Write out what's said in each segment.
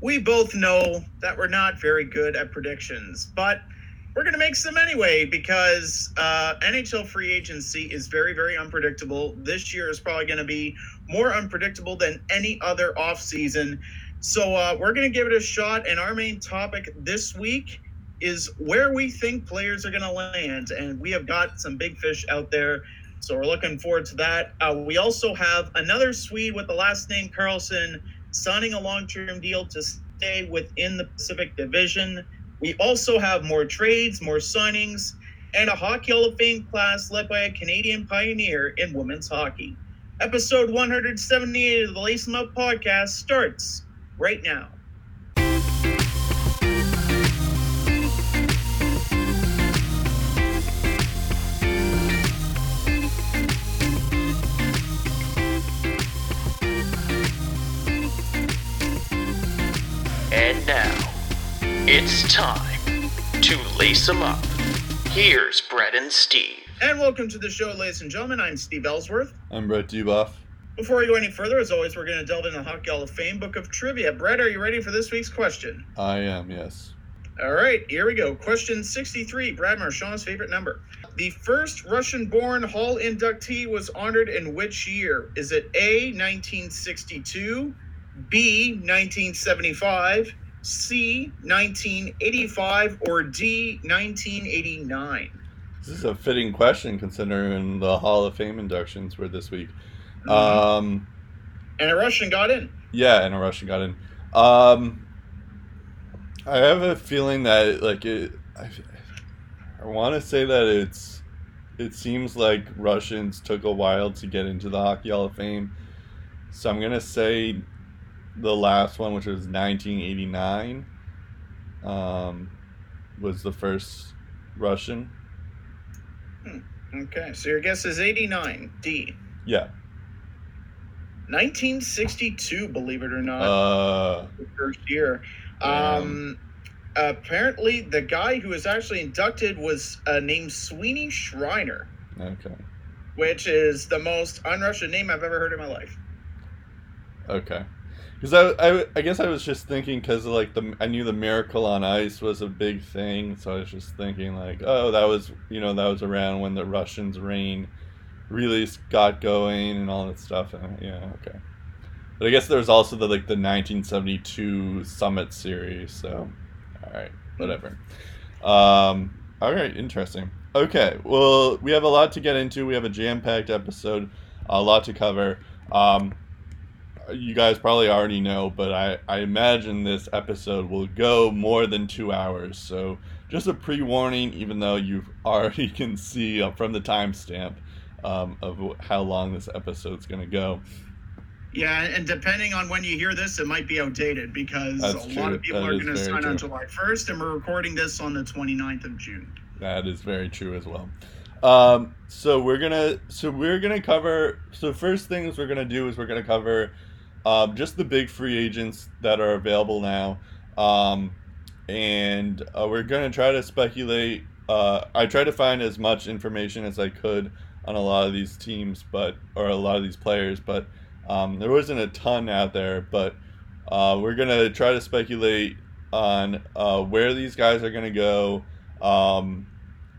We both know that we're not very good at predictions, but we're going to make some anyway because uh, NHL free agency is very, very unpredictable. This year is probably going to be more unpredictable than any other offseason. So uh, we're going to give it a shot. And our main topic this week is where we think players are going to land. And we have got some big fish out there. So we're looking forward to that. Uh, we also have another Swede with the last name Karlsson signing a long term deal to stay within the Pacific Division. We also have more trades, more signings, and a Hockey Hall of Fame class led by a Canadian pioneer in women's hockey. Episode 178 of the Lace 'em Up podcast starts right now. It's time to lace them up. Here's Brett and Steve. And welcome to the show, ladies and gentlemen. I'm Steve Ellsworth. I'm Brett Duboff. Before we go any further, as always, we're going to delve into the Hockey Hall of Fame Book of Trivia. Brett, are you ready for this week's question? I am, yes. All right, here we go. Question 63, Brad Marchand's favorite number. The first Russian born Hall inductee was honored in which year? Is it A, 1962, B, 1975, C, 1985, or D, 1989? This is a fitting question considering the Hall of Fame inductions were this week. Mhm. Um, And a Russian got in. yeah, and a Russian got in. Um, I have a feeling that like it. I, I want to say that it's. It seems like Russians took a while to get into the Hockey Hall of Fame, so I'm gonna say the last one, which was 1989, um, was the first Russian. Okay, so your guess is 89, D. Yeah. 1962, believe it or not. Uh, the first year. Um, apparently, the guy who was actually inducted was uh, named Sweeney Schriner, okay. which is the most un-Russian name I've ever heard in my life. Okay. Because I, I, I guess I was just thinking because like the I knew the Miracle on Ice was a big thing, so I was just thinking like, oh, that was you know that was around when the Russians' reign really got going and all that stuff. And yeah, okay. But I guess there was also the like the 1972 Summit series. So, all right, whatever. Um, all right, interesting. Okay, well, we have a lot to get into. We have a jam-packed episode, a lot to cover. Um, you guys probably already know, but I, I imagine this episode will go more than two hours. So just a pre warning, even though you already can see uh, from the timestamp um, of how long this episode's going to go. Yeah, and depending on when you hear this, it might be outdated because That's a true. lot of people That are going to sign on. July 1st, and we're recording this on the 29th of June. That is very true as well. Um, so we're gonna so we're gonna cover so first things we're gonna do is we're gonna cover um, just the big free agents that are available now, um, and uh, we're gonna try to speculate. Uh, I tried to find as much information as I could on a lot of these teams, but or a lot of these players, but um, there wasn't a ton out there. But uh, we're gonna try to speculate on uh, where these guys are gonna go um,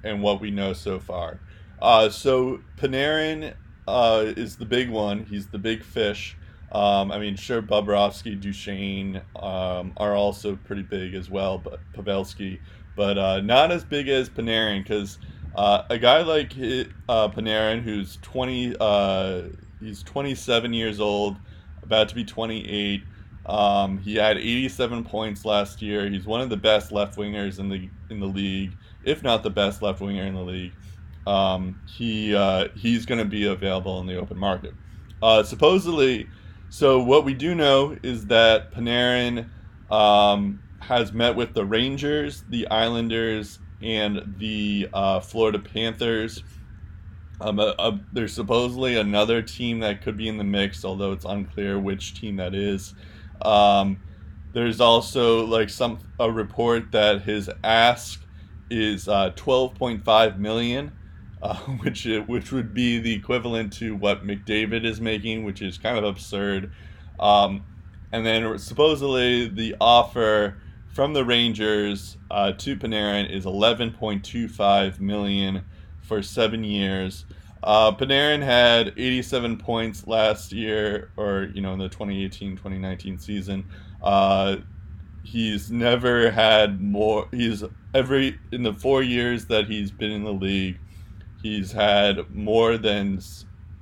and what we know so far. Uh, so Panarin uh, is the big one. He's the big fish. Um, I mean, sure, Bobrovsky, Duchene um, are also pretty big as well, but Pavelski, but uh, not as big as Panarin because uh, a guy like uh, Panarin, who's twenty, uh, he's twenty-seven years old, about to be twenty-eight. Um, he had 87 points last year. He's one of the best left wingers in the in the league, if not the best left winger in the league. Um, he uh, he's going to be available in the open market. Uh, supposedly, so what we do know is that Panarin um, has met with the Rangers, the Islanders, and the uh, Florida Panthers. Um, uh, uh, there's supposedly another team that could be in the mix, although it's unclear which team that is. Um, there's also like some a report that his ask is uh, 12.5 million, uh, which i- which would be the equivalent to what McDavid is making, which is kind of absurd. Um, and then supposedly the offer from the Rangers uh, to Panarin is 11.25 million for seven years. Uh, Panarin had 87 points last year, or you know, in the 2018-2019 season. Uh, he's never had more. He's every in the four years that he's been in the league, he's had more than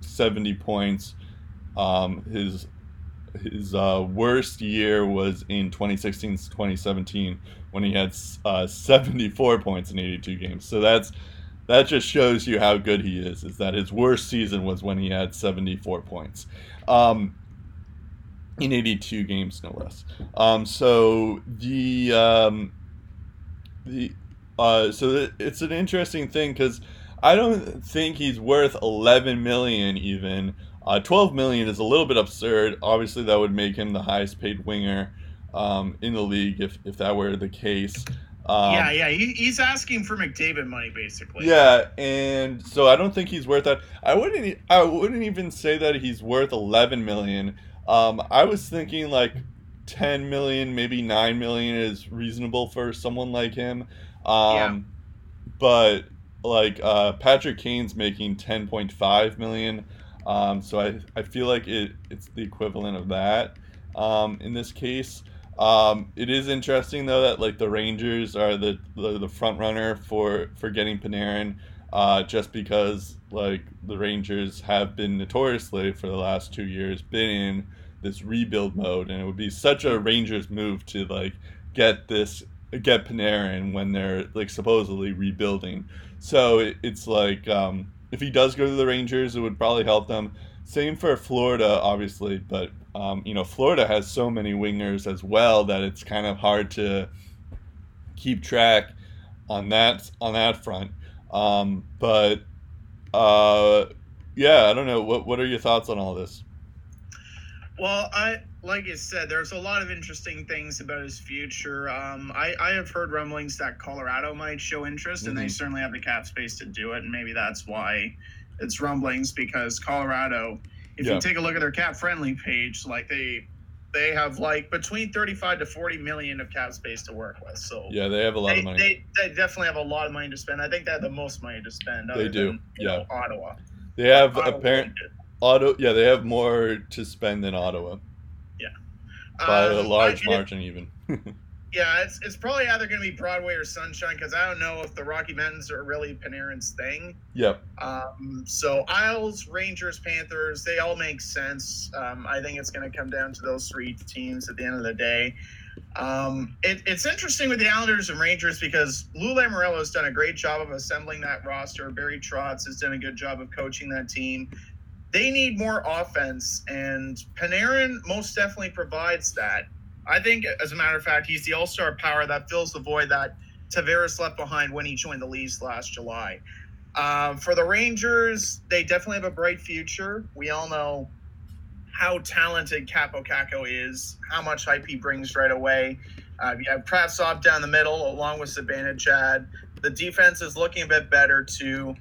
70 points. Um, his his uh, worst year was in 2016-2017 when he had uh, 74 points in 82 games. So that's that just shows you how good he is. Is that his worst season was when he had 74 points. Um, in 82 games, no less. Um, so the um, the uh, so it's an interesting thing because I don't think he's worth 11 million even. Uh, 12 million is a little bit absurd. Obviously, that would make him the highest paid winger um, in the league if, if that were the case. Um, yeah, yeah, he, he's asking for McDavid money basically. Yeah, and so I don't think he's worth that. I wouldn't. I wouldn't even say that he's worth 11 million. Um, I was thinking like 10 million, maybe 9 million is reasonable for someone like him. Um, yeah. But like uh, Patrick Kane's making 10.5 million. Um, so I, I feel like it, it's the equivalent of that um, in this case. Um, it is interesting though that like the Rangers are the the, the front runner for for getting Panarin, uh, just because like the Rangers have been notoriously for the last two years been in this rebuild mode, and it would be such a Rangers move to like get this get Panarin when they're like supposedly rebuilding. So it, it's like um, if he does go to the Rangers, it would probably help them. Same for Florida, obviously, but um, you know Florida has so many wingers as well that it's kind of hard to keep track on that on that front. Um, but uh, yeah, I don't know. What what are your thoughts on all this? Well, I like I said, there's a lot of interesting things about his future. Um, I, I have heard rumblings that Colorado might show interest, mm-hmm. and they mm-hmm. certainly have the cap space to do it. And maybe that's why it's rumblings because Colorado, if yeah. you take a look at their cap friendly page, like they they have like between 35 to 40 million of cap space to work with. So yeah, they have a lot they, of money. They, they definitely have a lot of money to spend. I think they have the most money to spend. They do. Than, yeah. Know, Ottawa. They have apparent. Auto, yeah, they have more to spend than Ottawa by um, a large margin, even. yeah, it's it's probably either going to be Broadway or Sunshine because I don't know if the Rocky Mountains are really Panarin's thing. Yep. Um, so Isles, Rangers, Panthers, they all make sense. Um, I think it's going to come down to those three teams at the end of the day. Um, it, it's interesting with the Islanders and Rangers because Lou Lamoriello has done a great job of assembling that roster. Barry Trotz has done a good job of coaching that team they need more offense, and Panarin most definitely provides that. I think, as a matter of fact, he's the all star power that fills the void that Tavares left behind when he joined the Leafs last July. Um, for the Rangers, they definitely have a bright future. We all know how talented Kaapo Kakko is, how much hype he brings right away. Uh, you have Kravtsov down the middle along with Zibanejad. The defense is looking a bit better too.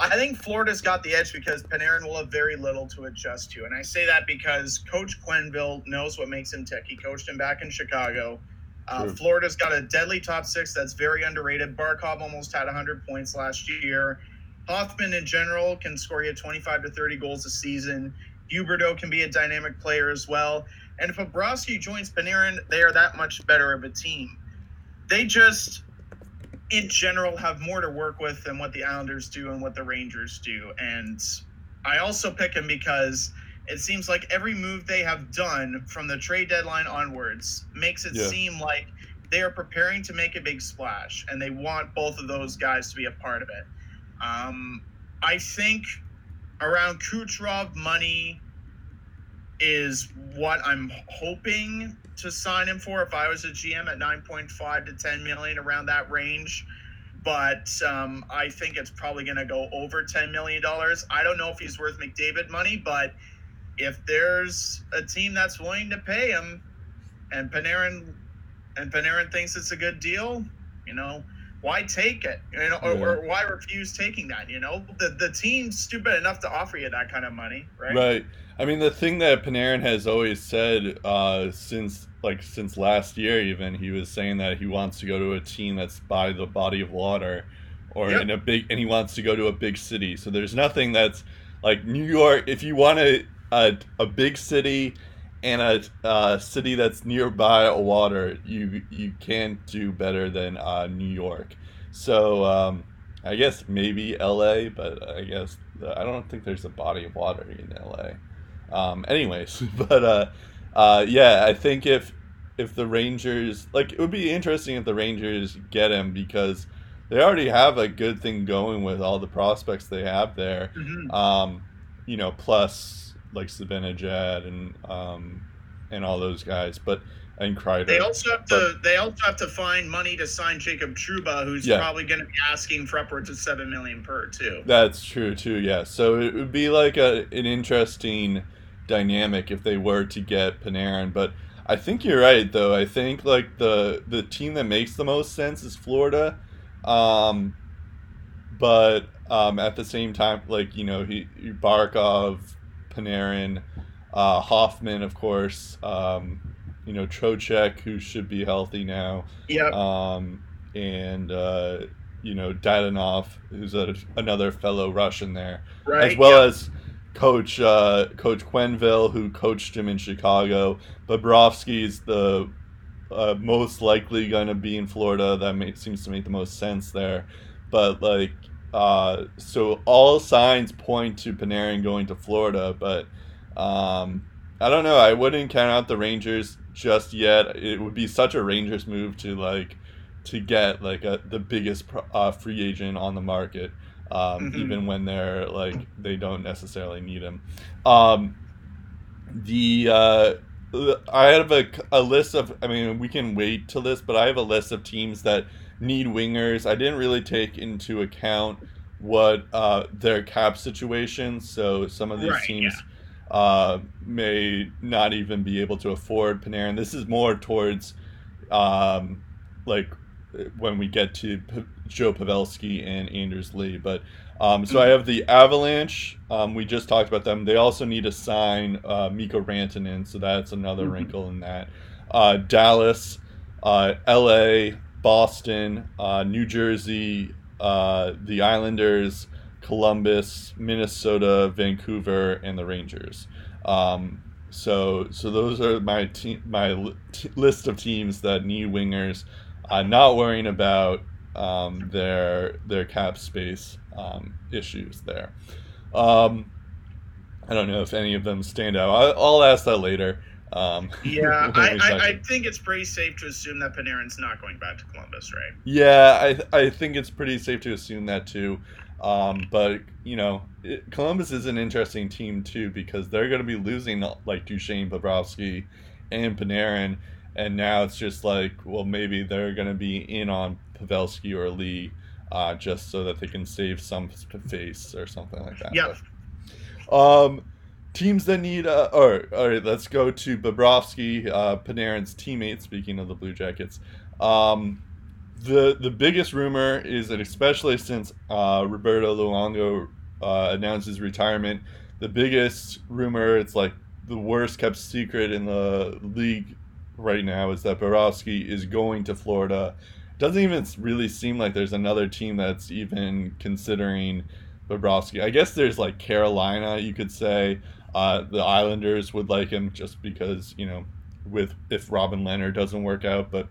I think Florida's got the edge because Panarin will have very little to adjust to. And I say that because Coach Quenneville knows what makes him tick. He coached him back in Chicago. Uh, Florida's got a deadly top six that's very underrated. Barkov almost had 100 points last year. Hoffman, in general, can score you 25 to 30 goals a season. Huberdeau can be a dynamic player as well. And if Bobrovsky joins Panarin, they are that much better of a team. They just in general have more to work with than what the Islanders do and what the Rangers do. And I also pick him because it seems like every move they have done from the trade deadline onwards makes it yeah. seem like they are preparing to make a big splash and they want both of those guys to be a part of it. Um, I think around Kucherov money is what I'm hoping to sign him for if I was a GM at 9.5 to 10 million around that range. But um, I think it's probably going to go over $10 million. I don't know if he's worth McDavid money, but if there's a team that's willing to pay him and Panarin and Panarin thinks it's a good deal, you know, why take it? You know, or, or why refuse taking that? You know, the the team's stupid enough to offer you that kind of money, right? Right. I mean, the thing that Panarin has always said uh, since like since last year, even he was saying that he wants to go to a team that's by the body of water, or Yep. in a big, and he wants to go to a big city. So there's nothing that's like New York. If you want a a, a big city and a uh, city that's nearby a water, you you can't do better than uh, New York. So um, I guess maybe L.A., but I guess I don't think there's a body of water in L.A. Um, anyways, but uh, uh, yeah, I think if if the Rangers like it would be interesting if the Rangers get him because they already have a good thing going with all the prospects they have there. Mhm. Um, you know, plus like Zibanejad and um, and all those guys, but and Kreider. They also have to. They also have to find money to sign Jacob Trouba, who's Yeah. probably going to be asking for upwards of seven million per too. That's true too. Yeah. So it would be like a an interesting dynamic if they were to get Panarin, but I think you're right though. I think like the the team that makes the most sense is Florida, um, but um, at the same time, like you know, he Barkov, Panarin, uh, Hoffman, of course. Um, you know, Trocheck, who should be healthy now Yep. um, and uh, you know Dadonov, who's a, another fellow Russian there, right. as well yep. as Coach uh, Coach Quenneville, who coached him in Chicago. Bobrovsky's the uh, most likely going to be in Florida. That makes, seems to make the most sense there. But like, uh, so all signs point to Panarin going to Florida, but um, I don't know. I wouldn't count out the Rangers just yet. It would be such a Rangers move to like to get like a, the biggest pro- uh, free agent on the market, um, Mhm. even when they're like they don't necessarily need him. Um, the uh, I have a, a list of. I mean, we can wait till this, but I have a list of teams that need wingers. I didn't really take into account what uh, their cap situation. So some of these Right, teams uh, may not even be able to afford Panarin. This is more towards um, like when we get to P- Joe Pavelski and Anders Lee. But um, so I have the Avalanche. Um, we just talked about them. They also need to sign uh, Mikko Rantanen, so that's another Mhm. wrinkle in that. Uh, Dallas, uh, L.A., Boston, uh, New Jersey, uh, the Islanders, Columbus, Minnesota, Vancouver, and the Rangers. Um, so, so those are my te- my li- t- list of teams that need wingers. Uh, not worrying about um, their their cap space um, issues there. Um, I don't know if any of them stand out. I, I'll ask that later. Um, Yeah, I, I, I think it's pretty safe to assume that Panarin's not going back to Columbus, right? Yeah, I I think it's pretty safe to assume that too. Um, but you know, it, Columbus is an interesting team too because they're going to be losing like Duchene, Bobrovsky, and Panarin, and now it's just like, well, maybe they're going to be in on Pavelski or Lee, uh, just so that they can save some face or something like that. Yep. But, um, teams that need, uh, all right, let's go to Bobrovsky, uh, Panarin's teammate. Speaking of the Blue Jackets, um, the the biggest rumor is that especially since uh, Roberto Luongo uh, announced his retirement, the biggest rumor it's like the worst kept secret in the league right now is that Bobrovsky is going to Florida. Doesn't even really seem like there's another team that's even considering Bobrovsky. I guess there's like Carolina, you could say. Uh, the Islanders would like him just because you know, with if Robin Lehner doesn't work out, but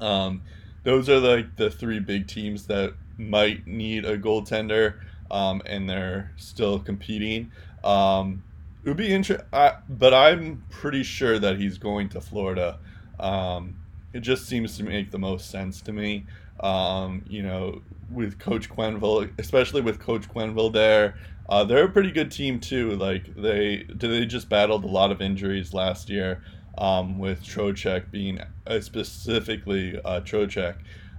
um, those are like the three big teams that might need a goaltender, um, and they're still competing. Um, it would be interesting, but I'm pretty sure that he's going to Florida. Um, it just seems to make the most sense to me. Um, you know, with Coach Quenneville, especially with Coach Quenneville there, uh, they're a pretty good team too. Like they, they just battled a lot of injuries last year um, with Trocheck being uh, specifically uh, Trocheck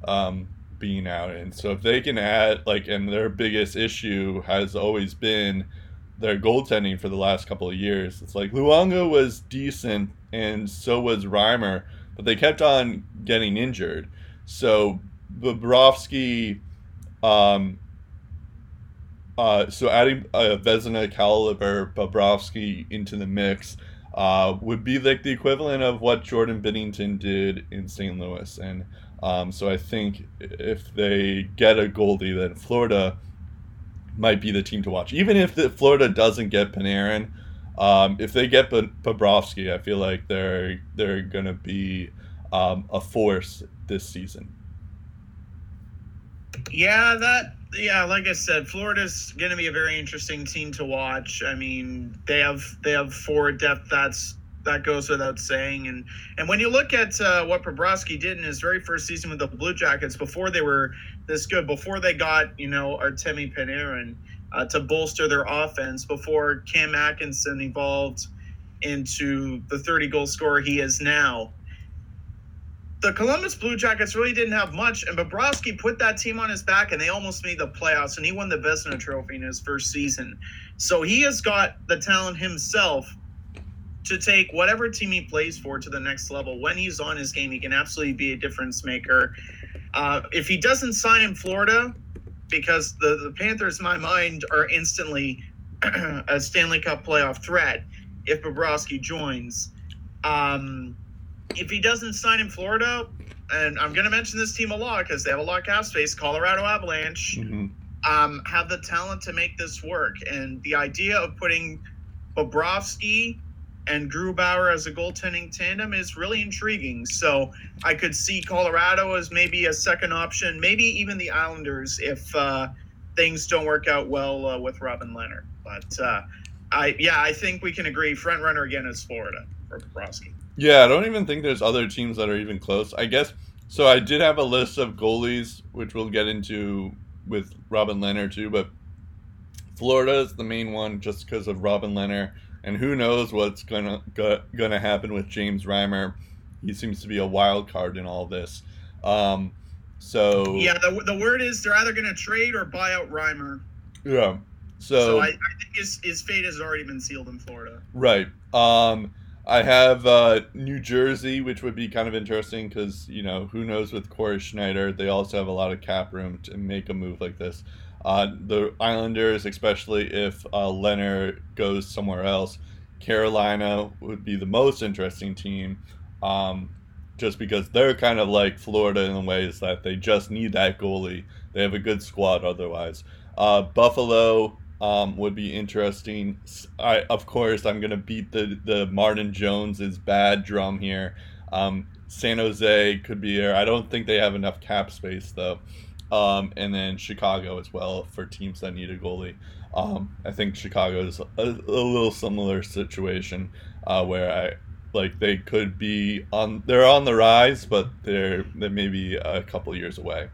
um, being out, and so if they can add like, and their biggest issue has always been their goaltending for the last couple of years. It's like Luongo was decent, and so was Reimer, but they kept on getting injured. So Bobrovsky, um, uh, so adding uh, Vezina caliber Bobrovsky into the mix uh, would be like the equivalent of what Jordan Binnington did in St. Louis, and um, so I think if they get a goalie, then Florida might be the team to watch. Even if the Florida doesn't get Panarin, um, if they get Bobrovsky, I feel like they're they're gonna be um, a force this season. Yeah, that yeah, like I said, Florida's going to be a very interesting team to watch. I mean, they have they have forward depth that's that goes without saying. And and when you look at uh, what Bobrovsky did in his very first season with the Blue Jackets, before they were this good, before they got you know Artemi Panarin uh, to bolster their offense, before Cam Atkinson evolved into the 30 goal scorer he is now the Columbus Blue Jackets really didn't have much, and Bobrovsky put that team on his back, and they almost made the playoffs, and he won the Vezina Trophy in his first season. So he has got the talent himself to take whatever team he plays for to the next level. When he's on his game, he can absolutely be a difference maker. Uh, if he doesn't sign in Florida, because the, the Panthers, in my mind, are instantly a Stanley Cup playoff threat if Bobrovsky joins. Um, if he doesn't sign in Florida, and I'm going to mention this team a lot because they have a lot of cap space, Colorado Avalanche mm-hmm. um, have the talent to make this work. And the idea of putting Bobrovsky and Grubauer as a goaltending tandem is really intriguing. So I could see Colorado as maybe a second option, maybe even the Islanders if uh, things don't work out well uh, with Robin Lehner. But uh, I, yeah, I think we can agree front runner again is Florida for Bobrovsky. Yeah, I don't even think there's other teams that are even close. I guess so. I did have a list of goalies, which we'll get into with Robin Lehner too, but Florida is the main one just because of Robin Lehner, and who knows what's gonna go, gonna happen with James Reimer. He seems to be a wild card in all this. Um, so yeah, the, the word is they're either gonna trade or buy out Reimer. Yeah. So, so I, I think his, his fate has already been sealed in Florida. Right. Um, I have uh, New Jersey, which would be kind of interesting because you know who knows with Cory Schneider, they also have a lot of cap room to make a move like this. Uh, the Islanders, especially if uh, Lehner goes somewhere else, Carolina would be the most interesting team, um, just because they're kind of like Florida in the ways that they just need that goalie. They have a good squad otherwise. Uh, Buffalo, um, would be interesting. I, of course, I'm gonna beat the the Martin Jones is bad drum here. Um, San Jose could be there. I don't think they have enough cap space though. Um, and then Chicago as well for teams that need a goalie. Um, I think Chicago is a, a little similar situation uh, where I like they could be on they're on the rise, but they're they may be a couple years away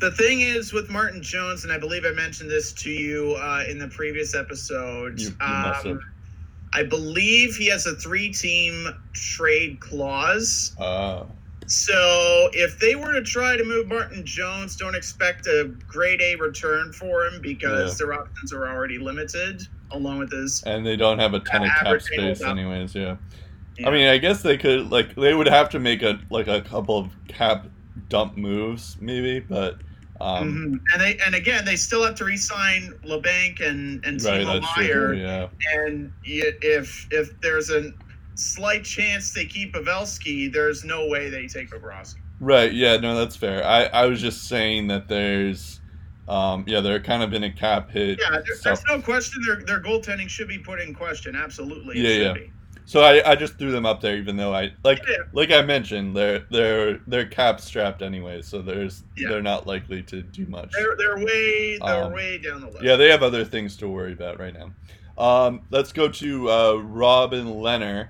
the thing is with Martin Jones, and I believe I mentioned this to you uh, in the previous episode. You, you um, I believe he has a three-team trade clause. Uh. So if they were to try to move Martin Jones, don't expect a grade A return for him because yeah. their options are already limited, along with his. And they don't have a ton of cap space, anyways. Yeah. yeah. I mean, I guess they could like they would have to make a like a couple of cap dump moves, maybe, but. Um, mm-hmm. And they and again they still have to re-sign Labanc and and right, Timo Meier. Yeah. And if if there's a slight chance they keep Pavelski, there's no way they take Bobrovsky. Right. Yeah. No, that's fair. I I was just saying that there's. Um, yeah, they're kind of in a cap hit. Yeah, there, there's no question their their goaltending should be put in question. Absolutely. Yeah, yeah. Be. So I, I just threw them up there, even though I like yeah. like I mentioned they're they're they're cap strapped anyway, so there's yeah. they're not likely to do much. They're they're way they're um, way down the list. Yeah, they have other things to worry about right now. Um, let's go to uh, Robin Lehner.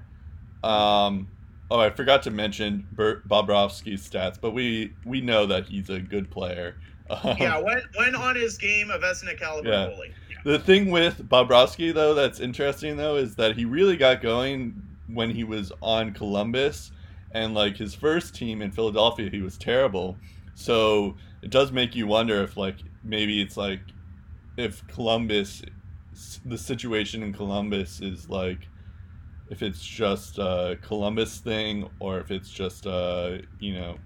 Um, oh, I forgot to mention Bert Bobrovsky's stats, but we we know that he's a good player. yeah, when when on his game, a Vezina caliber yeah. goalie. The thing with Bobrovsky though that's interesting though is that he really got going when he was on Columbus and like his first team in Philadelphia he was terrible. So it does make you wonder if like maybe it's like if Columbus the situation in Columbus is like if it's just a Columbus thing or if it's just a you know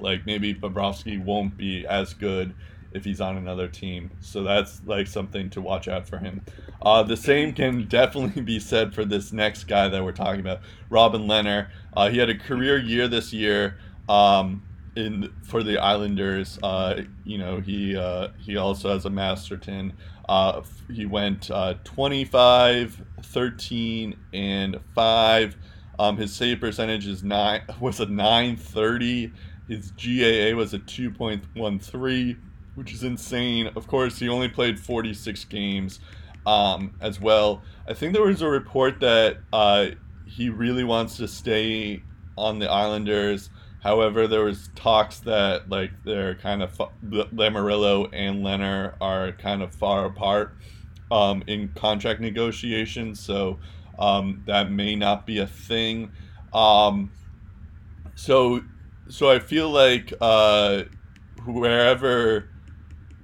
like maybe Bobrovsky won't be as good if he's on another team. So that's like something to watch out for him. Uh, the same can definitely be said for this next guy that we're talking about, Robin Lehner. Uh, he had a career year this year. Um, in for the Islanders, uh, you know he uh, he also has a Masterton. Uh, he went uh, 25, 13, and five. Um, his save percentage is nine was a 930. His GAA was a 2.13 which is insane. Of course, he only played 46 games um, as well. I think there was a report that uh, he really wants to stay on the Islanders. However, there was talks that like they're kind of Lamoriello and Lehner are kind of far apart um, in contract negotiations, so um, that may not be a thing. Um, so, so I feel like uh, wherever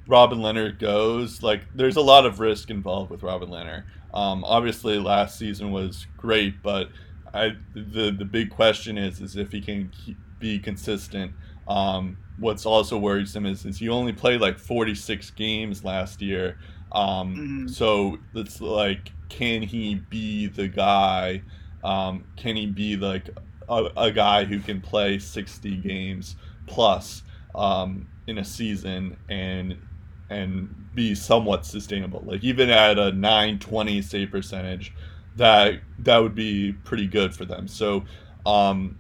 Robin Lehner goes, like there's a lot of risk involved with Robin Lehner. Um, obviously, last season was great, but I the the big question is is if he can keep, be consistent. Um, what's also worrisome is is he only played like 46 games last year. Um, mm-hmm. So it's like, can he be the guy? Um, can he be like a, a, guy who can play 60 games plus um, in a season and and be somewhat sustainable. Like even at a 920 save percentage, that that would be pretty good for them. So um,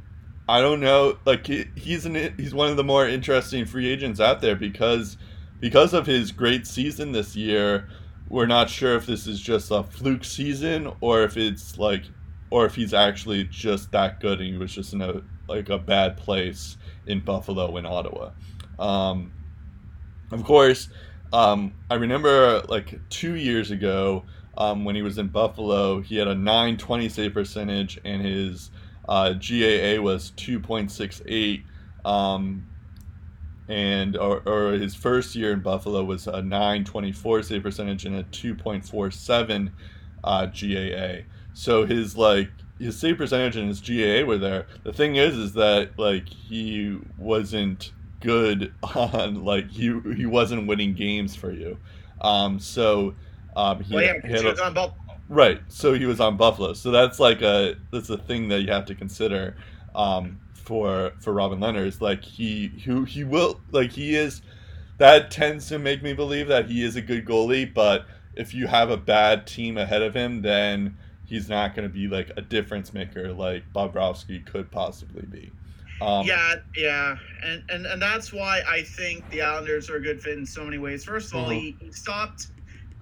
I don't know. Like he's an he's one of the more interesting free agents out there because because of his great season this year. We're not sure if this is just a fluke season or if it's like or if he's actually just that good and he was just in a like a bad place in Buffalo and Ottawa. Um, of course, um, I remember like two years ago um, when he was in Buffalo, he had a 920 save percentage and his uh, GAA was 2.68. Um, and or, or, his first year in Buffalo was a 924 save percentage and a 2.47 uh, GAA. So his like his save percentage and his GAA were there. The thing is, is that like he wasn't good on like he he wasn't winning games for you. Um, so um, he, well, yeah, he was on Buffalo. Right, so he was on Buffalo. So that's like a that's a thing that you have to consider um, for for Robin Lehner. Is like he who he will like he is that tends to make me believe that he is a good goalie, but if you have a bad team ahead of him, then he's not going to be like a difference maker like Bobrovsky could possibly be. Um, yeah, yeah, and, and and that's why I think the Islanders are a good fit in so many ways. First of all, uh-huh. he, he stopped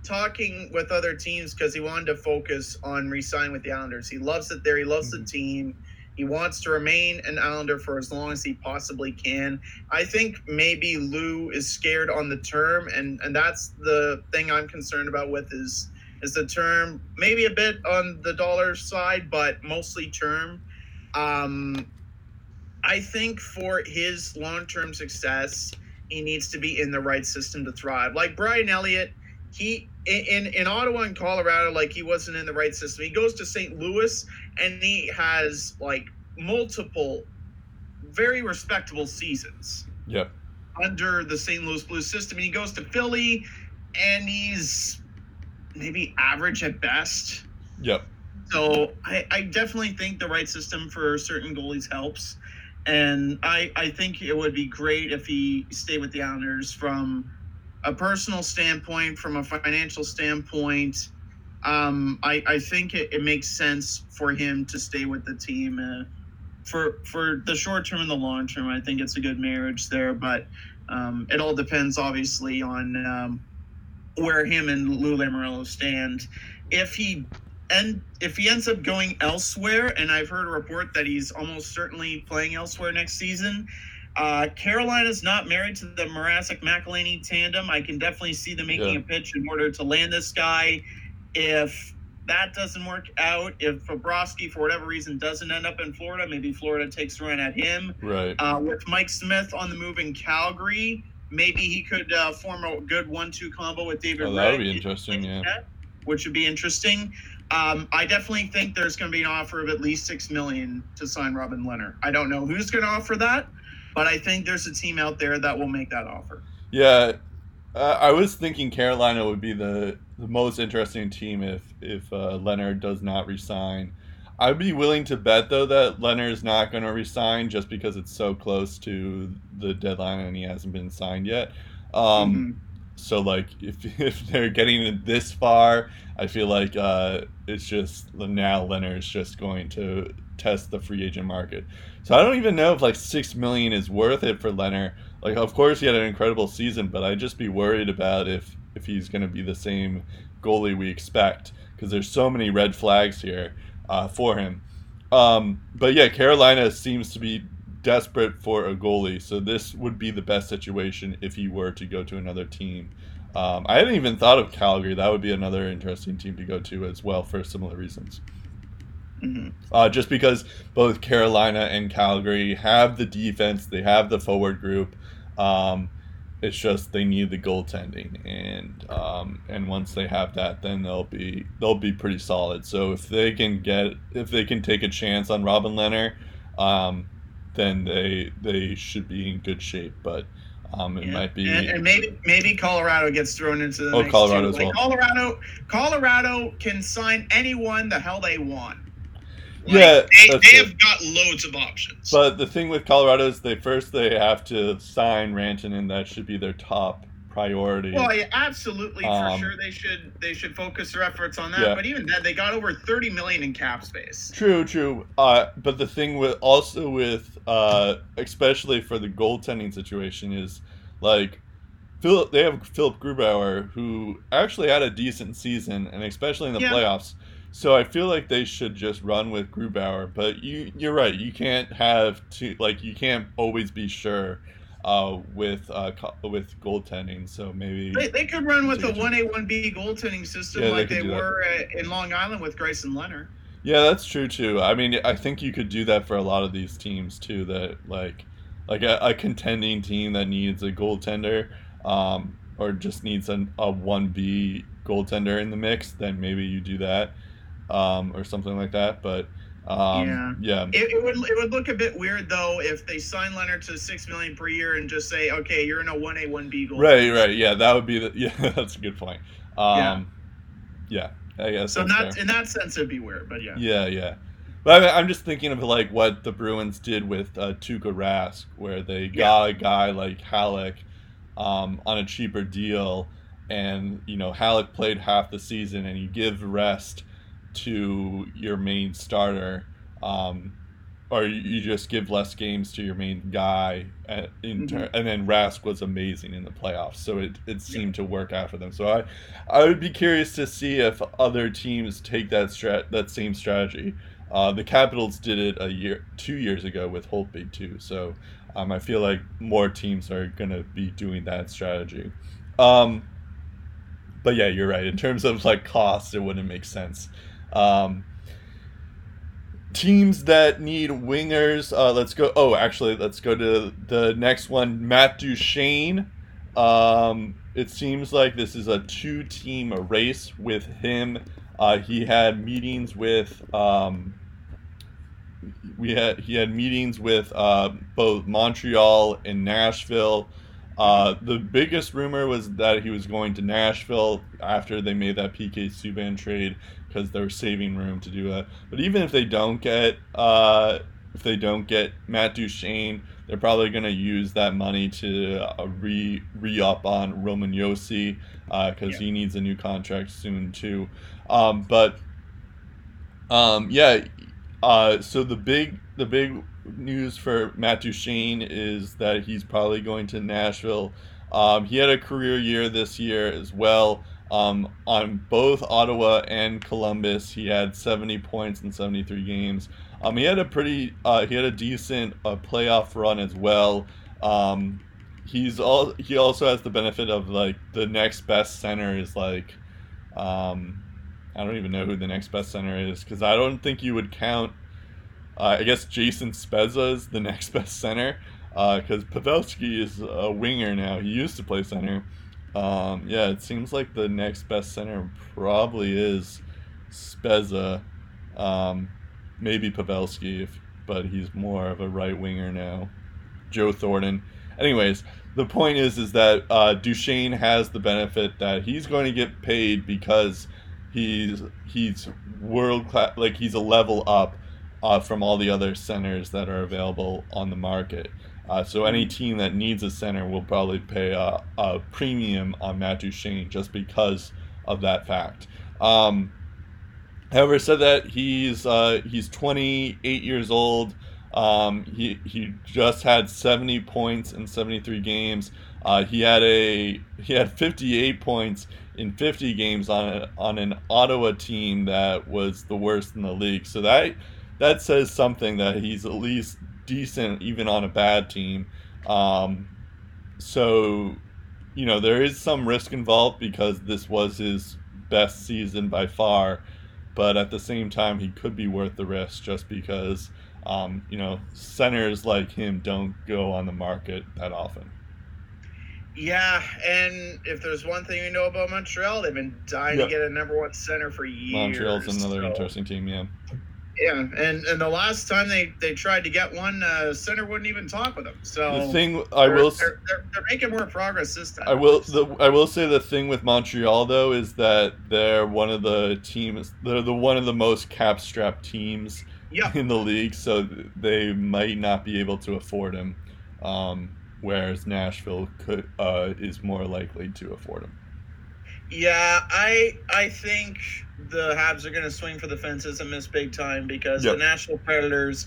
talking with other teams because he wanted to focus on re-signing with the Islanders. He loves it there. He loves mm-hmm. the team. He wants to remain an Islander for as long as he possibly can. I think maybe Lou is scared on the term, and and that's the thing I'm concerned about with is is the term maybe a bit on the dollar side, but mostly term. Um, I think for his long term success, he needs to be in the right system to thrive. Like Brian Elliott, he in in Ottawa and Colorado, like he wasn't in the right system. He goes to St. Louis and he has like multiple very respectable seasons. Yep. Under the St. Louis Blues system. And he goes to Philly and he's maybe average at best. Yep. So I, I definitely think the right system for certain goalies helps and I I think it would be great if he stayed with the Islanders from a personal standpoint, from a financial standpoint. Um, I I think it, it makes sense for him to stay with the team. Uh, for for the short term and the long term, I think it's a good marriage there. But um, it all depends, obviously, on um, where him and Lou Lamoriello stand. If he and if he ends up going elsewhere, and I've heard a report that he's almost certainly playing elsewhere next season. Uh, Carolina's not married to the Mrazek McElhinney tandem. I can definitely see them making yeah. a pitch in order to land this guy. If that doesn't work out, if Bobrovsky for whatever reason doesn't end up in Florida, maybe Florida takes a run at him. Right. Uh, with Mike Smith on the move in Calgary, maybe he could uh, form a good one-two combo with David. Oh, that would be interesting. Yeah. which would be interesting. Um, I definitely think there's going to be an offer of at least six million to sign Robin Lehner. I don't know who's going to offer that, but I think there's a team out there that will make that offer. Yeah, uh, I was thinking Carolina would be the, the most interesting team if if uh, Lehner does not resign. I'd be willing to bet though that Lehner's not going to resign just because it's so close to the deadline and he hasn't been signed yet. Um, Mhm. So like if if they're getting it this far, I feel like uh, it's just now Lehner's just going to test the free agent market. So I don't even know if like six million is worth it for Lehner. Like of course he had an incredible season, but I'd just be worried about if if he's going to be the same goalie we expect because there's so many red flags here uh, for him. Um, but yeah, Carolina seems to be desperate for a goalie, so this would be the best situation if he were to go to another team. Um, I hadn't even thought of Calgary. That would be another interesting team to go to as well for similar reasons. Mhm. Uh, just because both Carolina and Calgary have the defense, they have the forward group. Um, it's just they need the goaltending, and um, and once they have that, then they'll be they'll be pretty solid. So if they can get if they can take a chance on Robin Lehner, um, then they they should be in good shape. But um, it Yeah. might be and, and maybe maybe Colorado gets thrown into the Oh, Colorado too. as Like well. Colorado, Colorado can sign anyone the hell they want. Like, Yeah, they, they have got loads of options. But the thing with Colorado is they first they have to sign Rantanen. That should be their top priority. well, yeah, absolutely Um, for sure they should they should focus their efforts on that. Yeah. But even then, they got over thirty million in cap space. True, true. Uh, but the thing with also with uh, especially for the goaltending situation is like Philip. They have Philip Grubauer who actually had a decent season, and especially in the Yeah. playoffs. So I feel like they should just run with Grubauer. But you, you're right. You can't have to like you can't always be sure uh, with uh, with goaltending. So maybe They, they could run with a one A one B goaltending system Yeah, like could they, were at, in Long Island with Grayson Leonard. Yeah, that's true too. I mean, I think you could do that for a lot of these teams too. That like, like a, a contending team that needs a goaltender, um, or just needs an, a one B goaltender in the mix. Then maybe you do that, um, or something like that. But um, yeah, It, it would it would look a bit weird though if they sign Lehner to six million per year and just say, okay, you're in a one A one B goal. right, right, yeah, that would be the yeah. That's a good point. Um, yeah. I guess So not fair. in that sense it'd be weird, but yeah. Yeah, yeah. But I mean, I'm just thinking of like what the Bruins did with uh, Tuukka Rask, where they got a guy like Halak um, on a cheaper deal, and you know Halak played half the season, and you give rest to your main starter, um, or you- just give less games to your main guy, uh, in tur- and then Rask was amazing in the playoffs, so it, it seemed to work out for them. So I, I would be curious to see if other teams take that strat that same strategy. Uh, the Capitals did it a year, two years ago with Holtby too. So um, I feel like more teams are gonna be doing that strategy. Um, but yeah, you're right. In terms of like cost, it wouldn't make sense. Um, teams that need wingers. Uh, let's go. Oh, actually, let's go to the next one. Matt Duchene. Um, it seems like this is a two-team race with him. Uh, he had meetings with. Um, we had he had meetings with uh, both Montreal and Nashville. Uh, the biggest rumor was that he was going to Nashville after they made that PK Subban trade because they were saving room to do that. But even if they don't get uh, if they don't get Matt Duchene, they're probably going to use that money to uh, re re up on Roman Josi because Yeah. he needs a new contract soon too. Um, but um, yeah, uh, so the big the big news for Matt Duchene is that he's probably going to Nashville. Um, he had a career year this year as well. Um, on both Ottawa and Columbus, he had 70 points in 73 games. Um, he had a pretty, uh, he had a decent uh, playoff run as well. Um, he's all, he also has the benefit of like the next best center is like, um, I don't even know who the next best center is because I don't think you would count. Uh, I guess Jason Spezza is the next best center because Pavelski is a winger now. He used to play center. Um, yeah, it seems like the next best center probably is Spezza. Um, maybe Pavelski, if, but he's more of a right winger now. Joe Thornton. Anyways, the point is is that uh, Duchene has the benefit that he's going to get paid because he's he's world class, like he's a level up uh, from all the other centers that are available on the market. Uh, so any team that needs a center will probably pay a, a premium on Matt Duchene just because of that fact. Um, however, said that he's uh, he's 28 years old. Um, he he just had 70 points in 73 games. Uh, he had a he had 58 points in 50 games on a, on an Ottawa team that was the worst in the league. So that that says something that he's at least decent even on a bad team. Um, so you know there is some risk involved because this was his best season by far, but at the same time he could be worth the risk just because um, you know, centers like him don't go on the market that often. Yeah, and if there's one thing we know about Montreal, they've been dying to get a number one center for years. Montreal's another so. interesting team, yeah. Yeah, and, and the last time they, they tried to get one, uh, center wouldn't even talk with them. So the thing I will they're, they're, they're, making more progress this time. I will the I will say the thing with Montreal though is that they're one of the teams they're the one of the most cap strapped teams in the league, so they might not be able to afford him. Um, whereas Nashville could uh, is more likely to afford him. Yeah, I I think the Habs are going to swing for the fences and miss big time because yep. the Nashville Predators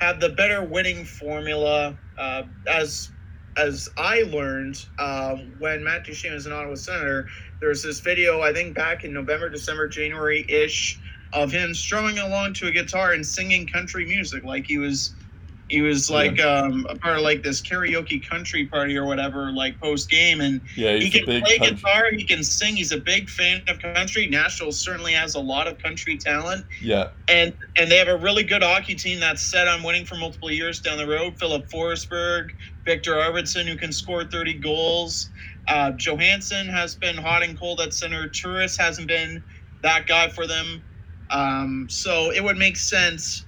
have the better winning formula. Uh, as as I learned um, when Matt Duchene was an Ottawa Senator, there was this video I think back in November, December, January ish of him strumming along to a guitar and singing country music like he was he was like yeah. um, a part of like this karaoke country party or whatever, like post game, and yeah, he can play country. guitar, he can sing. He's a big fan of country. Nashville certainly has a lot of country talent. Yeah, and and they have a really good hockey team that's set on winning for multiple years down the road. Filip Forsberg, Viktor Arvidsson, who can score thirty goals. Uh, Johansen has been hot and cold at center. Turris hasn't been that guy for them. Um, so it would make sense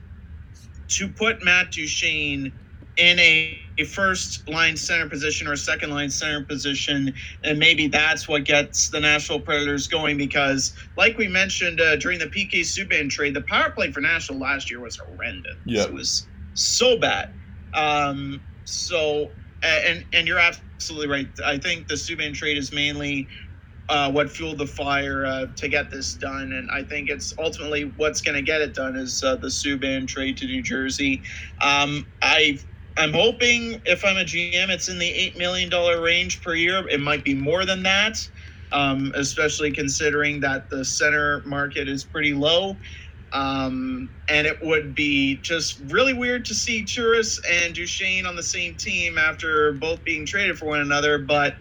to put Matt Duchene in a, a, first line center position or a second line center position, and maybe that's what gets the Nashville Predators going. Because, like we mentioned uh, during the PK Subban trade, the power play for Nashville last year was horrendous. Yeah. It was so bad. Um, so, and and you're absolutely right. I think the Subban trade is mainly uh, what fueled the fire uh, to get this done. And I think it's ultimately what's going to get it done is uh, the Subban trade to New Jersey. Um, I I'm hoping if I'm a GM, it's in the eight million dollar range per year. It might be more than that, um, especially considering that the center market is pretty low. Um, and it would be just really weird to see Turris and Duchene on the same team after both being traded for one another. But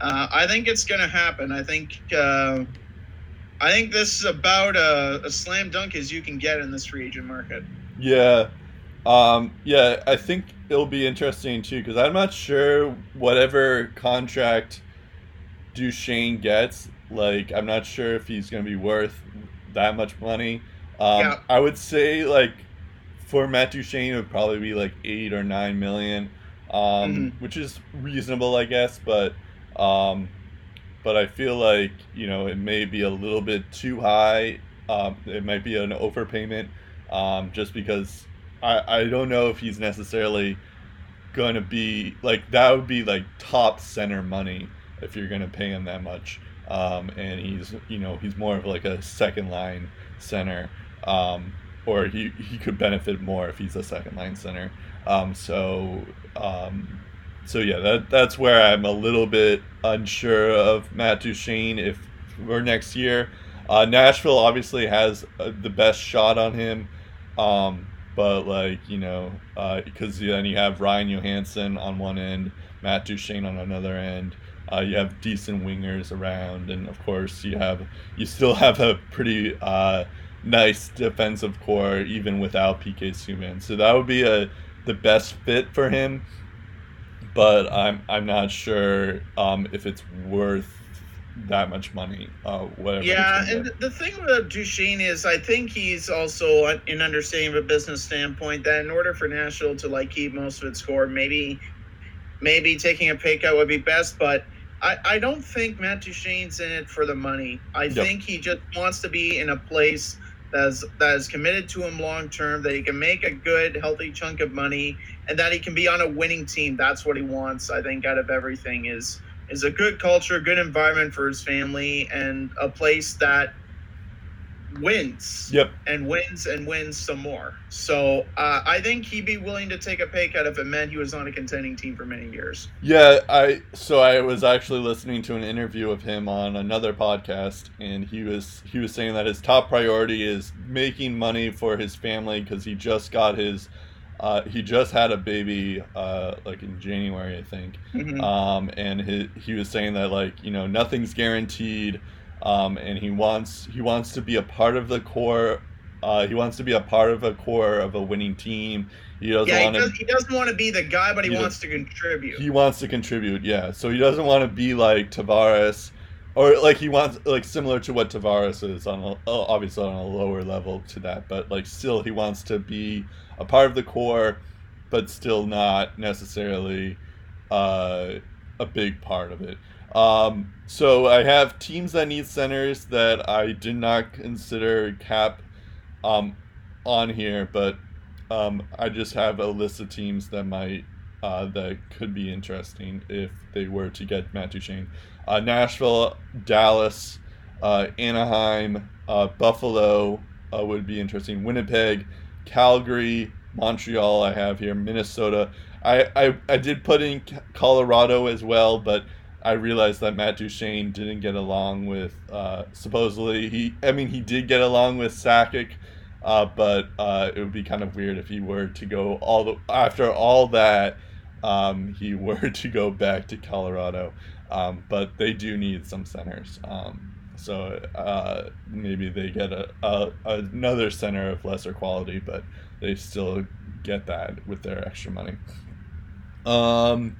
uh, I think it's going to happen. I think uh, I think this is about a, a, slam dunk as you can get in this free agent market. Yeah, um, yeah. I think it'll be interesting too because I'm not sure whatever contract Duchene gets. Like, I'm not sure if he's going to be worth that much money. Um, yeah. I would say like for Matt Duchene, it would probably be like eight or nine million, um, mm-hmm. which is reasonable, I guess, but. Um, but I feel like you know it may be a little bit too high. Um, it might be an overpayment, um, just because I I don't know if he's necessarily to be like that would be like top center money if you're to pay him that much. Um, and he's you know he's more of like a second line center, um, or he he could benefit more if he's a second line center. Um, so um, so yeah, that that's where I'm a little bit unsure of Matt Duchene if for next year. Uh, Nashville obviously has uh, the best shot on him, um, but like you know, because uh, then you have Ryan Johansen on one end, Matt Duchene on another end. Uh, you have decent wingers around, and of course you have you still have a pretty uh, nice defensive core even without PK Subban. So that would be a the best fit for him but I'm I'm not sure um, if it's worth that much money. Uh, whatever. Yeah, and the thing about Duchene is, I think he's also in understanding of a business standpoint that in order for Nashville to like keep most of its core, maybe maybe taking a pay cut would be best, but I, I don't think Matt Duchene's in it for the money. I Yep. think he just wants to be in a place that's that is committed to him long term, that he can make a good, healthy chunk of money, and that he can be on a winning team. That's what he wants, I think, out of everything is is a good culture, good environment for his family, and a place that wins Yep. and wins and wins some more. So uh, I think he'd be willing to take a pay cut if it meant he was on a contending team for many years. Yeah, I so I was actually listening to an interview of him on another podcast, and he was he was saying that his top priority is making money for his family because he just got his uh, he just had a baby uh, like in January, I think. Mhm. um, and he, he was saying that like you know nothing's guaranteed um, and he wants he wants to be a part of the core uh, he wants to be a part of a core of a winning team he doesn't yeah, he, want to does, he doesn't want to be the guy, but he, He does- wants to contribute. he wants to contribute yeah so he doesn't want to be like Tavares or like he wants like similar to what Tavares is on a, oh, obviously on a lower level to that but like still he wants to be a part of the core but still not necessarily uh, a big part of it um, so I have teams that need centers that I did not consider cap um, on here but um, I just have a list of teams that might uh, that could be interesting if they were to get Matt Duchene. Uh, Nashville, Dallas, uh, Anaheim, uh, Buffalo uh, would be interesting. Winnipeg, Calgary, Montreal. I have here Minnesota. I, I, I did put in Colorado as well, but I realized that Matt Duchene didn't get along with uh, supposedly he. I mean, he did get along with Sakic, uh, but it would be kind of weird if he were to go all the after all that. Um, he were to go back to Colorado, um, but they do need some centers. Um, so uh, maybe they get a, a another center of lesser quality, but they still get that with their extra money. Um,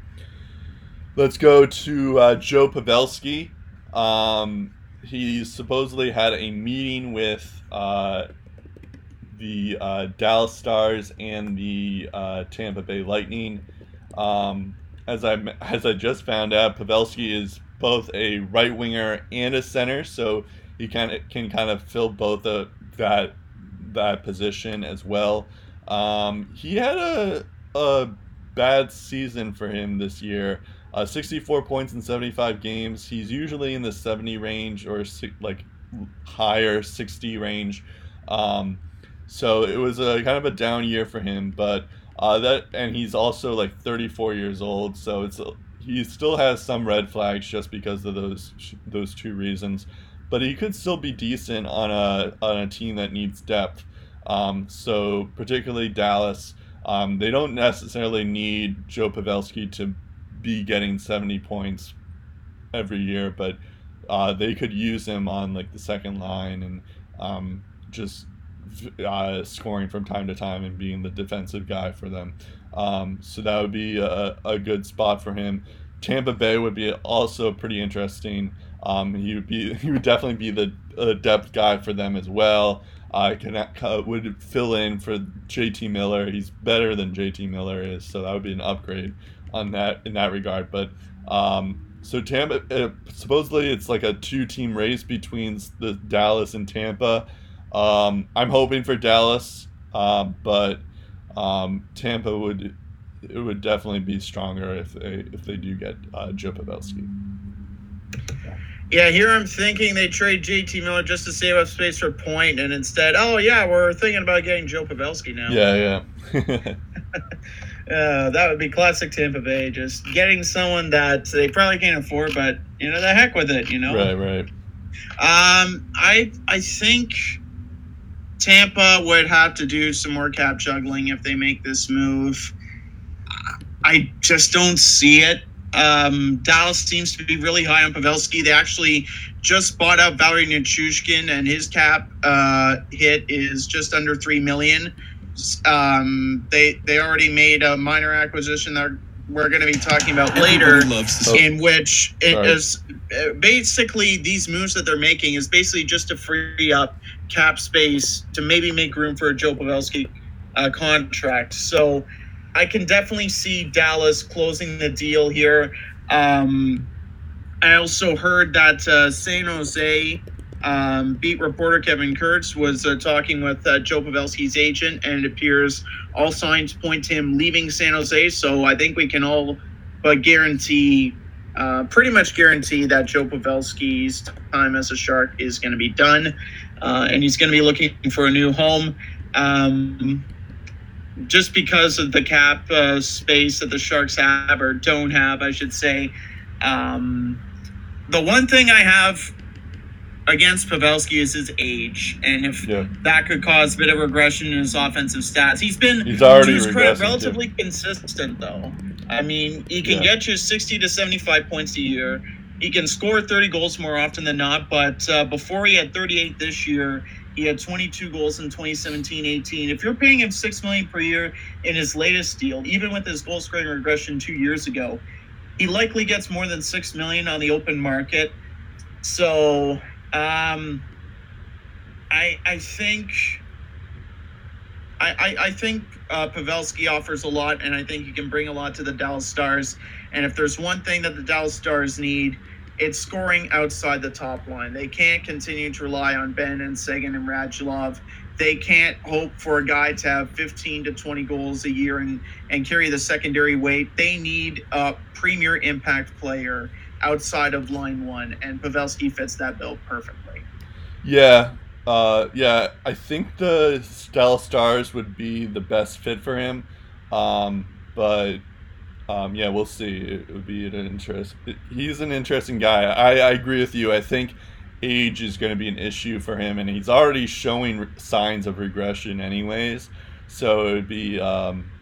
let's go to uh, Joe Pavelski. Um, he supposedly had a meeting with uh, the uh, Dallas Stars and the uh, Tampa Bay Lightning. Um, as I as I just found out, Pavelski is both a right winger and a center, so he kind of can kind of fill both of that that position as well. Um, he had a a bad season for him this year. Uh, 64 points in 75 games. He's usually in the 70 range or like higher 60 range. Um, so it was a kind of a down year for him, but uh, that and he's also like 34 years old, so it's he still has some red flags just because of those those two reasons. But he could still be decent on a on a team that needs depth. Um, so particularly Dallas, um, they don't necessarily need Joe Pavelski to be getting 70 points every year, but uh, they could use him on like the second line and um, just uh, scoring from time to time and being the defensive guy for them. Um, so that would be a, a good spot for him. Tampa Bay would be also pretty interesting. Um, he would be he would definitely be the uh, depth guy for them as well. Can uh, would fill in for JT Miller. He's better than JT Miller is, so that would be an upgrade on that in that regard. But um, so Tampa uh, supposedly it's like a two team race between the Dallas and Tampa. Um, I'm hoping for Dallas, um, but um, Tampa would it would definitely be stronger if they if they do get uh, Joe Pavelski. Yeah, here I'm thinking they trade JT Miller just to save up space for Point, and instead, oh yeah, we're thinking about getting Joe Pavelski now. Yeah, yeah. Uh, that would be classic Tampa Bay, just getting someone that they probably can't afford, but you know, the heck with it, you know. right, right. Um, I I think Tampa would have to do some more cap juggling if they make this move. I just don't see it. Um, Dallas seems to be really high on Pavelski. They actually just bought out Valeri Nichushkin, and his cap uh, hit is just under three million. Um, they they already made a minor acquisition that we're going to be talking about later loves to see. in which it Sorry. is uh, basically these moves that they're making is basically just to free up cap space to maybe make room for a Joe Pavelski uh, contract. So I can definitely see Dallas closing the deal here. Um, I also heard that uh, San Jose um, beat reporter Kevin Kurz was uh, talking with uh, Joe Pavelski's agent, and it appears all signs point to him leaving San Jose. So I think we can all but guarantee, uh, pretty much guarantee that Joe Pavelski's time as a Shark is going to be done, uh, and he's going to be looking for a new home. Um, just because of the cap uh, space that the Sharks have or don't have, I should say. Um, the one thing I have against Pavelski is his age, and if Yeah. that could cause a bit of regression in his offensive stats, he's been He's already to his credit, regressing, relatively consistent though. I mean, he can Yeah. get you sixty to seventy-five points a year. He can score thirty goals more often than not, but uh, before he had thirty-eight this year. He had 22 goals in 2017-18. If you're paying him six million per year in his latest deal, even with his goal scoring regression two years ago, he likely gets more than six million on the open market. So um, I I think I, I think uh, Pavelski offers a lot, and I think he can bring a lot to the Dallas Stars. And if there's one thing that the Dallas Stars need, it's scoring outside the top line. They can't continue to rely on Benn and Seguin and Radulov. They can't hope for a guy to have 15 to 20 goals a year and, and carry the secondary weight. They need a premier impact player outside of line one, and Pavelski fits that bill perfectly. Yeah, uh, yeah. I think the Dallas Stars would be the best fit for him, um, but um, yeah, we'll see. It would be an interest. He's an interesting guy. I, I agree with you. I think age is going to be an issue for him, and he's already showing signs of regression, anyways. So it would be. Um,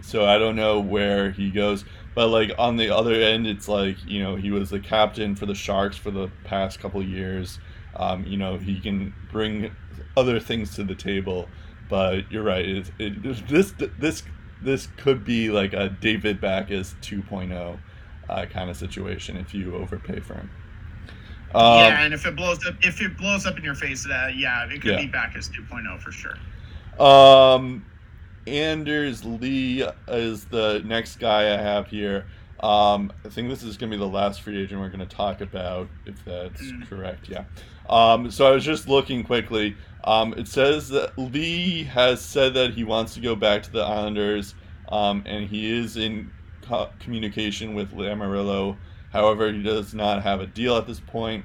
so I don't know where he goes, but like on the other end, it's like you know he was the captain for the Sharks for the past couple years. Um, you know he can bring other things to the table, but you're right. It, it, this this this could be like a David Backes 2.0 uh, kind of situation if you overpay for him. Um, yeah, and if it blows up, if it blows up in your face, uh, yeah, it could Yeah. be Backes 2.0 for sure. Um, Anders Lee is the next guy I have here. Um, I think this is going to be the last free agent we're going to talk about, if that's Mm. correct. Yeah. Um, so I was just looking quickly. Um, it says that Lee has said that he wants to go back to the Islanders, um, and he is in co- communication with Lamoriello. However, he does not have a deal at this point.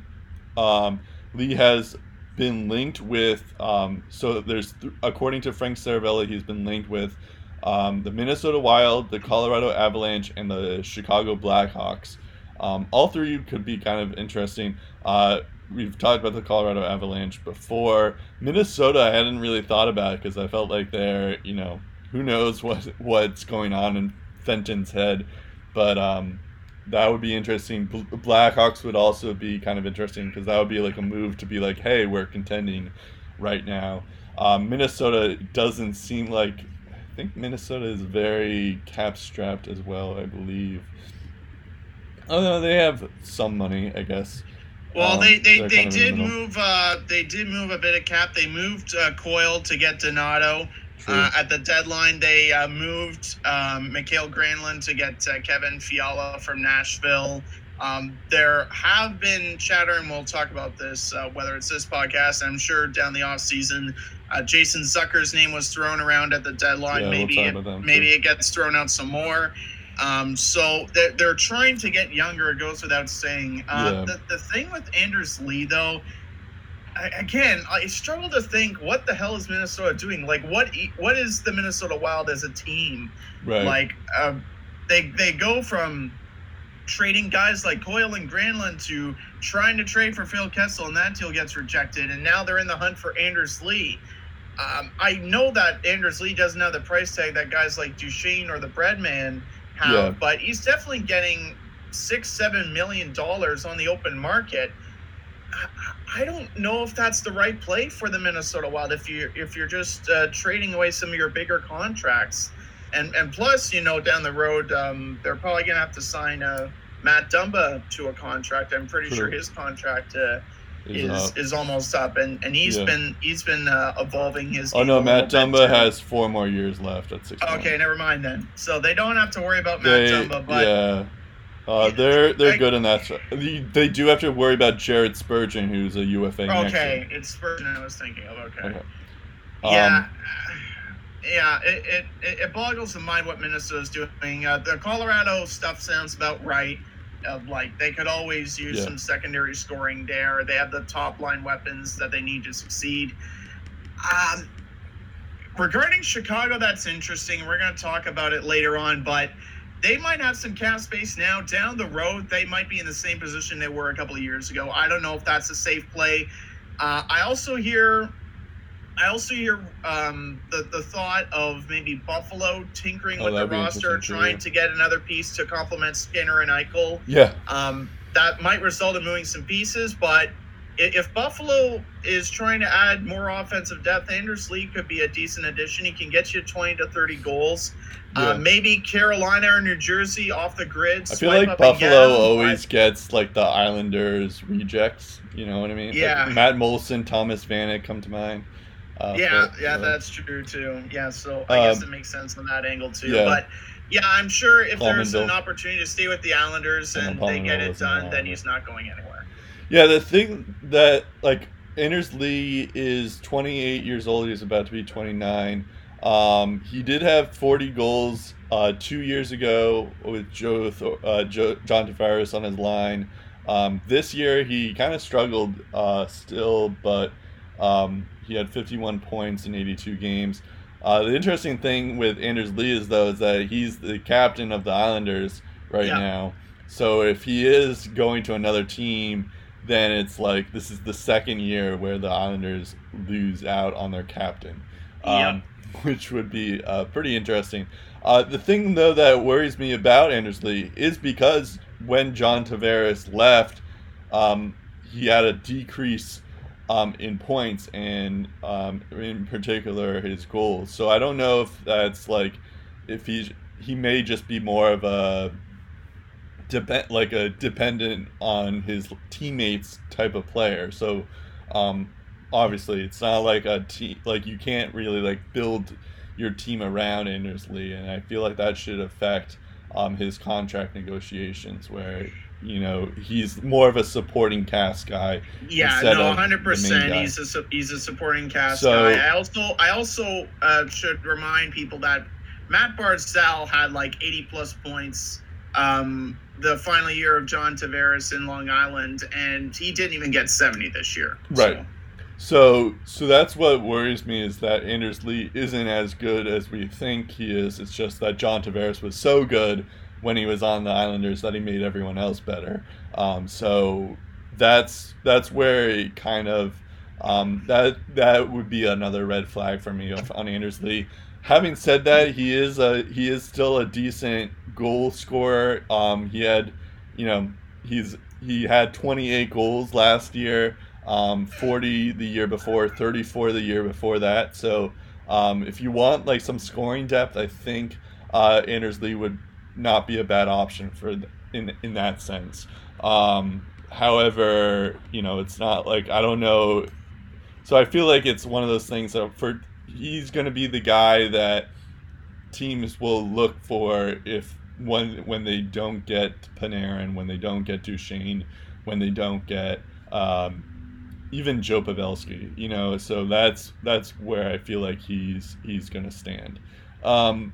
Um, Lee has been linked with um, so there's th- according to Frank Seravalli, he's been linked with um, the Minnesota Wild, the Colorado Avalanche, and the Chicago Blackhawks. Um, all three could be kind of interesting. Uh, we've talked about the Colorado Avalanche before. Minnesota, I hadn't really thought about because I felt like they're, you know, who knows what what's going on in Fenton's head, but um, that would be interesting. Bl- Blackhawks would also be kind of interesting because that would be like a move to be like, hey, we're contending right now. Um, Minnesota doesn't seem like. I think Minnesota is very cap strapped as well. I believe. Although they have some money, I guess. Well, Um, they they, of in the did move uh, they did move a bit of cap. They moved uh, Coyle to get Donato. Uh, at the deadline, they uh, moved um, Mikael Granlund to get uh, Kevin Fiala from Nashville. Um, there have been chatter, and we'll talk about this, uh, whether it's this podcast, I'm sure down the off season, uh, Jason Zucker's name was thrown around at the deadline. Yeah, we'll maybe it, maybe too. it gets thrown out some more. Um, so they're, they're trying to get younger. It goes without saying. Uh, Yeah. the, the thing with Anders Lee, though, I, again, I struggle to think what the hell is Minnesota doing? Like, what what is the Minnesota Wild as a team? right. Like, uh, they they go from trading guys like Coyle and Granlund to trying to trade for Phil Kessel, and that deal gets rejected, and now they're in the hunt for Anders Lee. Um, I know that Anders Lee doesn't have the price tag that guys like Duchene or the Breadman have, Yeah. but he's definitely getting six, seven million dollars on the open market. I- I don't know if that's the right play for the Minnesota Wild if you if you're just uh, trading away some of your bigger contracts, and and plus you know down the road um, they're probably gonna have to sign uh, Matt Dumba to a contract. I'm pretty True. sure his contract uh, is up. is almost up, and and he's Yeah. been he's been uh, evolving his. Oh no, Matt Dumba has four more years left at six. Okay, never mind then. So they don't have to worry about Matt They, Dumba, but yeah. Uh, they're they're I- good in that. They, they do have to worry about Jared Spurgeon, who's a UFA okay, it's Spurgeon I was thinking of. Okay. Okay. Yeah. Um, Yeah, it, it, it it boggles the mind what Minnesota's doing. Uh, the Colorado stuff sounds about right. Of like they could always use Yeah. some secondary scoring there. They have the top line weapons that they need to succeed. Um, regarding Chicago, that's interesting. We're going to talk about it later on, but they might have some cap space now. Down the road, they might be in the same position they were a couple of years ago. I don't know if that's a safe play. Uh, I also hear, I also hear um, the the thought of maybe Buffalo tinkering Oh, with the roster, too, trying yeah. to get another piece to complement Skinner and Eichel. yeah, Um, that might result in moving some pieces, but if Buffalo is trying to add more offensive depth, Anders Lee could be a decent addition. He can get you 20 to 30 goals. yeah. Uh, maybe Carolina or New Jersey off the grid. I feel like Buffalo always gets like the Islanders rejects. You know what I mean? Like, Yeah. Matt Moulson, Thomas Vanek come to mind. Uh, yeah, but, yeah, uh, that's true too. Yeah, so I guess Um, it makes sense on that angle too. yeah. But yeah, I'm sure if there's an opportunity to stay with the Islanders know and they get it done, then he's not going anywhere. Yeah, the thing that like Anders Lee is 28 years old. He's about to be 29. Um, he did have 40 goals uh, two years ago with Joe, uh, Joe John Tavares on his line. Um, this year he kind of struggled uh, still, but um, he had 51 points in 82 games. Uh, the interesting thing with Anders Lee is though is that he's the captain of the Islanders right Yeah. now. So if he is going to another team, then it's like this is the second year where the Islanders lose out on their captain, um, which would be uh, pretty interesting. Uh, the thing though that worries me about Anders Lee is because when John Tavares left, um, he had a decrease um, in points and um, in particular his goals. So I don't know if that's like if he's he may just be more of a depend like a dependent on his teammates type of player. So um, obviously it's not like a team like you can't really like build your team around Anders Lee, and I feel like that should affect um, his contract negotiations where. You know, he's more of a supporting cast guy. Yeah, no, hundred percent. He's a he's a supporting cast So- guy. I also I also uh, should remind people that Matt Barzal had like eighty plus points um, the final year of John Tavares in Long Island, and he didn't even get seventy this year. Right. So, So, so that's what worries me is that Anders Lee isn't as good as we think he is. It's just that John Tavares was so good when he was on the Islanders that he made everyone else better. Um, so that's that's where it kind of um, that that would be another red flag for me on Anders Lee. Having said that, he is a he is still a decent goal scorer. Um, he had, you know, he's he had 28 goals last year um, 40 the year before, 34 the year before that. So um, if you want like some scoring depth, I think uh, Anders Lee would not be a bad option for in in that sense. Um, however, you know it's not like I don't know. So I feel like it's one of those things that for he's going to be the guy that teams will look for if when when they don't get Panarin, when they don't get Duchene, when they don't get um, even Joe Pavelski, you know. So that's that's where I feel like he's he's gonna stand. Um,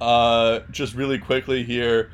uh, just really quickly here,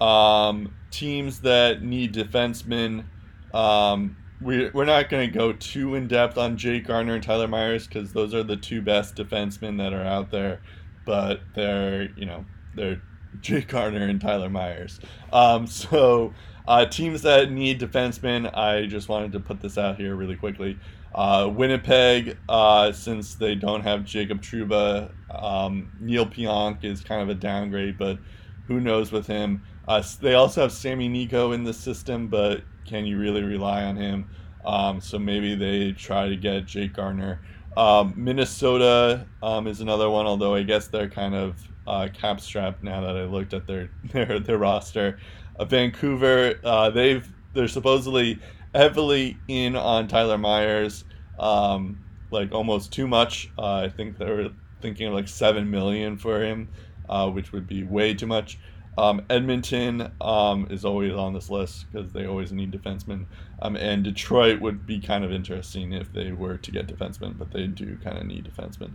um, teams that need defensemen. Um, we, we're not going to go too in depth on Jake Gardiner and Tyler Myers because those are the two best defensemen that are out there, but they're you know they're Jake Gardiner and Tyler Myers. Um, so uh, teams that need defensemen, I just wanted to put this out here really quickly. Uh, Winnipeg, uh, since they don't have Jacob Trouba, um, Neal Pionk is kind of a downgrade, but who knows with him. Uh, they also have Sami Niku in the system, but can you really rely on him? Um, so maybe they try to get Jake Gardiner. Um, Minnesota um, is another one, although I guess they're kind of uh, cap strapped now that I looked at their their, their roster. Uh, Vancouver, uh, they've they're supposedly heavily in on Tyler Myers, um, like almost too much. Uh, I think they were thinking of like seven million for him, uh, which would be way too much. Um, Edmonton um, is always on this list because they always need defensemen. Um, and Detroit would be kind of interesting if they were to get defensemen, but they do kind of need defensemen.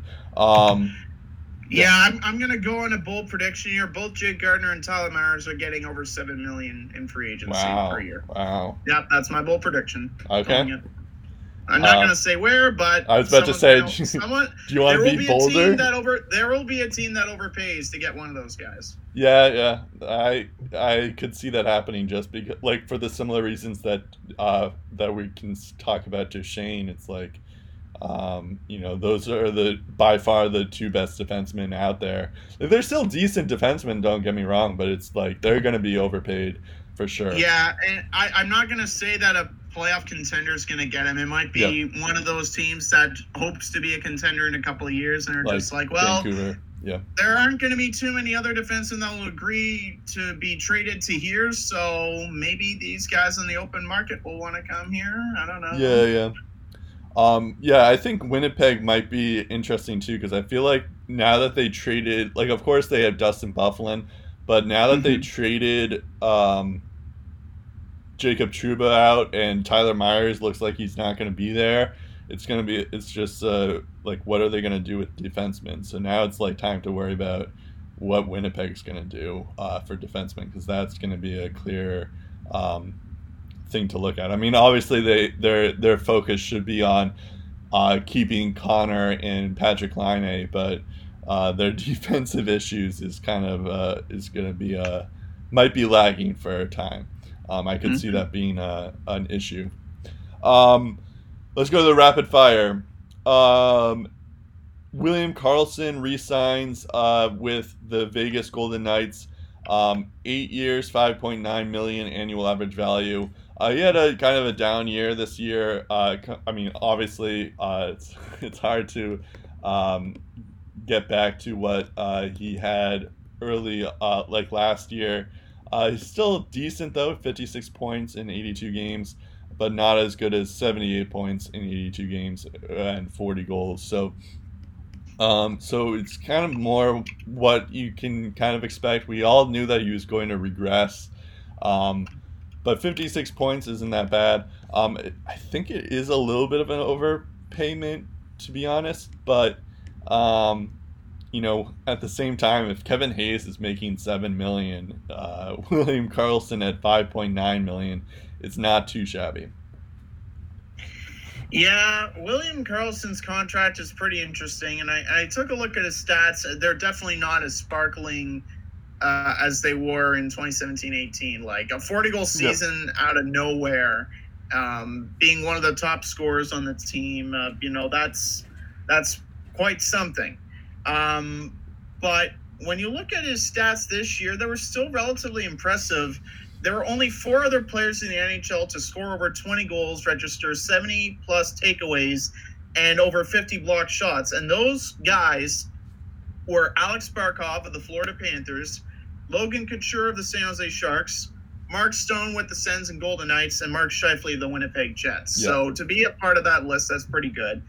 Yeah, I'm, I'm going to go on a bold prediction here. Both Jake Gardiner and Tyler Myers are getting over seven million in free agency wow, per year. Wow. Yep, that's my bold prediction. Okay. I'm not uh, going to say where, but I was about to say, gonna, someone, do you want to be, be bolder? that over, there will be a team that overpays to get one of those guys. Yeah, yeah, I I could see that happening just because, like, for the similar reasons that uh, that we can talk about Duchene. It's like, um, you know, those are the by far the two best defensemen out there. They're still decent defensemen, don't get me wrong, but it's like they're going to be overpaid for sure. Yeah, and I, I'm not going to say that a playoff contender is going to get him. It might be one of those teams that hopes to be a contender in a couple of years and are like just like, well, Vancouver. Yeah. There aren't going to be too many other defensemen that will agree to be traded to here, so maybe these guys in the open market will want to come here. I don't know. Yeah, yeah. Um, yeah, I think Winnipeg might be interesting too because I feel like now that they traded, like, of course they have Dustin Byfuglien, but now that mm-hmm. they traded um, Jacob Trouba out and Tyler Myers looks like he's not going to be there. It's going to be it's just uh, like what are they going to do with defensemen? So now it's like time to worry about what Winnipeg's going to do uh, for defensemen because that's going to be a clear um, thing to look at. I mean, obviously they their their focus should be on uh, keeping Connor and Patrik Laine, but uh, their defensive issues is kind of uh, is going to be uh, might be lagging for a time. Um, I could mm-hmm. see that being a, an issue. Um, let's go to the rapid fire. Um, William Karlsson resigns uh, with the Vegas Golden Knights. Um, eight years, 5.9 million annual average value. Uh, he had a kind of a down year this year. Uh, I mean, obviously, uh, it's it's hard to um, get back to what uh, he had early, uh, like last year. Uh, he's still decent though, 56 points in 82 games, but not as good as 78 points in 82 games and 40 goals. So, um, so it's kind of more what you can kind of expect. We all knew that he was going to regress, um, but 56 points isn't that bad. Um, I think it is a little bit of an overpayment, to be honest, but um, you know, at the same time, if Kevin Hayes is making seven million, uh, William Karlsson at five point nine million, it's not too shabby. Yeah, William Karlsson's contract is pretty interesting, and I, I took a look at his stats. They're definitely not as sparkling uh, as they were in 2017-18. Like a 40 goal season out of nowhere, um, being one of the top scorers on the team. Uh, you know, that's that's quite something. Um, but when you look at his stats this year, they were still relatively impressive. There were only four other players in the NHL to score over 20 goals, register 70 plus takeaways, and over 50 blocked shots. And those guys were Alex Barkov of the Florida Panthers, Logan Couture of the San Jose Sharks, Mark Stone with the Sens and Golden Knights, and Mark Scheifele of the Winnipeg Jets. Yep. So to be a part of that list, that's pretty good.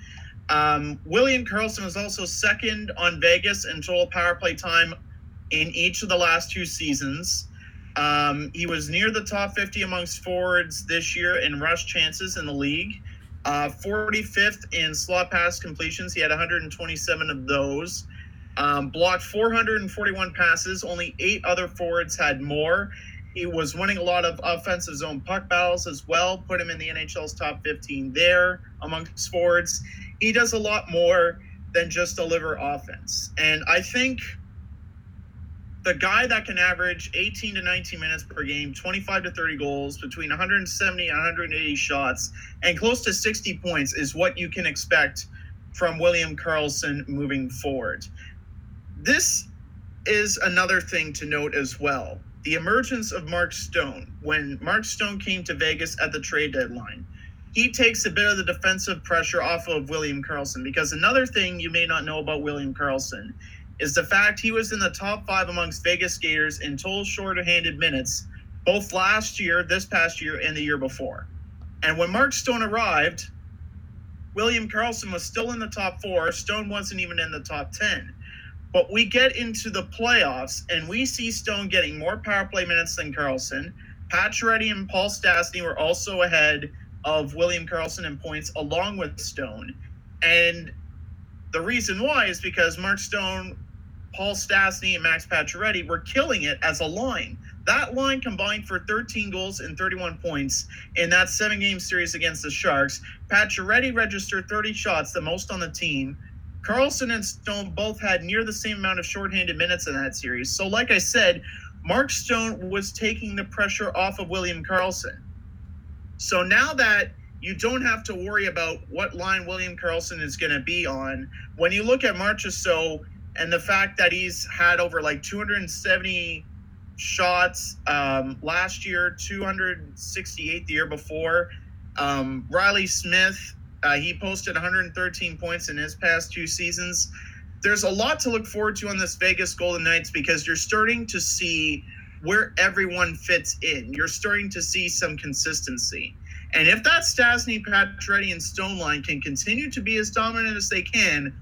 Um, William Karlsson was also second on Vegas in total power play time in each of the last two seasons. Um, he was near the top 50 amongst forwards this year in rush chances in the league. Uh, 45th in slot pass completions. He had 127 of those. Um, blocked 441 passes. Only eight other forwards had more. He was winning a lot of offensive zone puck battles as well, put him in the NHL's top 15 there amongst forwards he does a lot more than just deliver offense. And I think the guy that can average 18 to 19 minutes per game, 25 to 30 goals, between 170 and 180 shots, and close to 60 points is what you can expect from William Karlsson moving forward. This is another thing to note as well. The emergence of Mark Stone. When Mark Stone came to Vegas at the trade deadline, he takes a bit of the defensive pressure off of William Karlsson because another thing you may not know about William Karlsson is the fact he was in the top five amongst Vegas skaters in total short-handed minutes, both last year, this past year, and the year before. And when Mark Stone arrived, William Karlsson was still in the top four. Stone wasn't even in the top 10. But we get into the playoffs and we see Stone getting more power play minutes than Karlsson. Pacioretty and Paul Stastny were also ahead of William Karlsson in points, along with Stone. And the reason why is because Mark Stone, Paul Stastny, and Max Pacioretty were killing it as a line. That line combined for 13 goals and 31 points in that seven game series against the Sharks. Pacioretty registered 30 shots, the most on the team. Karlsson and Stone both had near the same amount of shorthanded minutes in that series. So, like I said, Mark Stone was taking the pressure off of William Karlsson. So now that you don't have to worry about what line William Karlsson is going to be on, when you look at Marchessault and the fact that he's had over like 270 shots um, last year, 268 the year before, um, Reilly Smith uh, he posted 113 points in his past two seasons. There's a lot to look forward to on this Vegas Golden Knights because you're starting to see where everyone fits in. You're starting to see some consistency. And if that Stastny, Pacioretty, and Stone line can continue to be as dominant as they can,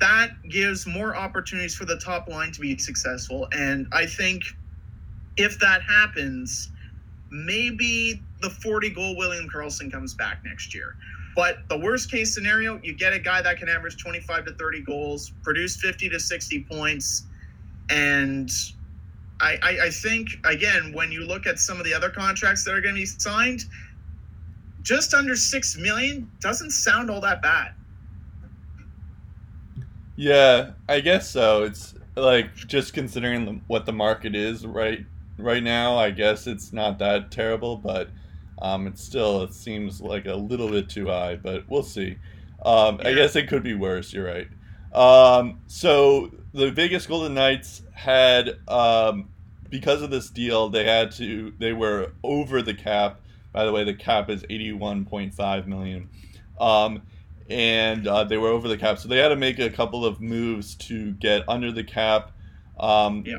that gives more opportunities for the top line to be successful. And I think if that happens, maybe the 40 goal William Karlsson comes back next year. But the worst case scenario, you get a guy that can average 25 to 30 goals, produce 50 to 60 points. And I, I, I think, again, when you look at some of the other contracts that are going to be signed, just under 6 million doesn't sound all that bad. Yeah, I guess so. It's like just considering the, what the market is right right now, I guess it's not that terrible, but um, it still it seems like a little bit too high, but we'll see. Um, I guess it could be worse. You're right. Um, so the Vegas Golden Knights had, um, because of this deal, they had to. They were over the cap. By the way, the cap is 81.5 million, um, and uh, they were over the cap. So they had to make a couple of moves to get under the cap. Um, yeah.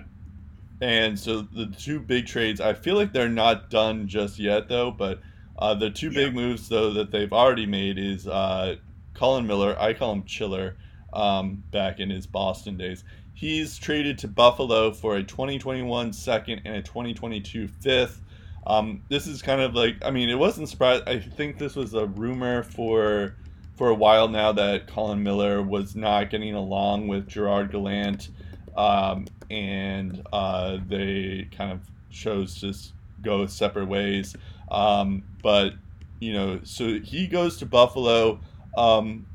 And so the two big trades, I feel like they're not done just yet, though. But uh, the two big moves, though, that they've already made is uh, Colin Miller. I call him Chiller. Um, back in his Boston days, he's traded to Buffalo for a 2021 second and a 2022 fifth. Um, this is kind of like, I mean, it wasn't surprised. I think this was a rumor for for a while now that Colin Miller was not getting along with Gerard Gallant um, and uh, they kind of chose to go separate ways. Um, but you know, so he goes to Buffalo. Um,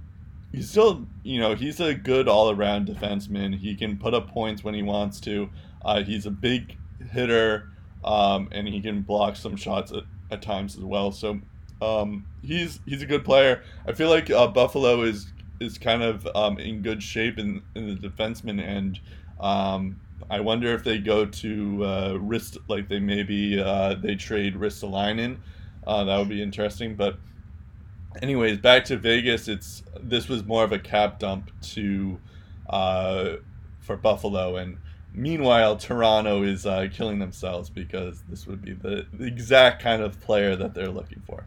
he's still, you know, he's a good all-around defenseman. He can put up points when he wants to. Uh, he's a big hitter, um, and he can block some shots at, at times as well. So um, he's he's a good player. I feel like uh, Buffalo is is kind of um, in good shape in, in the defenseman end. Um, I wonder if they go to uh, Rist, like they maybe uh, they trade Ristolainen. Uh, that would be interesting. But anyways, back to Vegas. It's this was more of a cap dump to uh, for Buffalo, and meanwhile Toronto is uh, killing themselves because this would be the, the exact kind of player that they're looking for.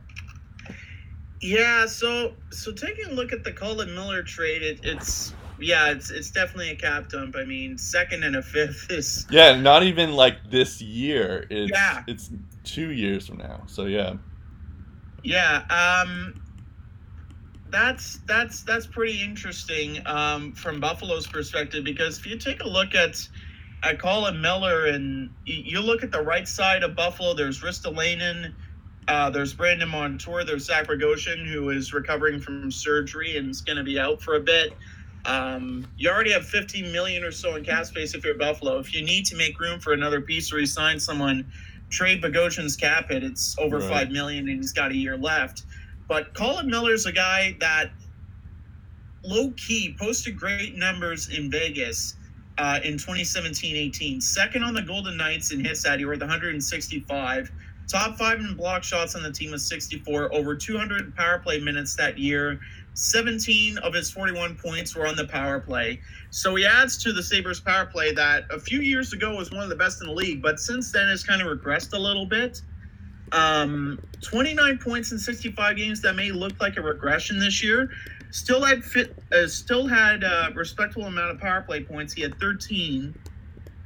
Yeah, so so taking a look at the Colin Miller trade, it, it's yeah, it's it's definitely a cap dump. I mean, second and a fifth is yeah, not even like this year. It's, yeah, it's two years from now. So yeah, yeah. Um, that's that's that's pretty interesting um, from Buffalo's perspective because if you take a look at at Colin Miller and you look at the right side of Buffalo, there's Ristolainen. Uh, there's Brandon Montour. There's Zach Bogosian, who is recovering from surgery and is going to be out for a bit. Um, you already have 15 million or so in cap space if you're Buffalo. If you need to make room for another piece or resign someone, trade Bogosian's cap hit. It's over right. five million and he's got a year left. But Colin Miller's a guy that low key posted great numbers in Vegas uh, in 2017-18. Second on the Golden Knights in hits that year with 165. Top five in block shots on the team with 64. Over 200 power play minutes that year 17 of his 41 points were on the power play. So he adds to the Sabres power play that a few years ago was one of the best in the league, but since then has kind of regressed a little bit. Um, 29 points in 65 games. That may look like a regression this year. Still had fit. Uh, still had a respectable amount of power play points. He had 13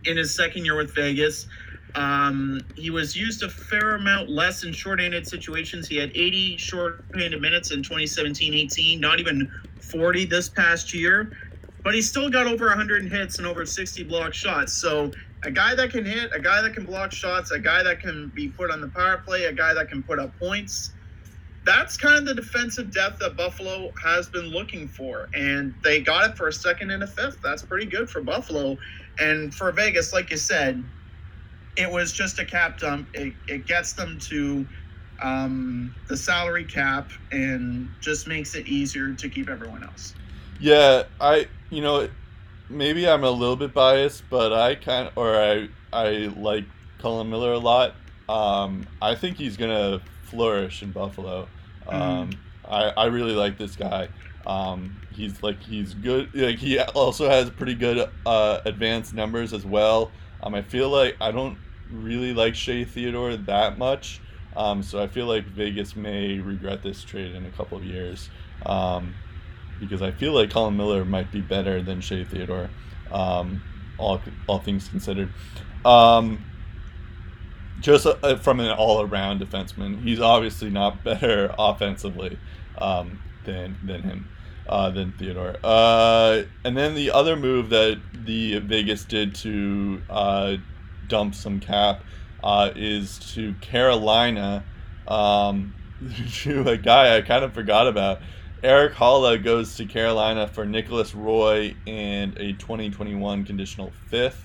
in his second year with Vegas. Um, he was used a fair amount less in short-handed situations. He had 80 short-handed minutes in 2017-18, not even 40 this past year. But he still got over 100 hits and over 60 block shots. So a guy that can hit, a guy that can block shots, a guy that can be put on the power play, a guy that can put up points. That's kind of the defensive depth that Buffalo has been looking for. And they got it for a second and a fifth. That's pretty good for Buffalo. And for Vegas, like you said, it was just a cap dump. It, it gets them to um, the salary cap and just makes it easier to keep everyone else. Yeah, I you know maybe I'm a little bit biased, but I kind of, or I I like Colin Miller a lot. Um, I think he's gonna flourish in Buffalo. Um, mm. I I really like this guy. Um, he's like he's good. Like he also has pretty good uh, advanced numbers as well. Um, I feel like I don't really like Shea Theodore that much. Um, so I feel like Vegas may regret this trade in a couple of years. Um, because I feel like Colin Miller might be better than Shea Theodore, um, all, all things considered. Um, just uh, from an all around defenseman, he's obviously not better offensively um, than, than him. Uh, than Theodore. Uh, and then the other move that the Vegas did to uh, dump some cap uh, is to Carolina, um, to a guy I kind of forgot about. Erik Haula goes to Carolina for Nicholas Roy and a 2021 conditional fifth.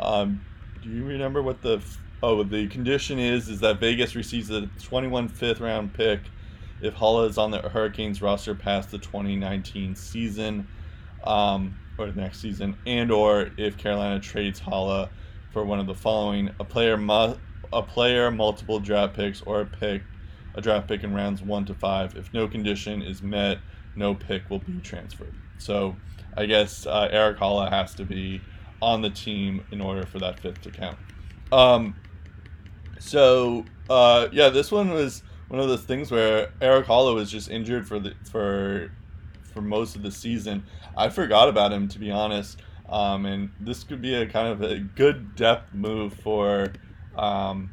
Um, do you remember what the oh the condition is? Is that Vegas receives a 21 fifth round pick if Haula is on the Hurricanes roster past the 2019 season um, or the next season, and or if Carolina trades Haula for one of the following: a player, mu- a player, multiple draft picks, or a pick, a draft pick in rounds one to five. If no condition is met, no pick will be transferred. So, I guess uh, Erik Haula has to be on the team in order for that fifth to count. Um, so uh, yeah, this one was one of those things where Erik Haula was just injured for the for for most of the season. I forgot about him to be honest. Um, and this could be a kind of a good depth move for um,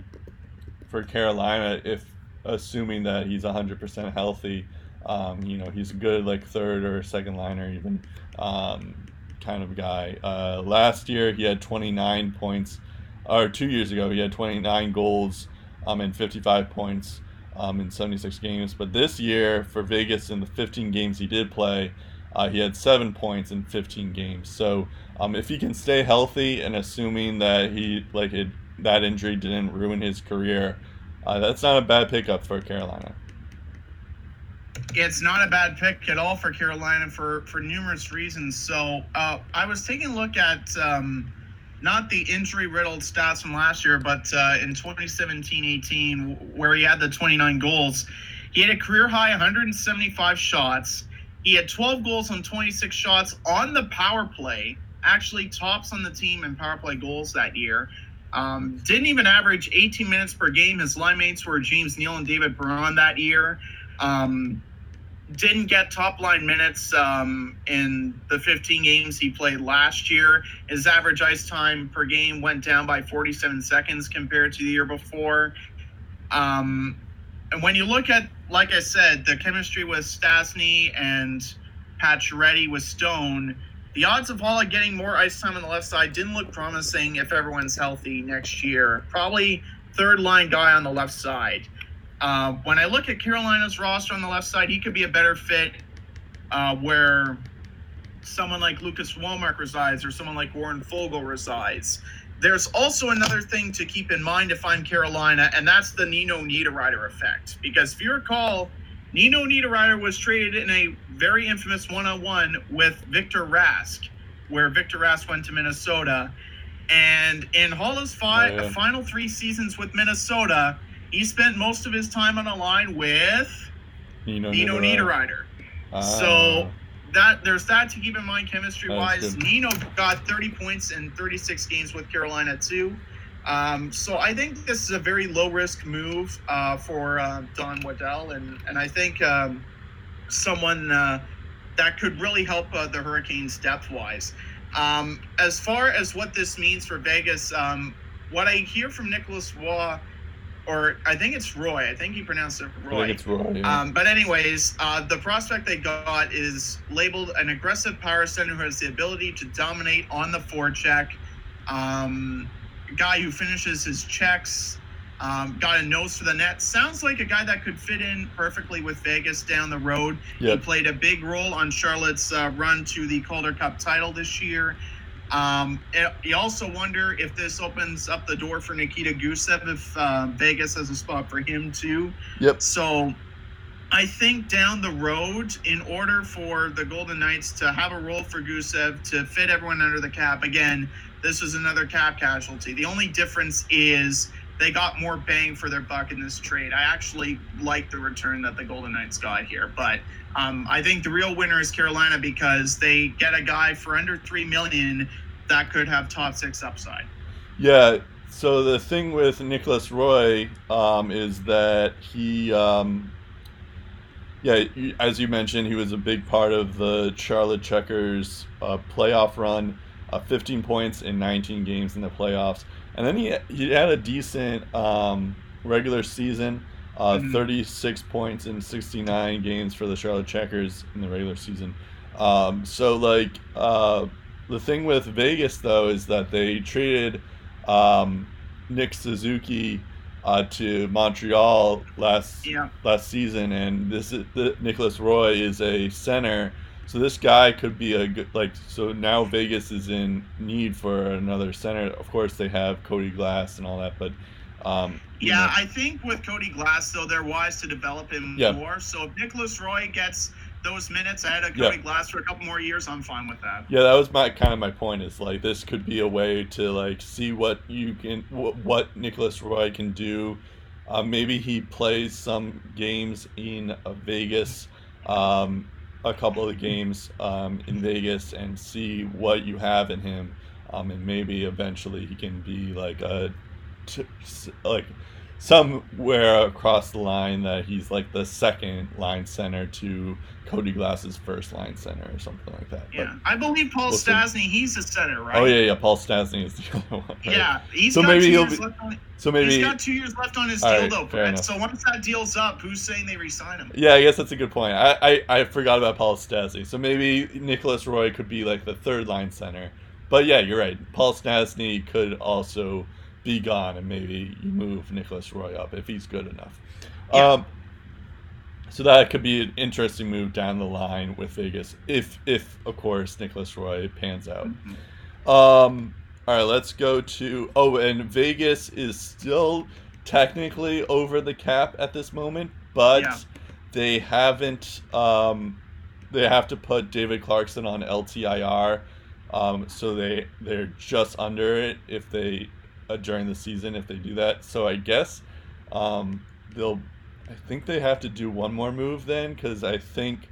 for Carolina if assuming that he's 100% healthy. Um, you know, he's a good like third or second liner even um, kind of guy. Uh, last year he had 29 points, or two years ago he had 29 goals um, and 55 points um, in 76 games. But this year for Vegas in the 15 games he did play, uh, he had seven points in 15 games. So um, if he can stay healthy and assuming that he like it, that injury didn't ruin his career, uh, that's not a bad pickup for Carolina. It's not a bad pick at all for Carolina for for numerous reasons. So uh, I was taking a look at um, not the injury riddled stats from last year, but uh, in 2017-18 where he had the 29 goals, he had a career high 175 shots. He had 12 goals on 26 shots on the power play actually tops on the team in power play goals that year. Um, didn't even average 18 minutes per game. His line mates were James Neal and David Perron that year. Um, didn't get top line minutes um, in the 15 games he played last year. His average ice time per game went down by 47 seconds compared to the year before. Um, and when you look at, like I said, the chemistry with Stastny and Pacioretty with Stone, the odds of Haula getting more ice time on the left side didn't look promising if everyone's healthy next year. Probably third line guy on the left side. Uh, when I look at Carolina's roster on the left side, he could be a better fit uh, where someone like Lucas Wallmark resides or someone like Warren Foegele resides. There's also another thing to keep in mind if I'm Carolina, and that's the Nino Niederreiter effect. Because if you recall, Nino Niederreiter was traded in a very infamous one-on-one with Victor Rask, where Victor Rask went to Minnesota. And in Haula's fi- oh, yeah. final three seasons with Minnesota, he spent most of his time on a line with Nino, Nino Niederreiter. Ah. So that there's that to keep in mind chemistry wise. Nino got 30 points in 36 games with Carolina too. Um, so I think this is a very low risk move uh, for uh, Don Waddell, and and I think um, someone uh, that could really help uh, the Hurricanes depth wise. Um, as far as what this means for Vegas, um, what I hear from Nicholas Waugh, or I think it's Roy, I think he pronounced it Roy. It's Roy. yeah. Um, but anyways, uh, the prospect they got is labeled an aggressive power center who has the ability to dominate on the forecheck. Um, guy who finishes his checks. Um, got a nose for the net. Sounds like a guy that could fit in perfectly with Vegas down the road. He played a big role on Charlotte's uh, run to the Calder Cup title this year. Um, and you also wonder if this opens up the door for Nikita Gusev if uh, Vegas has a spot for him too. Yep. So I think down the road, in order for the Golden Knights to have a role for Gusev to fit everyone under the cap, again, this is another cap casualty. The only difference is they got more bang for their buck in this trade. I actually like the return that the Golden Knights got here, but um, I think the real winner is Carolina because they get a guy for under three million that could have top six upside. Yeah. So the thing with Nicholas Roy um, is that he, um, yeah, as you mentioned, he was a big part of the Charlotte Checkers uh, playoff run. Uh, 15 points in 19 games in the playoffs, and then he he had a decent um, regular season. Uh, Mhm. 36 points in 69 games for the Charlotte Checkers in the regular season. Um, so like uh, the thing with Vegas though is that they traded um, Nick Suzuki uh, to Montreal last Yeah. last season, and this is the Nicholas Roy is a center. So this guy could be a good like. So now Vegas is in need for another center. Of course, they have Cody Glass and all that, but um, Yeah, know, I think with Cody Glass, though, they're wise to develop him Yeah. more. So if Nicholas Roy gets those minutes ahead of Yeah. Cody Glass for a couple more years, I'm fine with that. Yeah, that was my kind of my point. Is like this could be a way to like see what you can, what, what Nicholas Roy can do. Uh, maybe he plays some games in uh, Vegas, um, a couple of the games um, in Vegas, and see what you have in him, um, and maybe eventually he can be like a, t- like somewhere across the line that he's like the second line center to Cody Glass's first line center or something like that. But- Yeah, I believe Paul we'll see. Stastny, he's a center, right? Oh yeah, yeah. Paul Stastny is the other one. right? Yeah, he's So got maybe two he'll years be- left on. So He's maybe. got two years left on his deal, right, though, fair Brett. So once that deal's up, who's saying they resign him? Yeah, I guess that's a good point. I, I, I forgot about Paul Stastny. So maybe Nicholas Roy could be like the third line center. But yeah, you're right. Paul Stastny could also be gone, and maybe you move Nicholas Roy up if he's good enough. Yeah. Um, so that could be an interesting move down the line with Vegas, if if of course Nicholas Roy pans out. Um, all right, let's go to. Oh, and Vegas is still technically over the cap at this moment, but Yeah. they haven't. Um, they have to put David Clarkson on LTIR, um, so they they're just under it if they uh, during the season if they do that. So I guess um, they'll. I think they have to do one more move then, because I think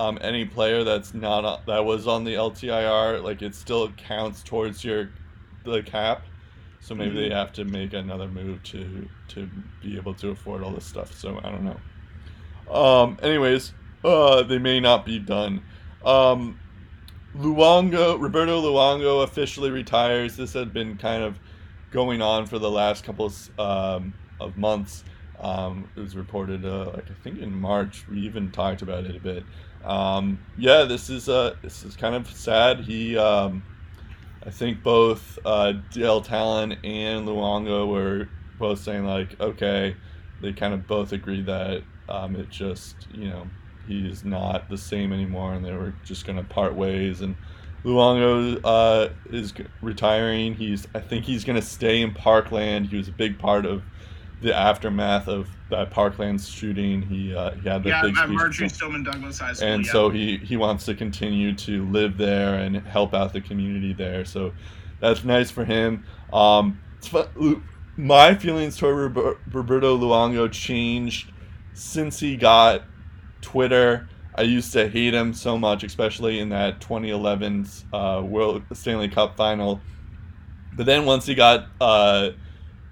um, any player that's not on- that was on the LTIR, like it still counts towards your the cap. So maybe they have to make another move to to be able to afford all this stuff. So I don't know. Um. Anyways, uh, they may not be done. Um, Luongo, Roberto Luongo officially retires. This had been kind of going on for the last couple of, um, of months. Um, it was reported, uh, like I think in March. We even talked about it a bit. Um, yeah, this is uh, this is kind of sad. He, um, I think both uh, Dale Tallon and Luongo were both saying like, okay, they kind of both agreed that um, it just, you know, he is not the same anymore, and they were just gonna part ways. And Luongo uh, is retiring. He's, I think he's gonna stay in Parkland. He was a big part of the aftermath of that Parkland shooting. He, uh, he had that Yeah, big at Marjory Stoneman Douglas High School. and yeah. so he he wants to continue to live there and help out the community there. So that's nice for him. Um, it's fu- Lu- my feelings toward Roberto Luongo changed since he got Twitter. I used to hate him so much, especially in that 2011 uh, World Stanley Cup final. But then once he got uh,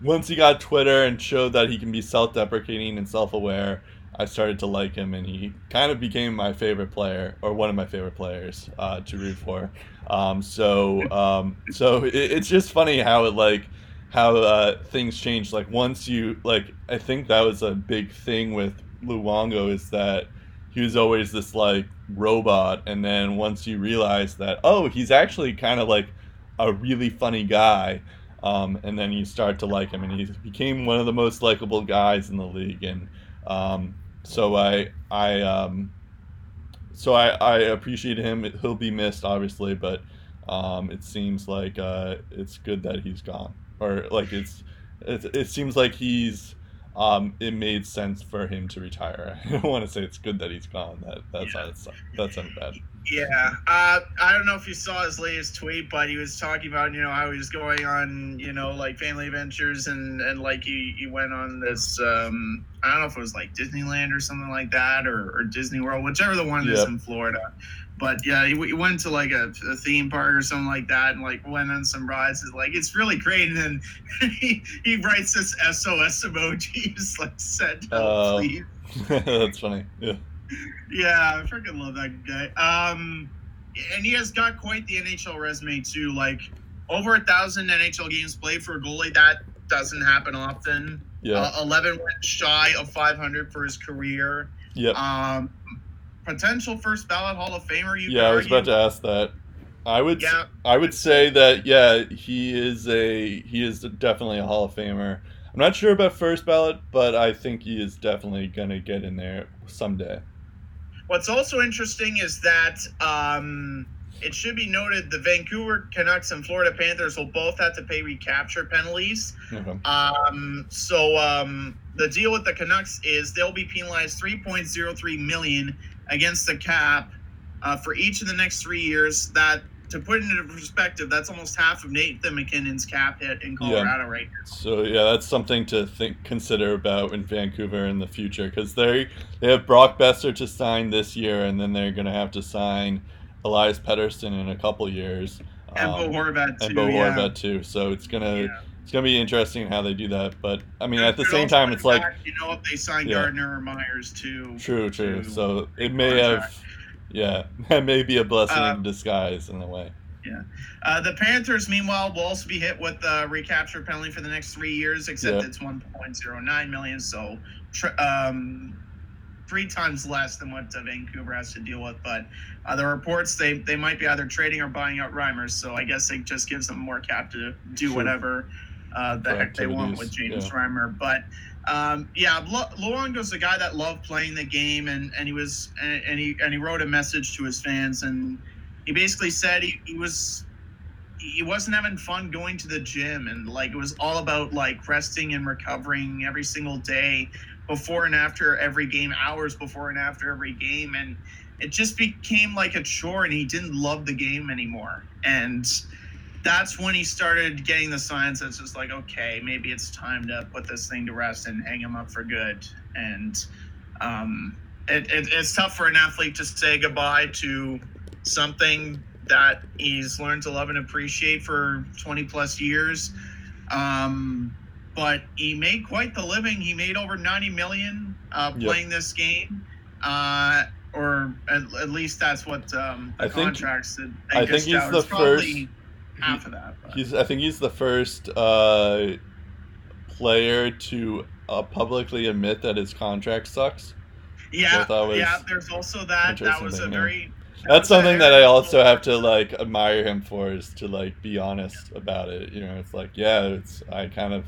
once he got Twitter and showed that he can be self-deprecating and self-aware, I started to like him, and he kind of became my favorite player or one of my favorite players uh, to root for. Um, so um, so it, it's just funny how it like how uh, things change. Like once you like, I think that was a big thing with Luongo is that he was always this like robot, and then once you realize that oh, he's actually kind of like a really funny guy. Um, and then you start to like him, and he became one of the most likable guys in the league. And um, so I I um, so I, I appreciate him. He'll be missed, obviously, but um, it seems like uh, it's good that he's gone, or like it's it, it seems like he's um, it made sense for him to retire. I don't want to say it's good that he's gone. That that's Yeah. not that's not bad. Yeah, uh, I don't know if you saw his latest tweet, but he was talking about you know how he was going on you know like family adventures and and like he, he went on this um, I don't know if it was like Disneyland or something like that or, or Disney World, whichever the one is in Florida. But yeah, he, he went to like a, a theme park or something like that and like went on some rides. It's like it's really great. And then he, he writes this SOS emoji. He's like, "Send help, Oh. please." that's funny. Yeah. Yeah, I freaking love that guy. Um, and he has got quite the NHL resume too. Like over a thousand NHL games played for a goalie. That doesn't happen often. Yeah. Uh, Eleven went shy of 500 for his career. Yep. Um, potential first ballot Hall of Famer. You yeah, I was about to ask that. I would Yeah. I would say that yeah, he is a he is definitely a Hall of Famer. I'm not sure about first ballot, but I think he is definitely gonna get in there someday. What's also interesting is that um, it should be noted the Vancouver Canucks and Florida Panthers will both have to pay recapture penalties. Okay. Um, so um, the deal with the Canucks is they'll be penalized 3.03 million against the cap uh, for each of the next three years. That to put it into perspective, that's almost half of Nathan MacKinnon's cap hit in Colorado right now. So yeah, that's something to think consider about in Vancouver in the future because they they have Brock Boeser to sign this year, and then they're gonna have to sign Elias Pettersson in a couple years. And Bo um, Horvat too. and Bo yeah. Horvat too. So it's gonna Yeah. It's gonna be interesting how they do that. But I mean, at the same time, the it's like you know if they sign Yeah. Gardiner or Myers too. True, true. to So it may contract. have, yeah, that may be a blessing Uh, in disguise in a way. Uh, the Panthers, meanwhile, will also be hit with a recapture penalty for the next three years, except Yeah. it's 1.09 million, so tr- um, three times less than what uh, Vancouver has to deal with. But uh, the reports they they might be either trading or buying out Reimers, so I guess it just gives them more cap to do Sure. whatever uh, the heck they want with James yeah. Reimer. But um, yeah, Lu- Luongo's a guy that loved playing the game, and, and he was and, and he and he wrote a message to his fans, and he basically said he, he was he wasn't having fun going to the gym and like it was all about like resting and recovering every single day before and after every game hours before and after every game and it just became like a chore and he didn't love the game anymore and that's when he started getting the signs that's just like okay maybe it's time to put this thing to rest and hang him up for good and um, it, it, it's tough for an athlete to say goodbye to something that he's learned to love and appreciate for 20 plus years. Um, but he made quite the living. He made over 90 million uh, Yep. playing this game. Uh, or at, at least that's what um, the I think- contracts that I think he's out. the It's probably first- half of that. but- He's, I think he's the first uh, player to uh, publicly admit that his contract sucks. yeah, yeah. There's also that. That was a thing, yeah. very. That's something that I also have to like admire him for is to like be honest about it. You know, it's like yeah, it's I kind of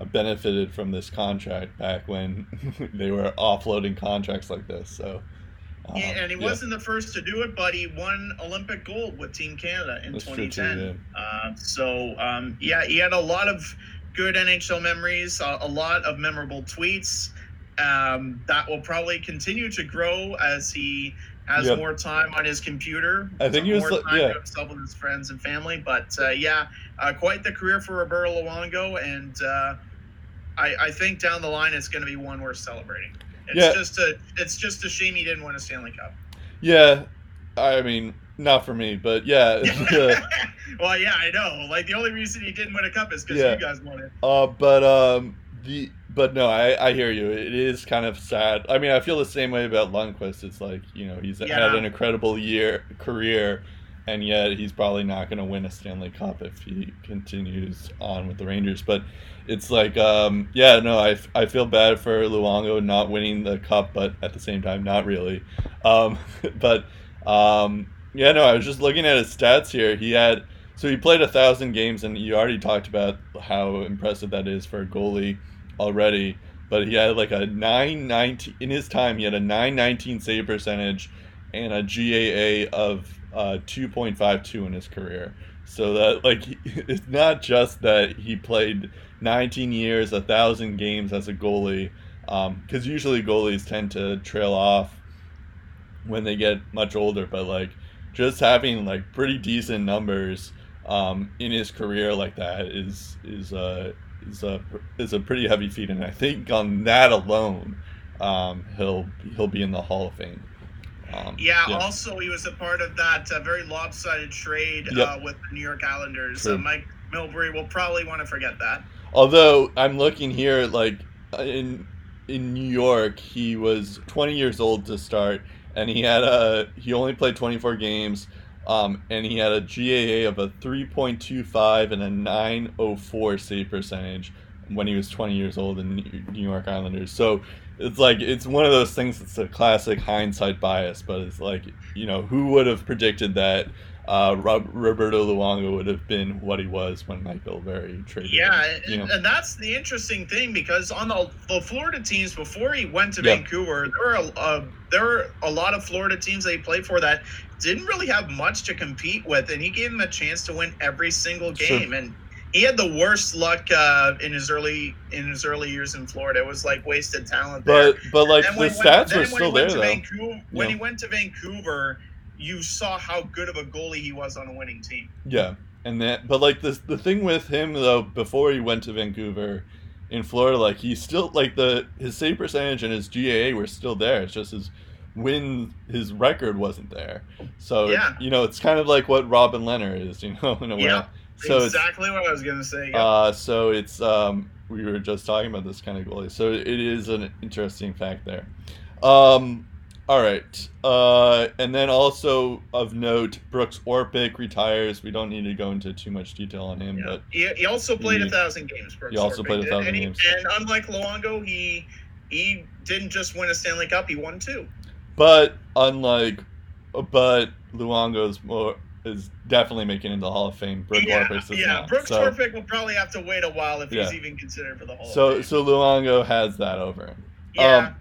I benefited from this contract back when they were offloading contracts like this. So um, and he yeah. wasn't the first to do it, but he won Olympic gold with Team Canada in That's true, too, 2010. Uh, so, um, yeah, he had a lot of good NHL memories, a, a lot of memorable tweets. Um, that will probably continue to grow as he has Yep. more time on his computer. I think he was more time yeah. to himself with his friends and family. But uh, yeah, uh, quite the career for Roberto Luongo, and uh, I, I think down the line it's going to be one worth celebrating. It's Yeah. just a it's just a shame he didn't win a Stanley Cup. Yeah, I mean, not for me, but yeah. well, yeah, I know. Like the only reason he didn't win a cup is because Yeah. you guys won it. Uh, but um, the but no, I I hear you. It is kind of sad. I mean, I feel the same way about Lundqvist. It's like you know he's had an incredible year career, and yet he's probably not going to win a Stanley Cup if he continues on with the Rangers. But it's like um, yeah, no, I, I feel bad for Luongo not winning the cup, but at the same time, not really. Um, but um, yeah, no, I was just looking at his stats here. He had so he played a thousand games, and you already talked about how impressive that is for a goalie already. But he had like a nine nineteen in his time. He had a nine nineteen save percentage and a GAA of uh, two point five two in his career. So that like it's not just that he played nineteen years, a thousand games as a goalie, because usually goalies tend to trail off when they get much older. But like just having like pretty decent numbers um, in his career like that is is a is a is a pretty heavy feat, and I think on that alone, um, he'll he'll be in the Hall of Fame. Um, Yeah, Also, he was a part of that uh, very lopsided trade Yep. uh, with the New York Islanders. Uh, Mike Milbury will probably want to forget that. Although I'm looking here, like in in New York, he was 20 years old to start, and he had a he only played 24 games, um, and he had a GAA of a 3.25 and a 904 save percentage when he was 20 years old in New York Islanders. So it's like it's one of those things. It's a classic hindsight bias, but it's like you know who would have predicted that. Uh, Rob, Roberto Luongo would have been what he was when Mike Milbury traded. him, Yeah, you know. and that's the interesting thing because on the, the Florida teams before he went to Yeah. Vancouver, there were a, uh, there were a lot of Florida teams that he played for that didn't really have much to compete with, and he gave them a chance to win every single Sure. game. And he had the worst luck uh, in his early in his early years in Florida. It was like wasted talent there. But but like the when stats went- are still there though. Vancouver, when Yeah. he went to Vancouver, you saw how good of a goalie he was on a winning team. Yeah, and that but like the the thing with him though before he went to Vancouver, in Florida, like he still like the his save percentage and his GAA were still there. It's just his win his record wasn't there. So Yeah. you know it's kind of like what Robin Lehner is, you know, in a way. Yeah, So exactly what I was gonna say. yeah. Uh, so it's um, we were just talking about this kind of goalie, so it is an interesting fact there. Um, all right, uh, and then also of note, Brooks Orpik retires. We don't need to go into too much detail on him, Yeah. but he, he also played he- a thousand games. Brooks he also Orpik played a thousand and he- games. And unlike Luongo, he he didn't just win a Stanley Cup; he won two. but unlike, but Luongo's more is definitely making it into the Hall of Fame. Brooks yeah, is yeah. not. Brooks so, will probably have to wait a while if Yeah. he's even considered for the Hall. so of Fame. so Luongo has that over him. yeah, um,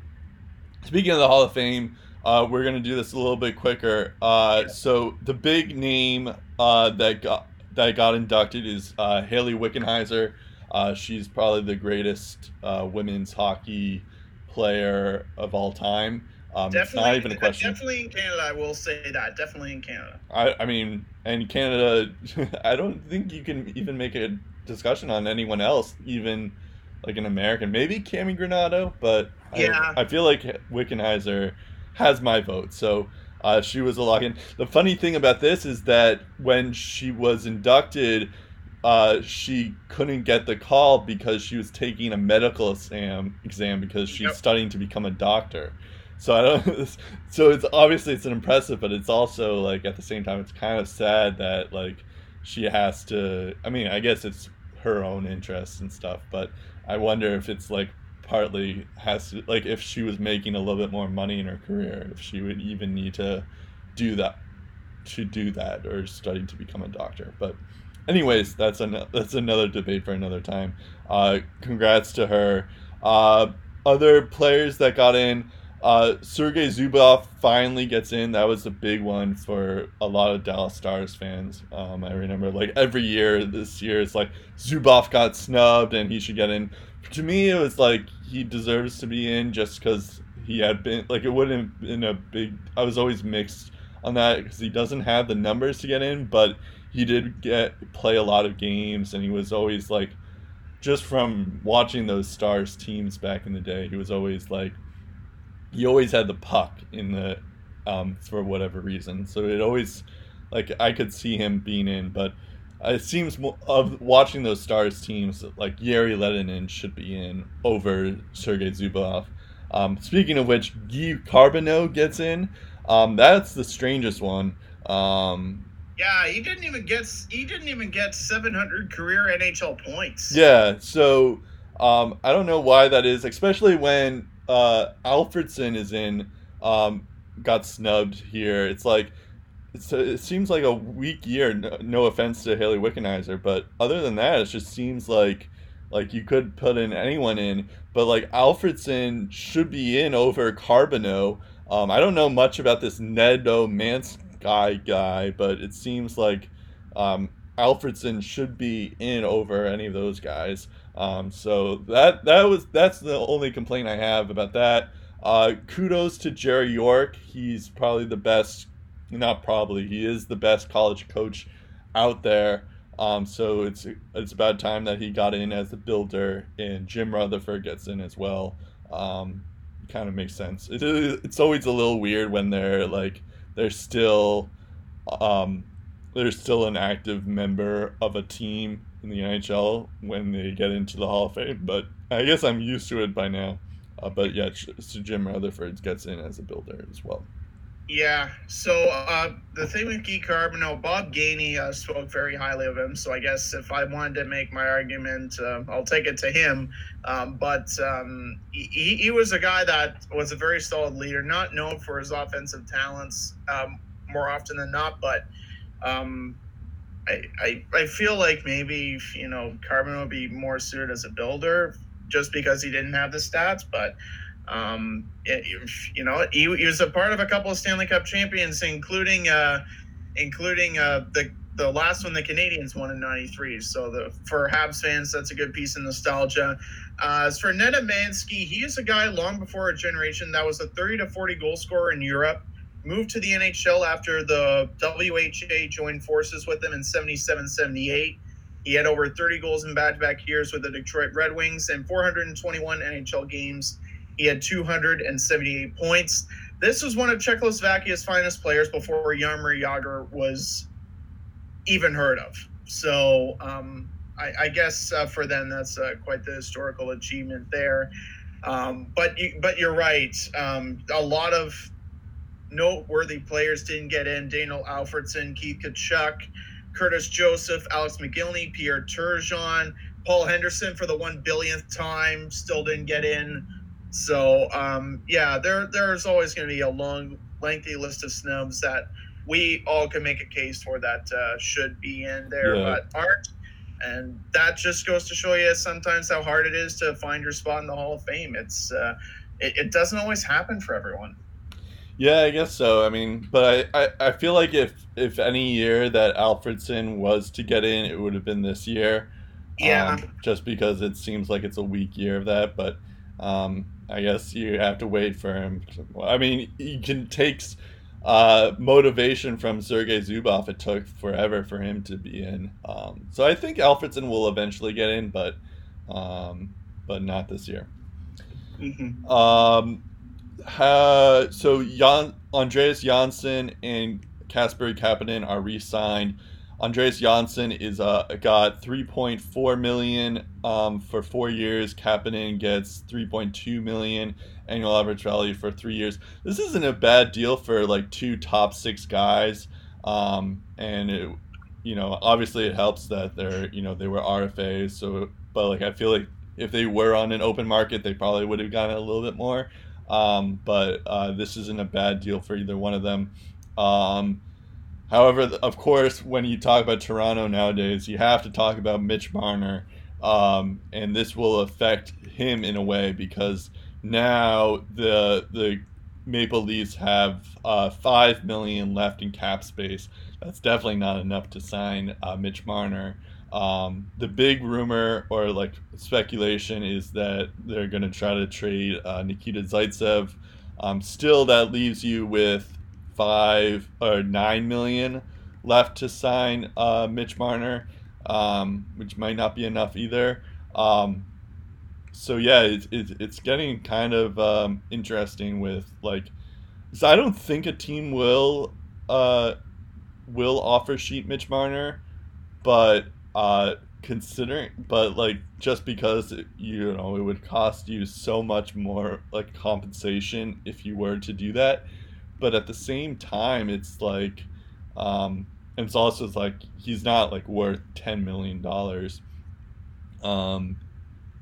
Speaking of the Hall of Fame, uh, we're gonna do this a little bit quicker. Uh, Yeah. So the big name uh, that got that got inducted is uh, Hayley Wickenheiser. Uh, she's probably the greatest uh, women's hockey player of all time. Um, it's not even a question. Definitely in Canada, I will say that. Definitely in Canada. I, I mean, and Canada, I don't think you can even make a discussion on anyone else, even like an American. Maybe Cammi Granato, but Yeah. I, I feel like Wickenheiser has my vote. So uh, she was a lock in. The funny thing about this is that when she was inducted, uh, she couldn't get the call because she was taking a medical exam exam because she's Yep. studying to become a doctor. So I don't. So it's obviously it's an impressive, but it's also like at the same time it's kind of sad that like she has to. I mean, I guess it's her own interests and stuff, but I wonder if it's like partly has to like if she was making a little bit more money in her career, if she would even need to do that to do that or study to become a doctor. But anyways, that's an that's another debate for another time. Uh, congrats to her. Uh, other players that got in. Uh, Sergei Zubov finally gets in. That was a big one for a lot of Dallas Stars fans. Um, I remember like every year this year, it's like Zubov got snubbed and he should get in. To me, it was like he deserves to be in just because he had been like it wouldn't have been a big. I was always mixed on that because he doesn't have the numbers to get in, but he did get play a lot of games and he was always like just from watching those stars teams back in the day he was always like he always had the puck in the um, for whatever reason so it always like I could see him being in, but it seems mo- of watching those stars teams like Jere Lehtinen should be in over Sergei Zubov. Um, speaking of which, Guy Carbonneau gets in. Um, that's the strangest one. Um, yeah, he didn't even get he didn't even get 700 career NHL points. Yeah, so um, I don't know why that is, especially when uh, Alfredsson is in, um, got snubbed here. It's like it's, it seems like a weak year. No, no offense to Hayley Wickenheiser, but other than that, it just seems like like you could put in anyone in, but like Alfredsson should be in over Carbonneau. Um, I don't know much about this Nedo Mans guy guy, but it seems like um, Alfredsson should be in over any of those guys. Um, so that that was that's the only complaint I have about that. Uh, kudos to Jerry York. He's probably the best, not probably, he is the best college coach out there. Um, so it's it's about time that he got in as a builder, and Jim Rutherford gets in as well. Um, kind of makes sense. It, it's always a little weird when they're like they're still um, they're still an active member of a team in the NHL when they get into the Hall of Fame. But I guess I'm used to it by now. Uh, but yeah, so Jim Rutherford gets in as a builder as well. Yeah. So uh, the thing with Guy Carbonneau, Bob Gainey uh, spoke very highly of him. So I guess if I wanted to make my argument, uh, I'll take it to him. Um, but um, he, he was a guy that was a very solid leader, not known for his offensive talents um, more often than not, but um, I, I, feel like maybe you know Carbon would be more suited as a builder just because he didn't have the stats, but um, it, you know he, he, was a part of a couple of Stanley Cup champions, including uh, including uh, the the last one the Canadiens won in '93. So the for Habs fans, that's a good piece of nostalgia. Uh, as for Nedomansky, he is a guy long before a generation that was a 30 to 40 goal scorer in Europe moved to the NHL after the WHA joined forces with them in 77 78. He had over 30 goals in back to back years with the Detroit Red Wings and 421 NHL games. He had 278 points. This was one of Czechoslovakia's finest players before Jaromir Jagr was even heard of. So um, I, I, guess uh, for them, that's uh, quite the historical achievement there. Um, but you, but you're right. Um, a lot of noteworthy players didn't get in. Daniel Alfredsson, Keith Tkachuk, Curtis Joseph, Alex Mogilny, Pierre Turgeon, Paul Henderson for the one billionth time still didn't get in. So um, yeah, there there's always going to be a long, lengthy list of snubs that we all can make a case for that uh, should be in there, yeah. but aren't. And that just goes to show you sometimes how hard it is to find your spot in the Hall of Fame. It's uh, it, it doesn't always happen for everyone. Yeah, I guess so. I mean, but I, I, I feel like if if any year that Alfredsson was to get in, it would have been this year. Yeah. Um, just because it seems like it's a weak year of that, but um, I guess you have to wait for him. I mean, he can take uh, motivation from Sergei Zubov. It took forever for him to be in. Um, so I think Alfredsson will eventually get in, but um, but not this year. Mm-hmm. Um, uh, so Jan, Andreas Johnsson and Casper Kapanen are re-signed. Andreas Johnsson is uh, got 3.4 million um, for four years. Kapanen gets 3.2 million annual average value for three years. This isn't a bad deal for like two top six guys, um, and it, you know, obviously it helps that they're you know they were RFAs. So, but like I feel like if they were on an open market, they probably would have gotten a little bit more. Um, but uh, this isn't a bad deal for either one of them. Um, however, of course, when you talk about Toronto nowadays, you have to talk about Mitch Marner, um, and this will affect him in a way because now the the Maple Leafs have uh, five million left in cap space. That's definitely not enough to sign uh, Mitch Marner. Um, the big rumor or like speculation is that they're going to try to trade uh, Nikita Zaitsev. Um, still, that leaves you with five or nine million left to sign uh, Mitch Marner, um, which might not be enough either. Um, so yeah, it's, it's, it's getting kind of um, interesting with like, so I don't think a team will uh, will offer sheet Mitch Marner, but uh, considering, but like just because it, you know it would cost you so much more like compensation if you were to do that, but at the same time, it's like, um, and it's also like he's not like worth ten million dollars. Um,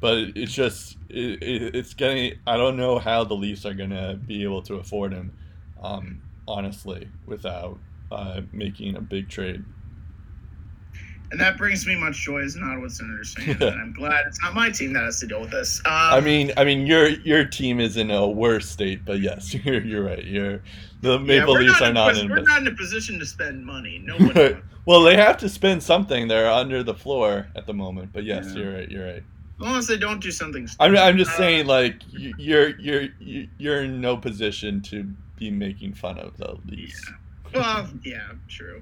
but it's just it, it, it's getting. I don't know how the Leafs are gonna be able to afford him, um, honestly, without uh, making a big trade. And that brings me much joy as an Ottawa Senators fan. and I'm glad it's not my team that has to deal with this. Um, I mean, I mean, your your team is in a worse state, but yes, you're you're right. You're the Maple yeah, Leafs not are not in. We're not in a position to spend money. No one. well, they have to spend something. They're under the floor at the moment. But yes, Yeah. you're right. You're right. As long as they don't do something. I'm I'm just Uh, saying, like you- you're you're you're in no position to be making fun of the Leafs. Well, yeah, true.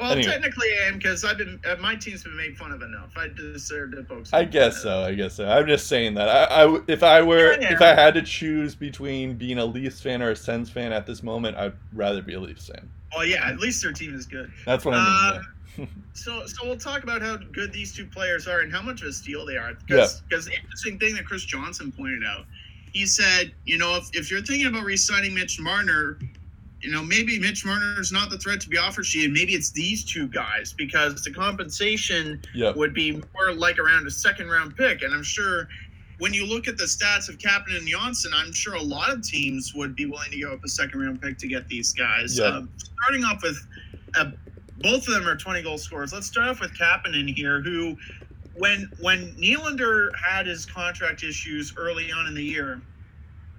Well, Anyway. technically I am because I've been uh, my team's been made fun of enough. I deserve to poke. I guess so. I guess so. I'm just saying that. I, I if I were Yeah, if. I had to choose between being a Leafs fan or a Sens fan at this moment, I'd rather be a Leafs fan. Well, yeah, at least their team is good. That's what I mean. Um, So, so we'll talk about how good these two players are and how much of a steal they are. Yeah. Because the interesting thing that Chris Johnston pointed out, he said, you know, if, if you're thinking about re-signing Mitch Marner, you know, maybe Mitch Marner is not the threat to be offered to you. Maybe it's these two guys because the compensation. Yep. would be more like around a second round pick. And I'm sure when you look at the stats of Kapanen and Johnsson, I'm sure a lot of teams would be willing to go up a second round pick to get these guys. Yeah. Um, starting off with uh, both of them are 20 goal scorers. Let's start off with Kapanen here, who when when Nylander had his contract issues early on in the year,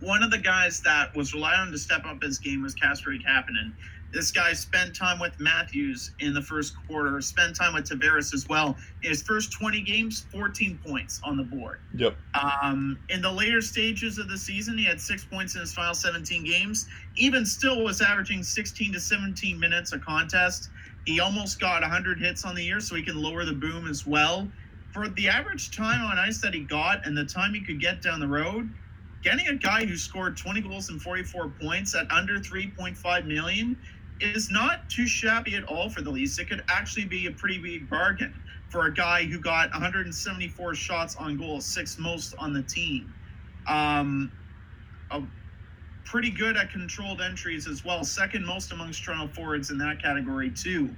one of the guys that was relied on to step up his game was Kasperi Kapanen. This guy spent time with Matthews in the first quarter, spent time with Tavares as well. In his first 20 games, 14 points on the board. Yep. Um, in the later stages of the season, he had six points in his final 17 games. Even still, was averaging 16 to 17 minutes a contest. He almost got 100 hits on the year, so he can lower the boom as well. For the average time on ice that he got and the time he could get down the road, getting a guy who scored 20 goals and 44 points at under 3.5 million is not too shabby at all for the Leafs. It could actually be a pretty big bargain for a guy who got 174 shots on goal, sixth most on the team. Um, a, pretty good at controlled entries as well, second most amongst Toronto forwards in that category too.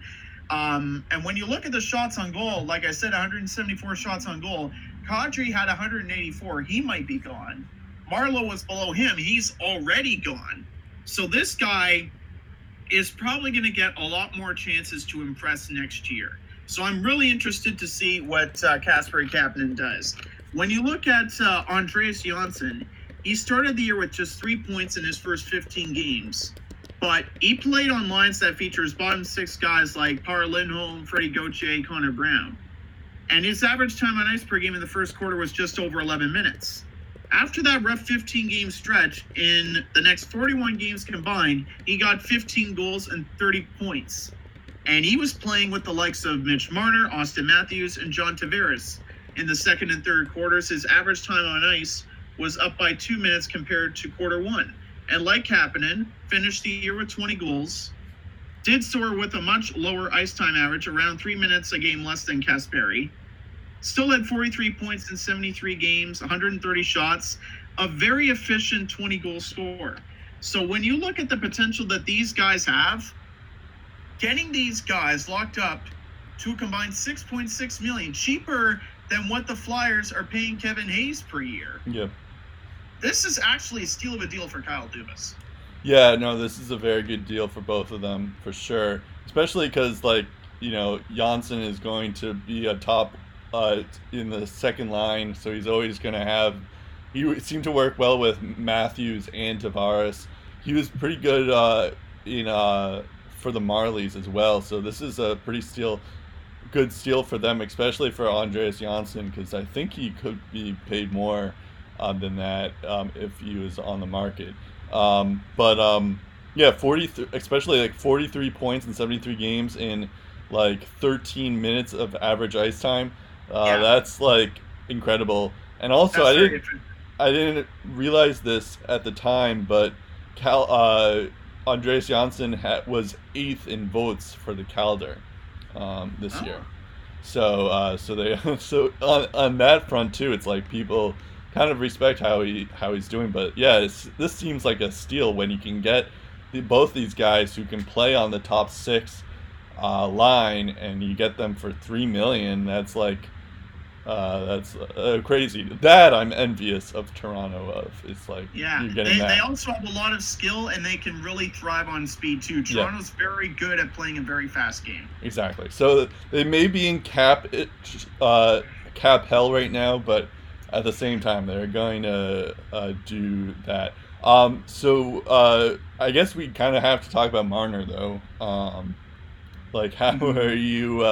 Um, and when you look at the shots on goal, like I said, 174 shots on goal. Kadri had 184. He might be gone. Marleau was below him. He's already gone. So this guy is probably going to get a lot more chances to impress next year. So I'm really interested to see what uh, Kasper Kapanen does. When you look at uh, Andreas Johnsson, he started the year with just three points in his first 15 games, but he played on lines that features bottom six guys like Par Lindholm, Freddie Gauthier, Connor Brown. And his average time on ice per game in the first quarter was just over 11 minutes. After that rough 15 game stretch, in the next 41 games combined, he got 15 goals and 30 points. And he was playing with the likes of Mitch Marner, Auston Matthews, and John Tavares. In the second and third quarters, his average time on ice was up by two minutes compared to quarter one. And like Kapanen, finished the year with 20 goals, did soar with a much lower ice time average, around three minutes a game less than Kasperi. Still had 43 points in 73 games, 130 shots, a very efficient 20 goal scorer. So when you look at the potential that these guys have, getting these guys locked up to a combined 6.6 million, cheaper than what the Flyers are paying Kevin Hayes per year. Yep. This is actually a steal of a deal for Kyle Dubas. Yeah, no, this is a very good deal for both of them for sure. Especially because, like, you know, Johnsson is going to be a top uh, in the second line, so he's always going to have. He seemed to work well with Matthews and Tavares. He was pretty good uh, in uh, for the Marlies as well. So this is a pretty steal, good steal for them, especially for Andreas Johnsson, because I think he could be paid more uh, than that um, if he was on the market. Um, but um, yeah, forty, especially like forty-three points in seventy-three games in like thirteen minutes of average ice time. Uh, Yeah. That's like incredible. And also, That's I didn't. I didn't realize this at the time, but Cal, uh, Andreas Johnsson ha- was eighth in votes for the Calder um, this Oh. year. So uh, so they so on, on that front too, it's like people kind of respect how he how he's doing. But yeah, it's, this seems like a steal when you can get the, both these guys who can play on the top six uh, line, and you get them for three million. That's like uh, that's uh, crazy. That I'm envious of Toronto of. It's like Yeah, you're they, that. they also have a lot of skill and they can really thrive on speed too. Yeah. Toronto's very good at playing a very fast game. Exactly. So they may be in cap uh, cap hell right now, but at the same time, they're going to uh, do that. Um, so uh, I guess we kind of have to talk about Marner though. Um, like, how are you?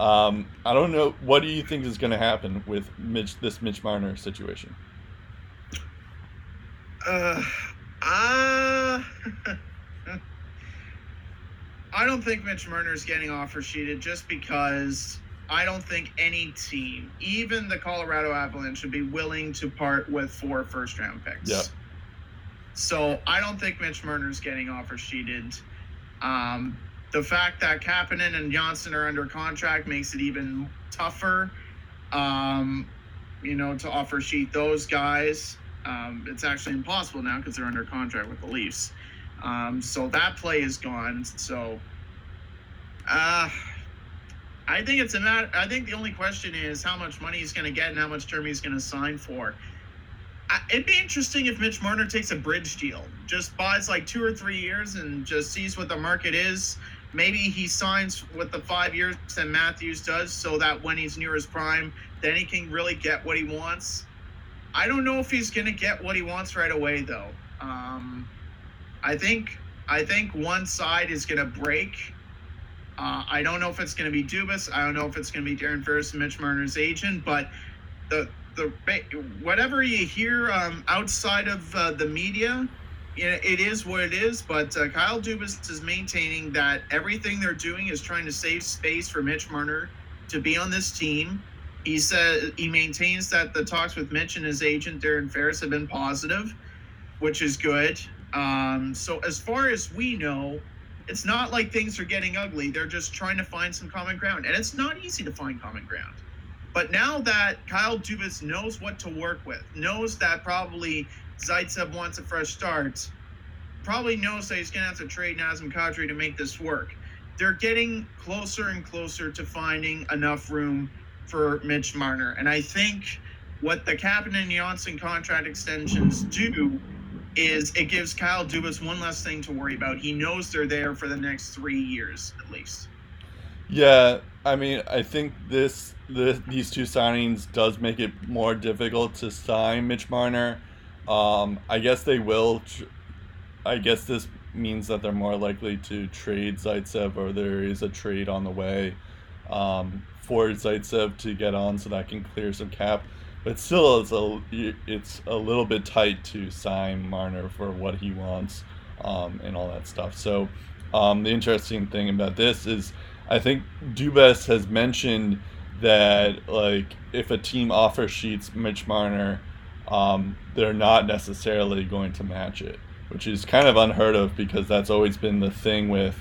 Um, I don't know. What do you think is going to happen with Mitch, this Mitch Marner situation? Uh, uh, I don't think Mitch Marner is getting offer sheeted just because I don't think any team, even the Colorado Avalanche, would be willing to part with four first round picks. Yeah. So I don't think Mitch Marner is getting offer sheeted. Um, the fact that Kapanen and Johnsson are under contract makes it even tougher, um, you know, to offer sheet those guys. Um, it's actually impossible now because they're under contract with the Leafs. Um, so that play is gone. So, uh, I think it's a matter. I think the only question is how much money he's going to get and how much term he's going to sign for. It'd be interesting if Mitch Marner takes a bridge deal, just buys like two or three years and just sees what the market is. Maybe he signs with the five years that Matthews does, so that when he's near his prime, then he can really get what he wants. I don't know if he's going to get what he wants right away, though. Um, I think I think one side is going to break. Uh, I don't know if it's going to be Dubas. I don't know if it's going to be Darren Ferris and Mitch Marner's agent, but the the whatever you hear um, outside of uh, the media, it is what it is. But uh, Kyle Dubas is maintaining that everything they're doing is trying to save space for Mitch Marner to be on this team. He said he maintains that the talks with Mitch and his agent Darren Ferris have been positive, which is good. Um, so as far as we know, it's not like things are getting ugly. They're just trying to find some common ground, and it's not easy to find common ground. But now that Kyle Dubas knows what to work with, knows that probably Zaitsev wants a fresh start, probably knows that he's going to have to trade Nazem Kadri to make this work. They're getting closer and closer to finding enough room for Mitch Marner. And I think what the Kapanen and Johnsson contract extensions do is it gives Kyle Dubas one less thing to worry about. He knows they're there for the next three years at least. Yeah, I mean, I think this, this these two signings does make it more difficult to sign Mitch Marner. Um, I guess they will. Tr- I guess this means that they're more likely to trade Zaitsev, or there is a trade on the way um, for Zaitsev to get on, so that can clear some cap. But still, it's a it's a little bit tight to sign Marner for what he wants um, and all that stuff. So um, the interesting thing about this is, I think Dubas has mentioned that like if a team offer sheets Mitch Marner, um, they're not necessarily going to match it, which is kind of unheard of because that's always been the thing with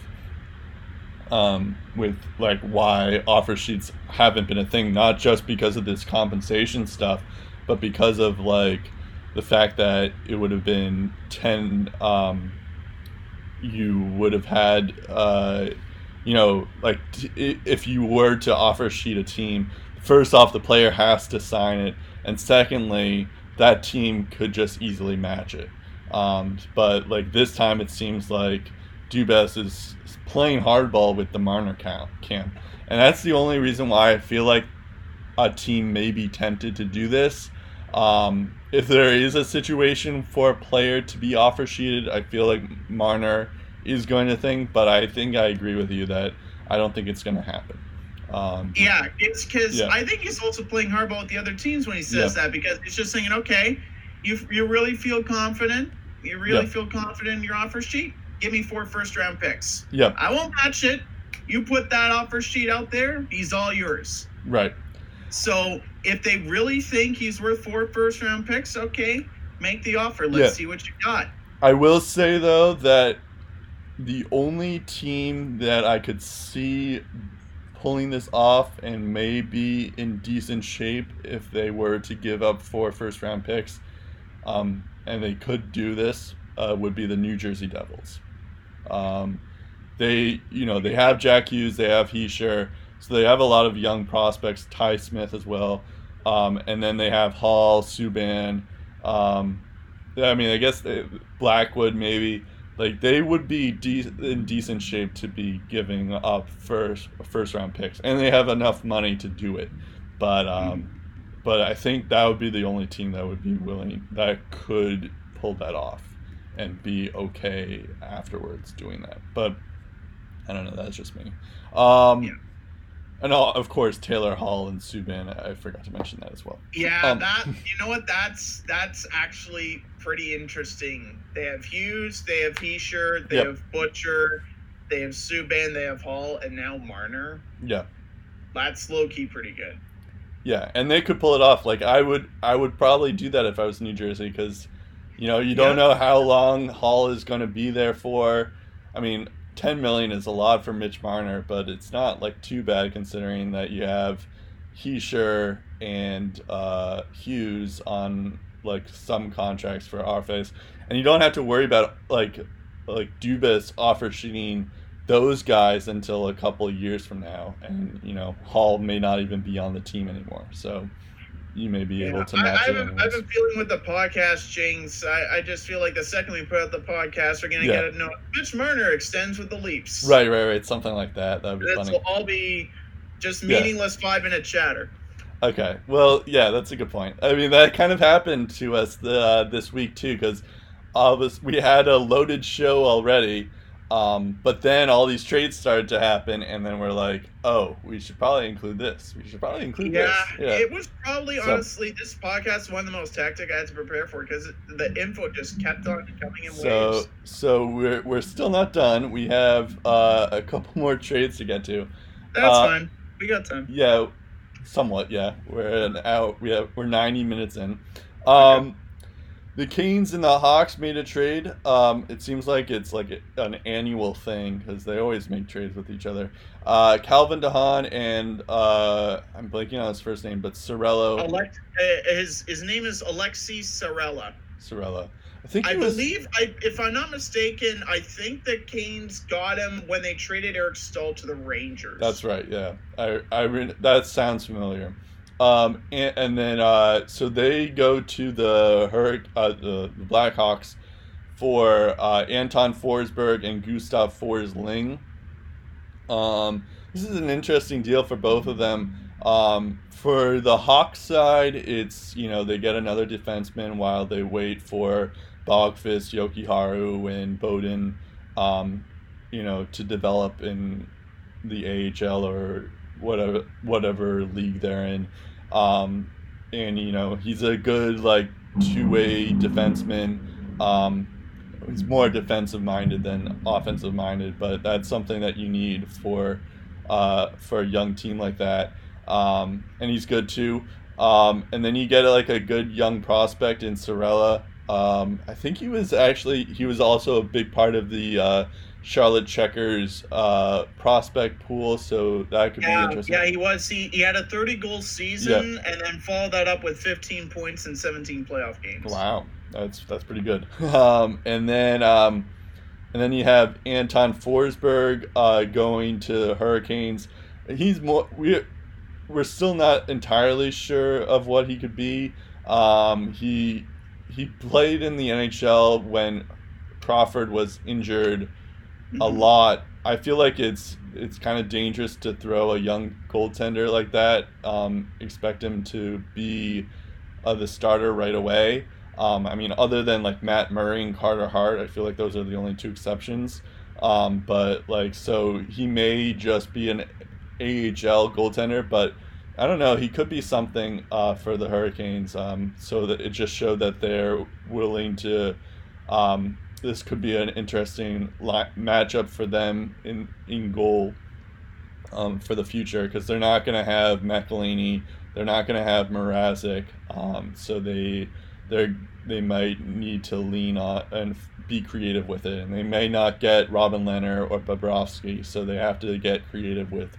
um, with like why offer sheets haven't been a thing, not just because of this compensation stuff, but because of like the fact that it would have been ten. Um, you would have had, uh, you know, like t- if you were to offer sheet a team, first off, the player has to sign it, and secondly, that team could just easily match it. Um, but like this time, it seems like Dubas is playing hardball with the Marner camp, and that's the only reason why I feel like a team may be tempted to do this. Um, if there is a situation for a player to be offer sheeted, I feel like Marner is going to think, but I think I agree with you that I don't think it's going to happen. Um, Yeah, it's because Yeah. I think he's also playing hardball with the other teams when he says that because he's just saying, okay, you you really feel confident, you really Yeah. feel confident in your offer sheet. Give me four first round picks. Yep, I won't match it. You put that offer sheet out there, he's all yours. right. So if they really think he's worth four first round picks, okay, make the offer. Let's Yeah. see what you got. I will say though that the only team that I could see pulling this off and may be in decent shape if they were to give up four first round picks, um, and they could do this, uh, would be the New Jersey Devils. Um, they, you know, they have Jack Hughes, they have Hischier, so they have a lot of young prospects, Ty Smith as well, um, and then they have Hall, Subban. Um, I mean, I guess they, Blackwood maybe like they would be de- in decent shape to be giving up first first round picks, and they have enough money to do it. But um, mm but I think that would be the only team that would be willing that could pull that off and be okay afterwards doing that. But I don't know. That's just me. Um, yeah and of course Taylor Hall and Subban. I forgot to mention that as well. Yeah, um, that you know what? That's that's actually pretty interesting. They have Hughes, they have Hischier, they yep. have Butcher, they have Subban, they have Hall, and now Marner. Yeah, that's low key pretty good. Yeah, and they could pull it off. Like I would, I would probably do that if I was New Jersey because, you know, you don't yeah. know how long Hall is going to be there for. I mean, 10 million is a lot for Mitch Marner, but it's not like too bad considering that you have Hischier and uh, Hughes on like some contracts for RFAs, and you don't have to worry about like like Dubas offer sheeting those guys until a couple years from now, and mm-hmm. you know Hall may not even be on the team anymore. So you may be yeah, able to match I, I've, been, I've been feeling with the podcast, Jinx. I, I just feel like the second we put out the podcast, we're gonna yeah. get a note. Mitch Marner extends with the Leafs. Right, right, right. Something like that. That would be this funny. will all be just meaningless yeah. five minute chatter. Okay. Well, yeah, that's a good point. I mean, that kind of happened to us the, uh, this week too, because all of we had a loaded show already um, but then all these trades started to happen, and then we're like, oh, we should probably include this. We should probably include yeah, this. Yeah, it was probably so, honestly this podcast one of the most tactic I had to prepare for because the info just kept on coming in so, waves. So we're we're still not done. We have uh, a couple more trades to get to. That's uh, fine. We got time. Yeah, somewhat. Yeah, we're an. We have we're ninety minutes in. Um, okay the Canes and the Hawks made a trade. Um, it seems like it's like an annual thing because they always make trades with each other. Uh, Calvin DeHaan and uh, I'm blanking on his first name, but Saarela. Alex, uh, his his name is Aleksi Saarela. Saarela. I think I was... believe, I, if I'm not mistaken, I think the Canes got him when they traded Eric Staal to the Rangers. That's right. Yeah, I I that sounds familiar. Um, and, and then uh, so they go to the Hurric- uh, the, the Blackhawks for uh, Anton Forsberg and Gustav Forsling. Um, this is an interesting deal for both of them. Um, for the Hawks side, it's you know they get another defenseman while they wait for Boqvist, Jokiharju, and Beaudin, um, you know, to develop in the AHL or whatever whatever league they're in. Um, and you know he's a good like two-way defenseman. Um, he's more defensive minded than offensive minded, but that's something that you need for uh, for a young team like that. Um, and he's good too. Um, and then you get like a good young prospect in Saarela. Um, I think he was actually he was also a big part of the uh, Charlotte Checkers uh, prospect pool, so that could yeah, be interesting. Yeah, he was. He, he had a 30 goal season and then followed that up with 15 points in 17 playoff games. Wow, that's that's pretty good. Um, and then um, and then you have Anton Forsberg uh, going to the Hurricanes. He's more we we're still not entirely sure of what he could be. Um, he he played in the NHL when Crawford was injured a lot. I feel like it's it's kind of dangerous to throw a young goaltender like that. Um, expect him to be uh, the starter right away. Um, I mean, other than like Matt Murray and Carter Hart, I feel like those are the only two exceptions. Um, but like, so he may just be an AHL goaltender, but I don't know. He could be something uh, for the Hurricanes. Um, so that it just showed that they're willing to um, this could be an interesting li- matchup for them in in goal um, for the future because they're not going to have McElhinney, they're not going to have Mrazek, um, so they they they might need to lean on and be creative with it, and they may not get Robin Lehner or Bobrovsky, so they have to get creative with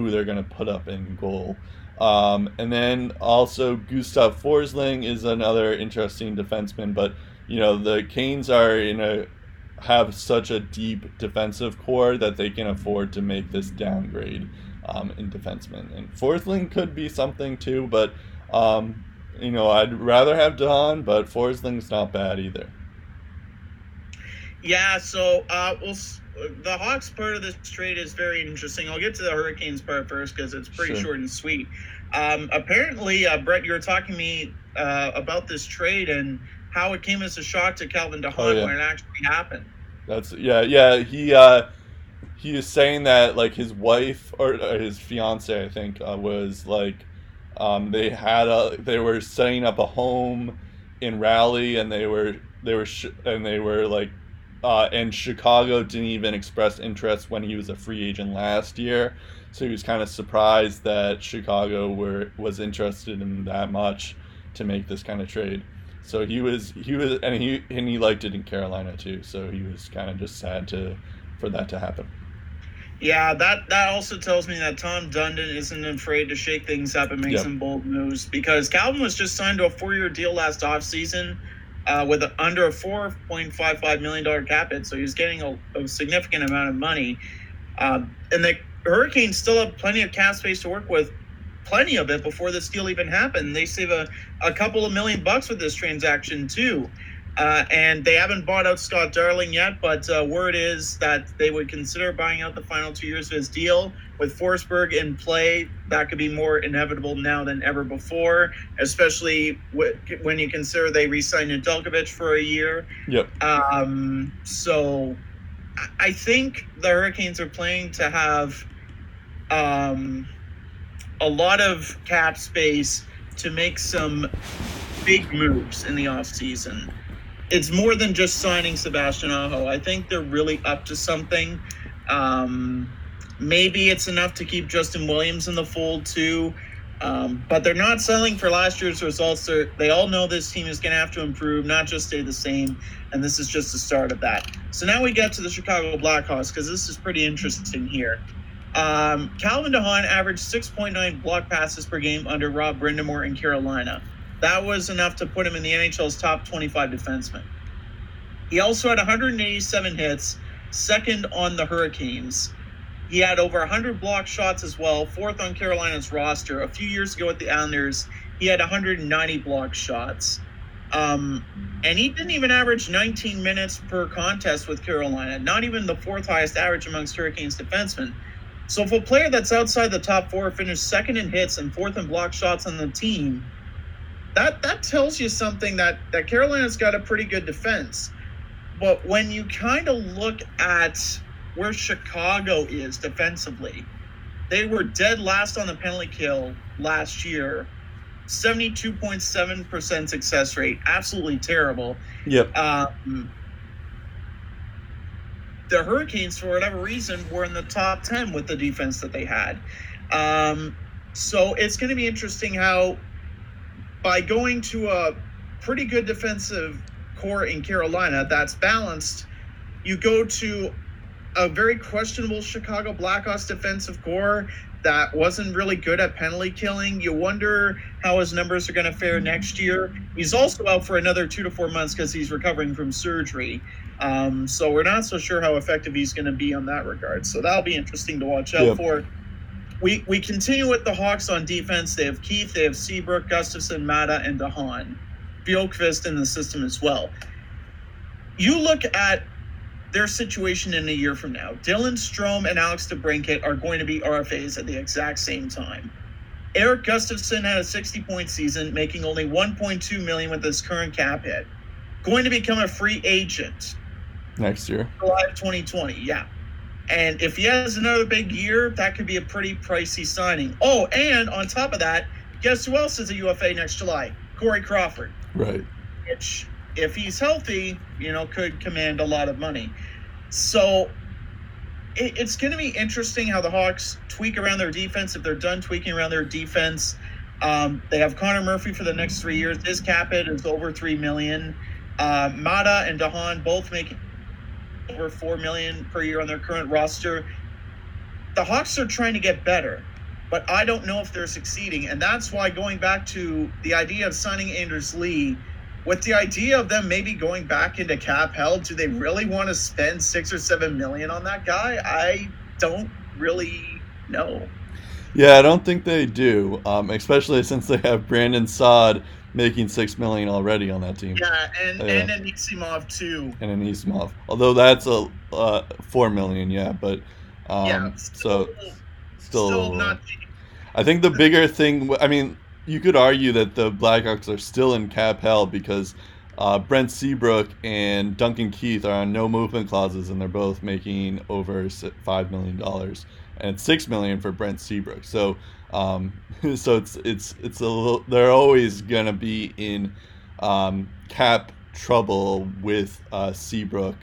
who they're going to put up in goal. Um, and then also Gustav Forsling is another interesting defenseman, but you know the Canes are in a have such a deep defensive core that they can afford to make this downgrade um, in defensemen. And Forsling could be something too, but um, you know I'd rather have Don, but Forsling's not bad either. Yeah, so uh, we'll the Hawks part of this trade is very interesting. I'll get to the Hurricanes part first because it's pretty sure. short and sweet. Um, apparently, uh, Brett, you were talking to me uh, about this trade and how it came as a shock to Calvin DeHaan oh, yeah. when it actually happened. That's yeah, yeah. He uh, he was saying that like his wife or, or his fiance, I think, uh, was like um, they had a they were setting up a home in Raleigh, and they were they were sh- and they were like uh, and Chicago didn't even express interest when he was a free agent last year. So he was kind of surprised that Chicago were was interested in that much to make this kind of trade. So he was he was and he and he liked it in Carolina too. So he was kind of just sad to for that to happen. Yeah, that that also tells me that Tom Dundon isn't afraid to shake things up and make yep. some bold moves because Calvin was just signed to a four-year deal last offseason uh, with a, under a $4.55 million cap hit. So he's getting a, a significant amount of money. Uh, and the Hurricanes still have plenty of cap space to work with, plenty of it before this deal even happened. They save a, a couple of million bucks with this transaction, too. Uh, and they haven't bought out Scott Darling yet, but uh, word is that they would consider buying out the final two years of his deal. With Forsberg in play, that could be more inevitable now than ever before, especially when you consider they re-signed Nedeljkovic for a year. Yep. Um, so I think the Hurricanes are playing to have um, a lot of cap space to make some big moves in the offseason it's more than just signing Sebastian Aho. I think they're really up to something. Um, maybe it's enough to keep Justin Williams in the fold too. Um, but they're not selling for last year's results. They're, they all know this team is going to have to improve, not just stay the same. And this is just the start of that. So now we get to the Chicago Blackhawks because this is pretty interesting here. Um, Calvin DeHaan averaged 6.9 block passes per game under Rod Brind'Amour in Carolina. That was enough to put him in the NHL's top 25 defensemen. He also had 187 hits, second on the Hurricanes. He had over 100 block shots as well, fourth on Carolina's roster. A few years ago at the Islanders, he had 190 block shots. Um, and he didn't even average 19 minutes per contest with Carolina, not even the fourth highest average amongst Hurricanes defensemen. So if a player that's outside the top four finished second in hits and fourth in block shots on the team, that that tells you something that that Carolina's got a pretty good defense. But when you kind of look at where Chicago is defensively, they were dead last on the penalty kill last year. 72.7% success rate. Absolutely terrible. Yep. Um, the Hurricanes, for whatever reason, were in the top 10 with the defense that they had. Um, so it's going to be interesting how by going to a pretty good defensive core in Carolina that's balanced, you go to a very questionable Chicago Blackhawks defensive core that wasn't really good at penalty killing. You wonder how his numbers are going to fare next year. He's also out for another two to four months because he's recovering from surgery. Um, so we're not so sure how effective he's going to be on that regard. So that'll be interesting to watch out for we we continue with the Hawks on defense. They have Keith, they have Seabrook, Gustafsson, Maatta, and DeHaan. Boqvist in the system as well. You look at their situation in a year from now. Dylan Strome and Alex DeBrincat are going to be RFAs at the exact same time. Erik Gustafsson had a 60 point season, making only 1.2 million with his current cap hit. Going to become a free agent next year. July of 2020, yeah. And if he has another big year, that could be a pretty pricey signing. Oh, and on top of that, guess who else is a UFA next July? Corey Crawford. Right. Which, if he's healthy, you know, could command a lot of money. So it, it's going to be interesting how the Hawks tweak around their defense. If they're done tweaking around their defense, um, they have Connor Murphy for the next three years. His cap hit is over three million. Uh, Maatta and DeHaan both making over four million per year on their current roster. The Hawks are trying to get better, but I don't know if they're succeeding, and that's why going back to the idea of signing Anders Lee, with the idea of them maybe going back into cap hell, do they really want to spend six or seven million on that guy? I don't really know. Yeah, I don't think they do, um, especially since they have Brandon Saad making six million already on that team. Yeah, and Yeah. and Anisimov too. and an Ismail. Although that's a uh, four million, yeah, but um, yeah, so still, still not. I think the bigger thing. I mean, you could argue that the Blackhawks are still in cap hell because uh, Brent Seabrook and Duncan Keith are on no movement clauses, and they're both making over five million dollars, and six million for Brent Seabrook. So, um, so it's it's it's a little. They're always gonna be in um, cap trouble with uh, Seabrook,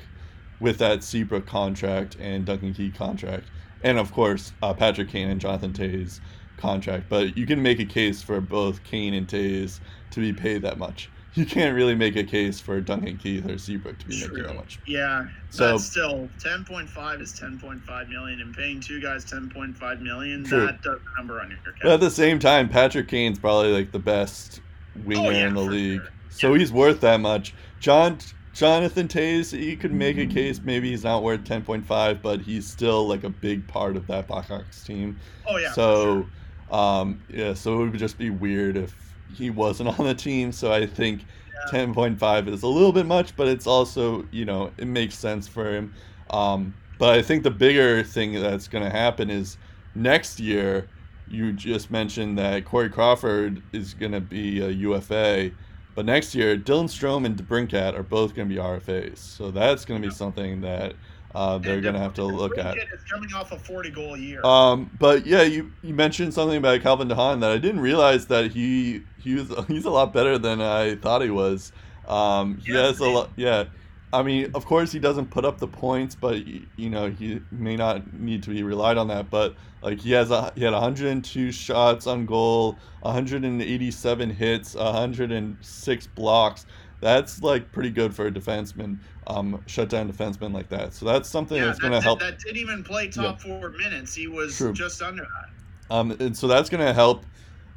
with that Seabrook contract and Duncan Keith contract, and of course uh, Patrick Kane and Jonathan Toews contract. But you can make a case for both Kane and Toews to be paid that much. You can't really make a case for Duncan Keith or Seabrook to be making that much. Yeah, So- but still, ten point five is ten point five million, and paying two guys ten point five million True. that does a number on your cap. But at the same time, Patrick Kane's probably like the best winger Oh, yeah, in the league, sure. so he's worth that much. John Jonathan Toews, you could make a case maybe he's not worth ten point five, but he's still like a big part of that Blackhawks team. oh yeah. so, sure. um, yeah, so it would just be weird if he wasn't on the team. So I think Yeah. ten point five is a little bit much, but it's also you know it makes sense for him. Um, but I think the bigger thing that's going to happen is next year. You just mentioned that Corey Crawford is going to be a UFA, but next year Dylan Strome and DeBrincat are both going to be RFAs. So that's going to be something that uh, they're going to have to look at. Is coming off a forty goal year. Um, but yeah, you, you mentioned something about Calvin DeHaan that I didn't realize that he he was he's a lot better than I thought he was. Um, he Yeah, has a lot. Yeah, I mean, of course he doesn't put up the points, but you know he may not need to be relied on that. But like he has a he had 102 shots on goal, 187 hits, 106 blocks. That's like pretty good for a defenseman, um, shutdown defenseman like that. So that's something yeah, that's that, going to help. that didn't even play top four minutes. He was True. just under that. Um, and so that's going to help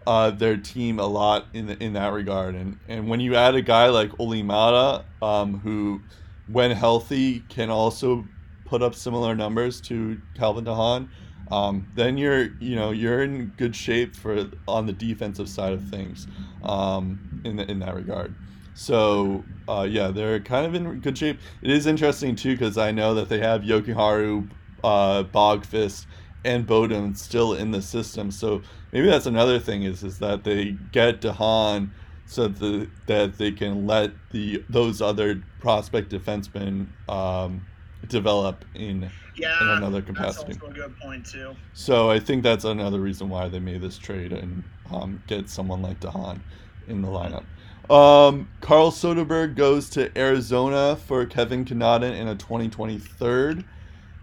uh, their team a lot in in that regard. And and when you add a guy like Olli Maatta, um, who, when healthy, can also put up similar numbers to Calvin DeHaan, um, then you're you know you're in good shape for on the defensive side of things, um, in the, in that regard. So uh, yeah, they're kind of in good shape. It is interesting too because I know that they have Jokiharju, uh, Boqvist, and Beaudin still in the system. So maybe that's another thing is is that they get DeHaan so the, that they can let the those other prospect defensemen um, develop in. Yeah, In another That's capacity. also a good point too. So I think that's another reason why they made this trade and um, get someone like DeHaan in the lineup. Um, Carl Soderberg goes to Arizona for Kevin Connauton in a 2023.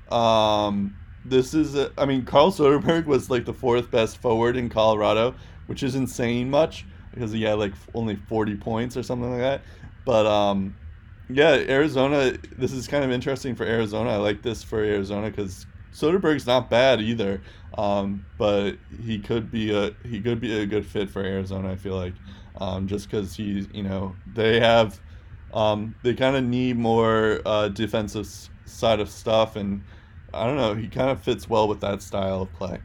Um, this is, a, I mean, Carl Soderberg was like the fourth best forward in Colorado, which is insane much because he had like only 40 points or something like that. But um, yeah, Arizona. This is kind of interesting for Arizona. I like this for Arizona because Soderberg's not bad either. Um, but he could be a he could be a good fit for Arizona. I feel like, um, just because he's you know they have, um, they kind of need more uh, defensive side of stuff, and I don't know. He kind of fits well with that style of play.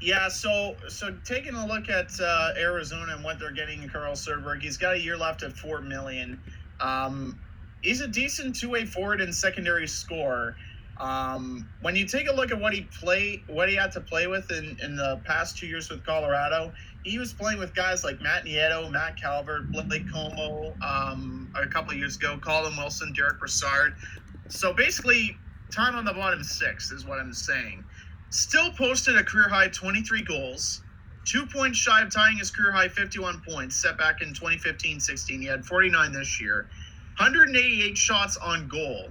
Yeah, so so taking a look at uh, Arizona and what they're getting in Carl Soderberg, he's got a year left at four million. Um, he's a decent two-way forward and secondary scorer. Um, when you take a look at what he play, what he had to play with in, in the past two years with Colorado, he was playing with guys like Matt Nieto, Matt Calvert, Blake Comeau, um, a couple years ago, Colin Wilson, Derek Brassard. So basically, time on the bottom six is what I'm saying still posted a career high 23 goals, two points shy of tying his career high 51 points set back in 2015 16. He had 49 this year, 188 shots on goal,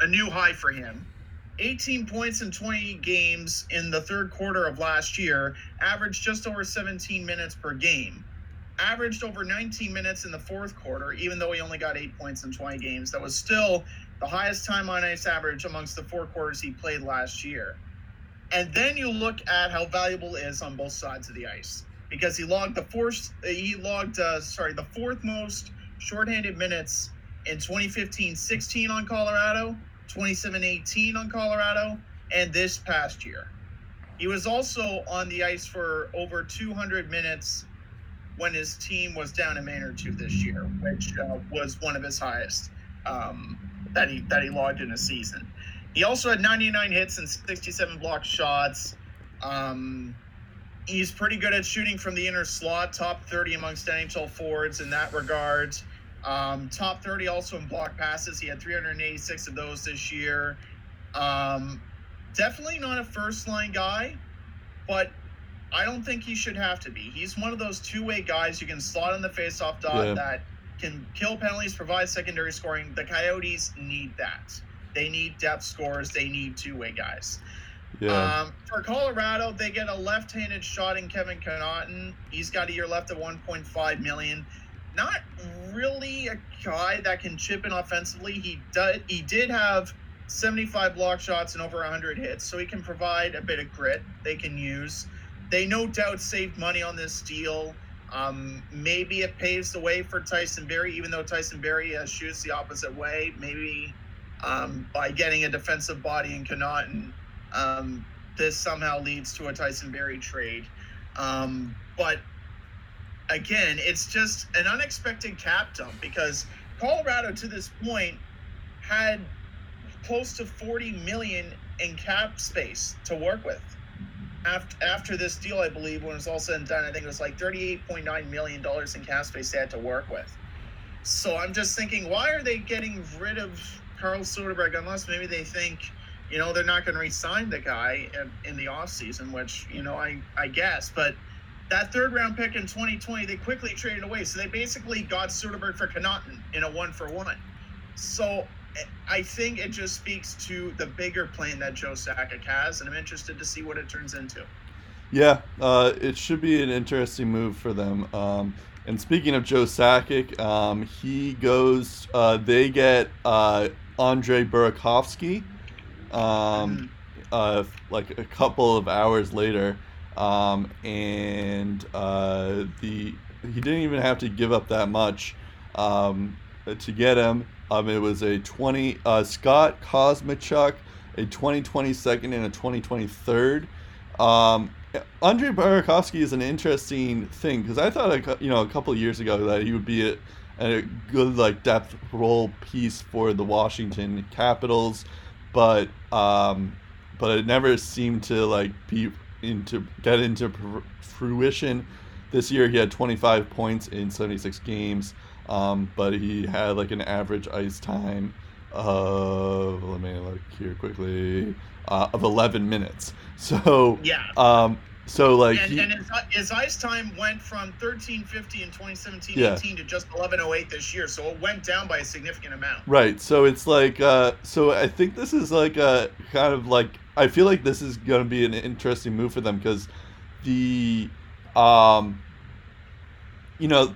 a new high for him. 18 points in 20 games in the third quarter of last year, averaged just over 17 minutes per game. averaged over 19 minutes in the fourth quarter, even though he only got eight points in 20 games. That was still the highest time on ice average amongst the four quarters he played last year. And then you look at how valuable is on both sides of the ice because he logged the fourth he logged uh, sorry the fourth most shorthanded minutes in 2015-16 on Colorado, 27-18 on Colorado, and this past year. He was also on the ice for over 200 minutes when his team was down a man or two this year, which uh, was one of his highest um, that he that he logged in a season. He also had 99 hits and 67 blocked shots. Um, he's pretty good at shooting from the inner slot, top 30 amongst NHL forwards in that regard. Um, top 30 also in block passes. He had 386 of those this year. Um, definitely not a first line guy, but I don't think he should have to be. He's one of those two way guys you can slot in the faceoff dot Yeah. that can kill penalties, provide secondary scoring. The Coyotes need that. They need depth scores. They need two way guys. Yeah. Um, for Colorado, they get a left-handed shot in Kevin Connauton. He's got a year left at 1.5 million. Not really a guy that can chip in offensively. He did. He did have 75 block shots and over 100 hits, so he can provide a bit of grit they can use. They no doubt saved money on this deal. Um, maybe it paves the way for Tyson Barrie, even though Tyson Barrie uh, shoots the opposite way. Maybe um, by getting a defensive body in Connauton, um, this somehow leads to a Tyson Barrie trade. Um, but again, it's just an unexpected cap dump because Colorado to this point had close to 40 million in cap space to work with. After, after this deal, I believe, when it was all said and done, I think it was like $38.9 million in cap space they had to work with. So I'm just thinking, why are they getting rid of Carl Soderberg unless maybe they think, you know, they're not going to re-sign the guy in, in the offseason, which, you know, I, I guess. But that third round pick in 2020, they quickly traded away. So they basically got Soderberg for Connauton in a one for one. So I think it just speaks to the bigger plan that Joe Sakic has, and I'm interested to see what it turns into. Yeah, uh, it should be an interesting move for them. Um, and speaking of Joe Sakic, um, he goes. Uh, they get uh, Andre Burakovsky, um, uh, like a couple of hours later, um, and uh, the he didn't even have to give up that much um, to get him. Um, it was a 20 uh, Scott Kosmachuk, a 2020 second and a 2020 third. Um, Andre Burakovsky is an interesting thing because I thought a, you know a couple years ago that he would be a, a good like depth role piece for the Washington Capitals, but um, but it never seemed to like be into get into fruition. This year he had 25 points in 76 games, um, but he had like an average ice time of let me look here quickly uh, of 11 minutes. So Yeah. um, so like and, he- and his, his ice time went from 1350 in 2017 Yeah. 18 to just 1108 this year. So it went down by a significant amount. Right. So it's like uh so I think this is like a kind of like I feel like this is going to be an interesting move for them cuz the um you know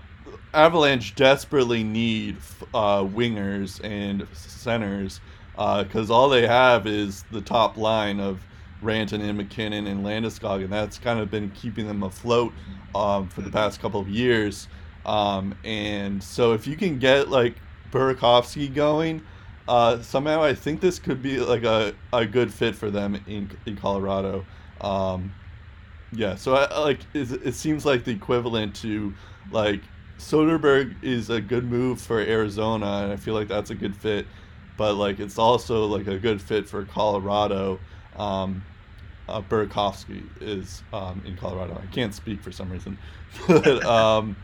Avalanche desperately need uh wingers and centers uh cuz all they have is the top line of Rantanen and MacKinnon and Landeskog and that's kind of been keeping them afloat um for the past couple of years. Um, and so if you can get like Burakovsky going, uh, somehow I think this could be like a, a good fit for them in, in Colorado. Um, yeah, so I, I like it, it seems like the equivalent to like Soderberg is a good move for Arizona, and I feel like that's a good fit. But like it's also like a good fit for Colorado. Um, uh, Burakovsky is um, in Colorado. I can't speak for some reason, but um,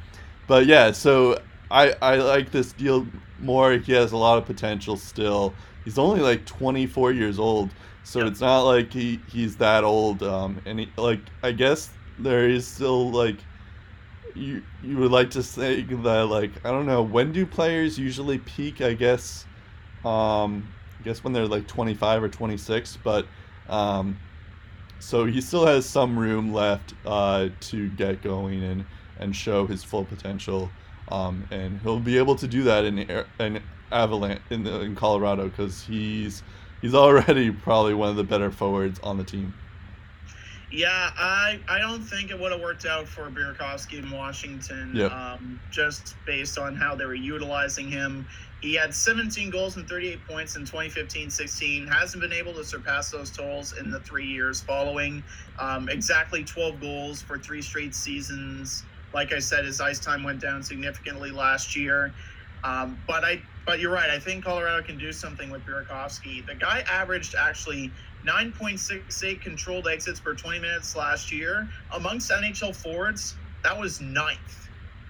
but yeah. So I I like this deal more. He has a lot of potential still. He's only like 24 years old, so Yep. it's not like he he's that old. Um, and he, like I guess there is still like you you would like to say that like I don't know when do players usually peak? I guess um, I guess when they're like 25 or 26, but um, so he still has some room left uh, to get going and and show his full potential. Um, and he'll be able to do that in in Avalanche in the, in Colorado because he's he's already probably one of the better forwards on the team. Yeah, I I don't think it would have worked out for Burakovsky in Washington. Yep. Um, just based on how they were utilizing him. He had 17 goals and 38 points in 2015-16. Hasn't been able to surpass those totals in the three years following. Um, exactly 12 goals for three straight seasons. Like I said, his ice time went down significantly last year. Um, but I, but you're right. I think Colorado can do something with Burakovsky. The guy averaged actually 9.68 controlled exits per 20 minutes last year amongst NHL forwards. That was ninth,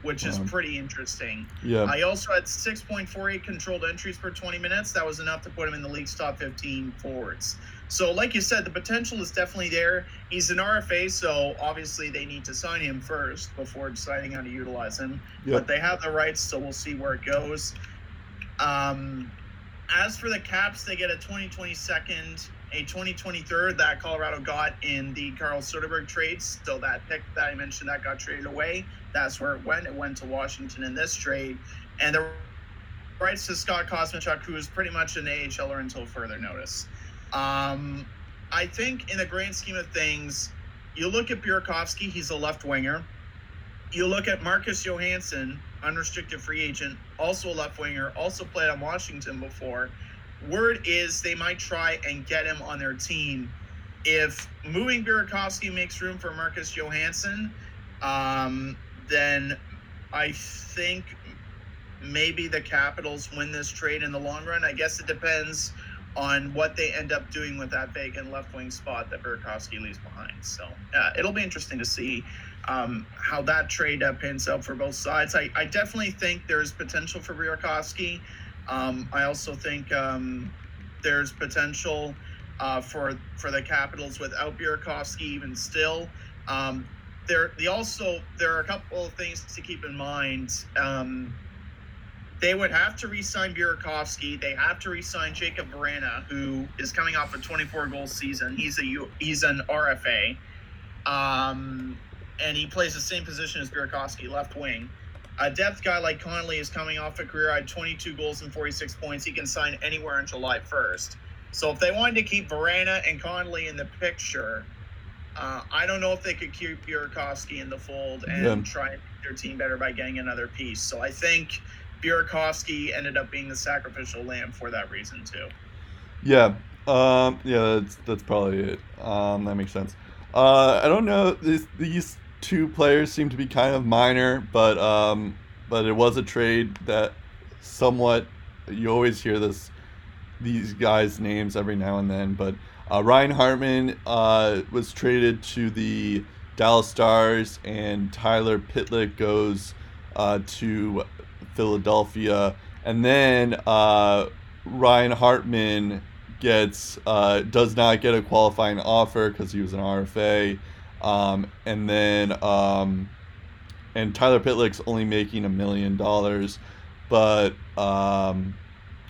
which is Wow. pretty interesting. Yeah. I also had 6.48 controlled entries per 20 minutes. That was enough to put him in the league's top 15 forwards. So, like you said, the potential is definitely there. He's an RFA, so obviously they need to sign him first before deciding how to utilize him. Yep. But they have the rights, so we'll see where it goes. Um, as for the Caps, they get a 2022nd, a 2023rd that Colorado got in the Carl Soderberg trades. So that pick that I mentioned that got traded away, that's where it went. It went to Washington in this trade. And the rights to Scott Kosmachuk, who is pretty much an AHLer until further notice. Um, I think in the grand scheme of things, you look at Burakovsky, he's a left winger. You look at Marcus Johansson, unrestricted free agent, also a left winger, also played on Washington before. Word is they might try and get him on their team. If moving Burakovsky makes room for Marcus Johansson, um, then I think maybe the Capitals win this trade in the long run. I guess it depends on what they end up doing with that vacant left wing spot that Burakovsky leaves behind. So uh, it'll be interesting to see um, how that trade uh, pans out for both sides. I, I definitely think there's potential for Burakovsky. Um, I also think um, there's potential uh, for for the Capitals without Burakovsky even still. Um, there, the also there are a couple of things to keep in mind. Um, they would have to re-sign Burakovsky. They have to re-sign Jakub Vrana, who is coming off a 24 goal season. He's a he's an RFA, um, and he plays the same position as Burakovsky, left wing. A depth guy like Connolly is coming off a career high 22 goals and 46 points. He can sign anywhere on July 1st. So if they wanted to keep Verana and Connolly in the picture, uh, I don't know if they could keep Burakovsky in the fold and Yeah. try and make their team better by getting another piece. So I think Burakovsky ended up being the sacrificial lamb for that reason too. Yeah, um, yeah, that's that's probably it. Um, that makes sense. Uh, I don't know. These these two players seem to be kind of minor, but um, but it was a trade that somewhat you always hear this these guys' names every now and then. But uh, Ryan Hartman uh, was traded to the Dallas Stars, and Tyler Pitlick goes uh, to Philadelphia, and then uh, Ryan Hartman gets uh, does not get a qualifying offer because he was an RFA, um, and then um, and Tyler Pitlick's only making a million dollars, but um,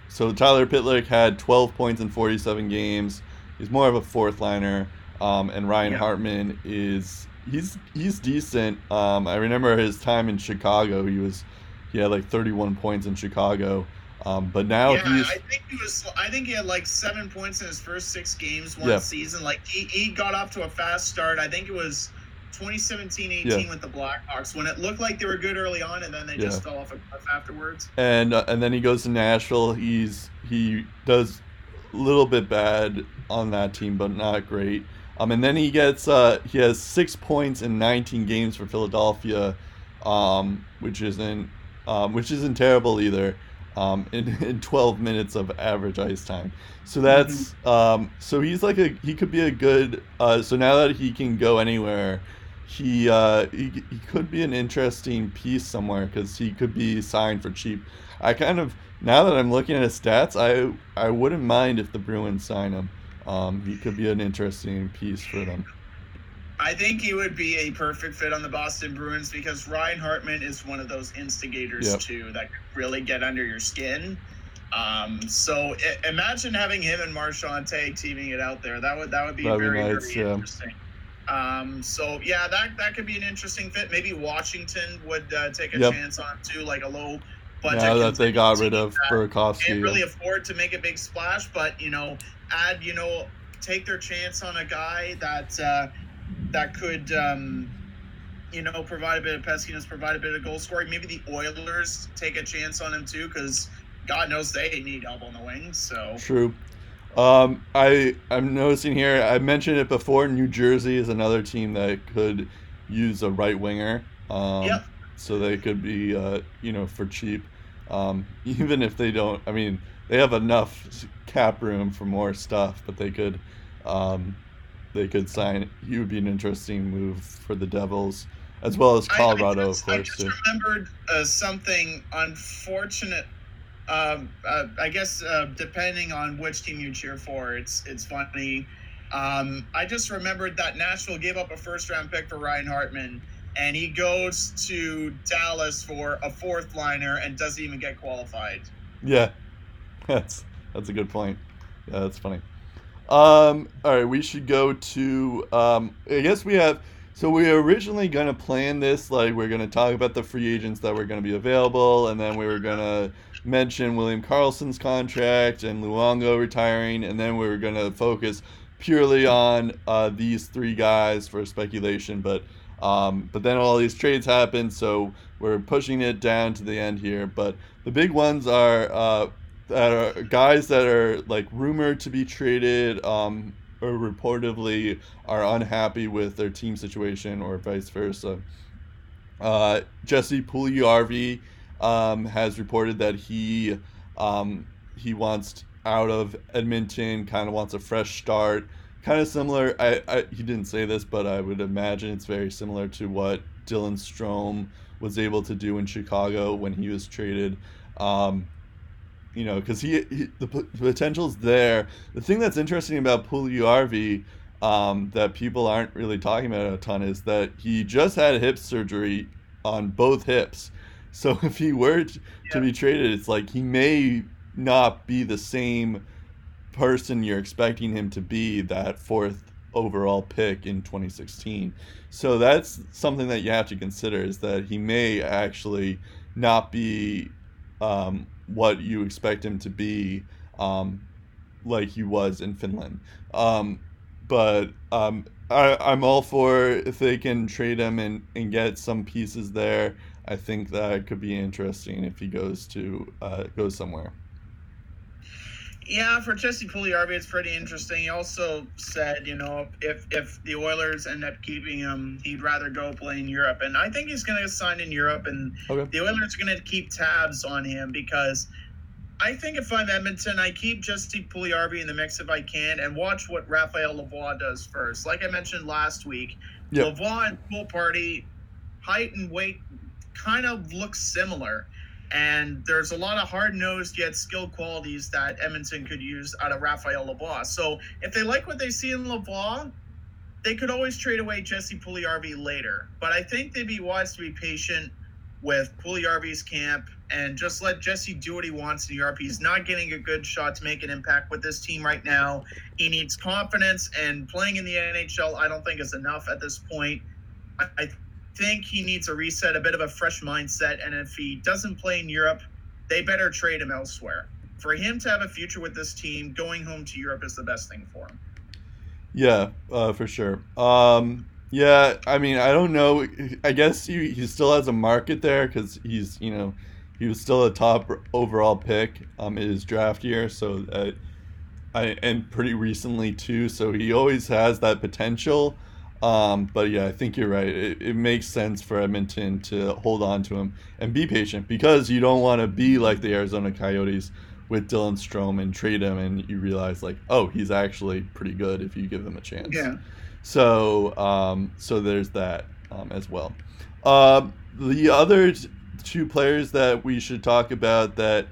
so Tyler Pitlick had 12 points in 47 games. He's more of a fourth liner, um, and Ryan Yeah. Hartman is he's he's decent. Um, I remember his time in Chicago. He was he had like 31 points in Chicago. Um, but now yeah, he's I think he was. I think he had like seven points in his first six games one Yeah. season. Like he, he got off to a fast start. I think it was 2017-18 Yeah. with the Blackhawks when it looked like they were good early on, and then they just fell off a cliff afterwards. and uh, and then he goes to Nashville. He's he does a little bit bad on that team, but not great. Um, and then he gets uh, he has six points in 19 games for Philadelphia, um, which isn't um, which isn't terrible either. Um, in, in 12 minutes of average ice time, so that's um, so he's like a he could be a good. Uh, so now that he can go anywhere, he uh, he, he could be an interesting piece somewhere because he could be signed for cheap. I kind of now that I'm looking at his stats, I I wouldn't mind if the Bruins sign him. Um, he could be an interesting piece for them. I think he would be a perfect fit on the Boston Bruins because Ryan Hartman is one of those instigators Yep. too that really get under your skin. Um, so i- imagine having him and Marchand tag teaming it out there. That would that would be That'd be very nice, very yeah. interesting. Um, so yeah, that that could be an interesting fit. Maybe Washington would uh, take a Yep. chance on too, like a low Now that they got rid of Burakovsky. can't really afford to make a big splash, but you know, add you know, take their chance on a guy that uh, that could um, you know provide a bit of peskiness, provide a bit of goal scoring. Maybe the Oilers take a chance on him too, because God knows they need help on the wings. So True. Um, I I'm noticing here. I mentioned it before. New Jersey is another team that could use a right winger. Um, Yep. So they could be, uh, you know, for cheap. Um, even if they don't, I mean, they have enough cap room for more stuff, but they could, um, they could sign. He would be an interesting move for the Devils, as well as I- Colorado, I just, of course. I just too. remembered uh, something unfortunate. Um, uh, I guess uh, depending on which team you cheer for, it's it's funny. Um, I just remembered that Nashville gave up a first round pick for Ryan Hartman, and he goes to Dallas for a fourth liner and doesn't even get qualified. Yeah, that's that's a good point. Yeah, that's funny. Um, all right, we should go to. Um, I guess we have. So we were originally gonna plan this like we're gonna talk about the free agents that were gonna be available, and then we were gonna mention William Karlsson's contract and Luongo retiring, and then we were gonna focus purely on uh, these three guys for speculation. But um, but then all these trades happen, so we're pushing it down to the end here. But the big ones are uh, that are guys that are like rumored to be traded um, or reportedly are unhappy with their team situation or vice versa. Uh, Jesse Puljujarvi um, has reported that he um, he wants out of Edmonton, kind of wants a fresh start. Kind of similar. I, I he didn't say this, but I would imagine it's very similar to what Dylan Strome was able to do in Chicago when he was traded. Um, you know, because he, he the, p- potential's there. The thing that's interesting about Puljujarvi um, that people aren't really talking about a ton is that he just had hip surgery on both hips. So if he were t- to Yeah. be traded, it's like he may not be the same person you're expecting him to be that fourth overall pick in 2016. So that's something that you have to consider is that he may actually not be um, what you expect him to be, um, like he was in Finland. Um, but um, I, I'm all for if they can trade him and, and get some pieces there. I think that could be interesting if he goes to uh, goes somewhere. Yeah, for Jesse Puljujarvi, it's pretty interesting. He also said, you know, if if the Oilers end up keeping him, he'd rather go play in Europe, and I think he's going to sign in Europe, and Okay. the Oilers are going to keep tabs on him because I think if I'm Edmonton, I keep Jesse Puljujarvi in the mix if I can, and watch what Raphael Lavoie does first. Like I mentioned last week, Yep. Lavoie and Pool Party, height and weight kind of look similar. And there's a lot of hard nosed yet skilled qualities that Edmonton could use out of Raphael Lavoie. So if they like what they see in Lavoie, they could always trade away Jesse Puljujarvi later. But I think they'd be wise to be patient with Puljujarvi's camp and just let Jesse do what he wants in Europe. He's not getting a good shot to make an impact with this team right now. He needs confidence, and playing in the NHL, I don't think is enough at this point. I, think he needs a reset, a bit of a fresh mindset. And if he doesn't play in Europe, they better trade him elsewhere. For him to have a future with this team, going home to Europe is the best thing for him. Yeah, uh, for sure. Um, yeah, I mean, I don't know. I guess he, he still has a market there because he's, you know, he was still a top overall pick um, in his draft year. So that, I and pretty recently too. So he always has that potential. Um, but yeah, I think you're right. It, it makes sense for Edmonton to hold on to him and be patient because you don't want to be like the Arizona Coyotes with Dylan Strome and trade him, and you realize like, oh, he's actually pretty good if you give him a chance. Yeah. So, um, so there's that um, as well. Um, the other two players that we should talk about that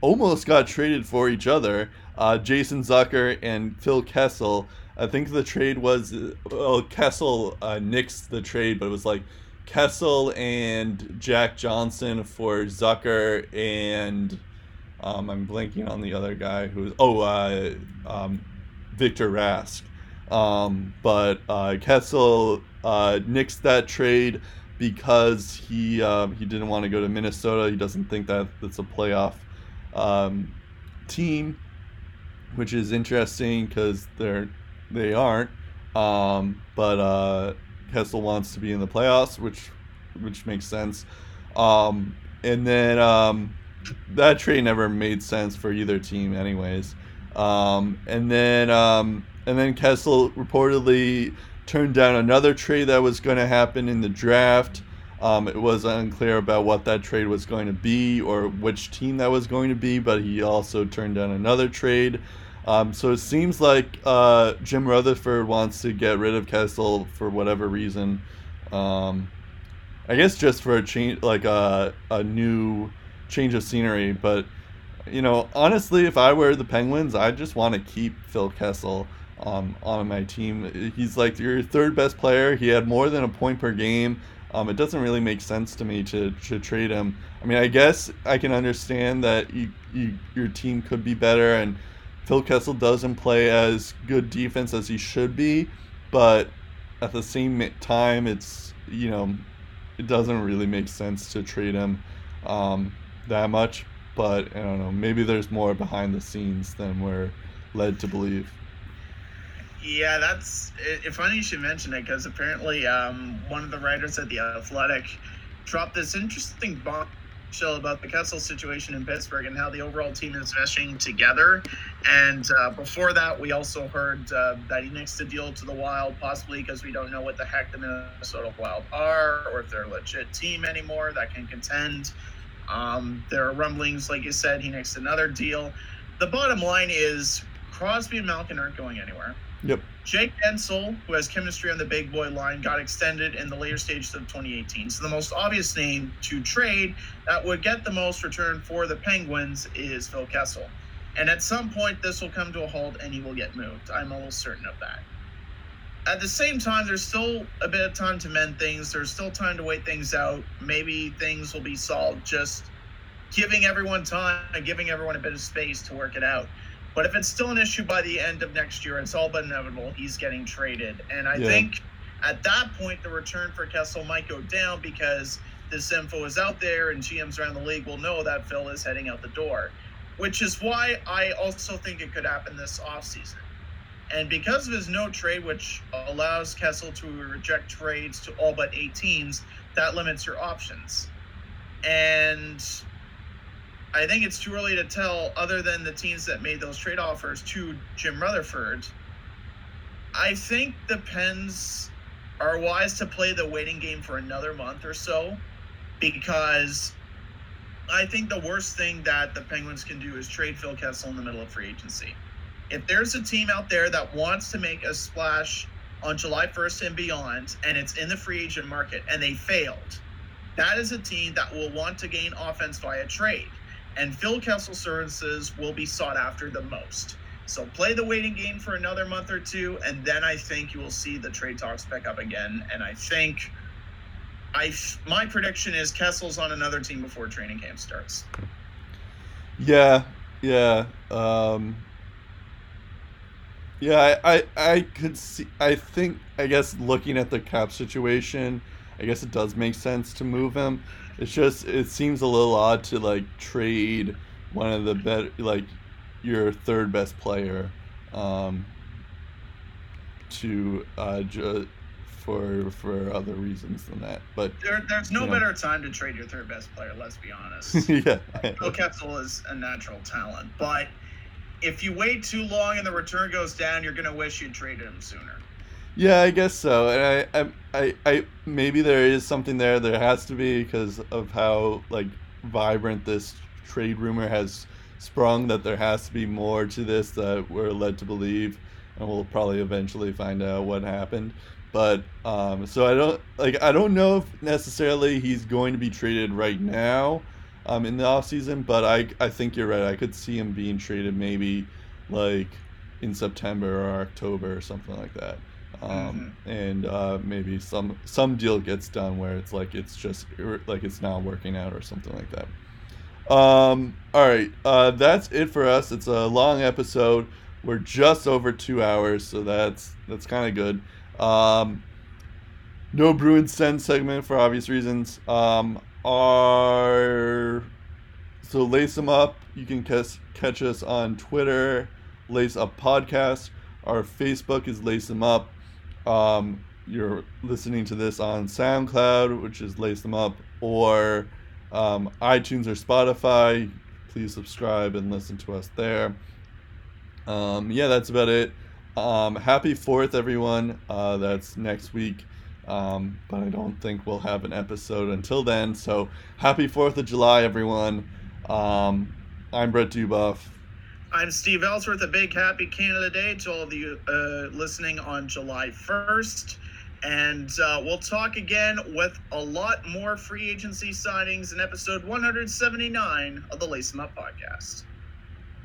almost got traded for each other, uh, Jason Zucker and Phil Kessel. I think the trade was, well, Kessel uh, nixed the trade, but it was like Kessel and Jack Johnson for Zucker and um, I'm blanking on the other guy who was, oh, uh, um, Victor Rask. Um, but uh, Kessel uh, nixed that trade because he um, he didn't want to go to Minnesota. He doesn't think that it's a playoff um, team, which is interesting because they're they aren't. Um, but uh, Kessel wants to be in the playoffs, which which makes sense. Um, and then um, that trade never made sense for either team, anyways. Um, and then um, and then Kessel reportedly turned down another trade that was going to happen in the draft. Um, it was unclear about what that trade was going to be or which team that was going to be, but he also turned down another trade. Um, so it seems like uh, Jim Rutherford wants to get rid of Kessel for whatever reason. Um, I guess just for a change, like a, a new change of scenery. But you know, honestly, if I were the Penguins, I just want to keep Phil Kessel um, on my team. He's like your third best player. He had more than a point per game. Um, it doesn't really make sense to me to, to trade him. I mean, I guess I can understand that you, you, your team could be better, and Phil Kessel doesn't play as good defense as he should be, but at the same time, it's you know, it doesn't really make sense to trade him um, that much. But I don't know, maybe there's more behind the scenes than we're led to believe. Yeah, that's it, funny you should mention it because apparently um, one of the writers at the Athletic dropped this interesting bombshell about the Kessel situation in Pittsburgh and how the overall team is meshing together. And uh, before that, we also heard uh, that he needs to deal to the Wild, possibly because we don't know what the heck the Minnesota Wild are or if they're a legit team anymore that can contend. Um, there are rumblings, like you said, he next another deal. The bottom line is Crosby and Malkin aren't going anywhere. Yep. Jake Guentzel, who has chemistry on the big boy line, got extended in the later stages of 2018. So the most obvious name to trade that would get the most return for the Penguins is Phil Kessel. And at some point, this will come to a halt and he will get moved. I'm almost certain of that. At the same time, there's still a bit of time to mend things. There's still time to wait things out. Maybe things will be solved just giving everyone time and giving everyone a bit of space to work it out. But if it's still an issue by the end of next year, it's all but inevitable. He's getting traded. And I yeah. think at that point, the return for Kessel might go down because this info is out there and GMs around the league will know that Phil is heading out the door, which is why I also think it could happen this offseason. And because of his no trade, which allows Kessel to reject trades to all but 18s, that limits your options. And I think it's too early to tell, other than the teams that made those trade offers to Jim Rutherford. I think the Pens are wise to play the waiting game for another month or so because I think the worst thing that the Penguins can do is trade Phil Kessel in the middle of free agency. If there's a team out there that wants to make a splash on July 1st and beyond, and it's in the free agent market and they failed, that is a team that will want to gain offense via trade and Phil Kessel services will be sought after the most. So play the waiting game for another month or two, and then I think you will see the trade talks pick up again. And I think, I my prediction is Kessel's on another team before training camp starts. Yeah, yeah, um, yeah. I, I, I could see. I think. I guess looking at the cap situation, I guess it does make sense to move him. It's just it seems a little odd to like trade one of the better like your third best player um, to uh, ju- for for other reasons than that. But there, there's no better know. time to trade your third best player. Let's be honest. yeah, Bill Kessel is a natural talent, but if you wait too long and the return goes down, you're gonna wish you'd traded him sooner. Yeah, I guess so. And I, I, I, I, maybe there is something there. There has to be because of how like vibrant this trade rumor has sprung. That there has to be more to this that we're led to believe, and we'll probably eventually find out what happened. But um, so I don't like I don't know if necessarily he's going to be traded right now, um, in the off season. But I, I think you're right. I could see him being traded maybe like in September or October or something like that um, mm-hmm. and uh, maybe some some deal gets done where it's like it's just like it's not working out or something like that. Um, all right, uh, that's it for us. It's a long episode, we're just over two hours, so that's that's kind of good. Um, no Bruins send segment for obvious reasons. Um, our so lace them up. You can catch catch us on Twitter, Lace Up Podcast. Our Facebook is Lace Them Up. Um, you're listening to this on SoundCloud, which is Lace Them Up, or um, iTunes or Spotify. Please subscribe and listen to us there. Um, yeah, that's about it. Um, happy Fourth, everyone. Uh, that's next week. Um, but I don't think we'll have an episode until then. So happy Fourth of July, everyone. Um, I'm Brett Dubuff. I'm Steve Ellsworth. A big happy Canada Day to all of you uh, listening on July 1st. And uh, we'll talk again with a lot more free agency signings in episode 179 of the Lace Up podcast.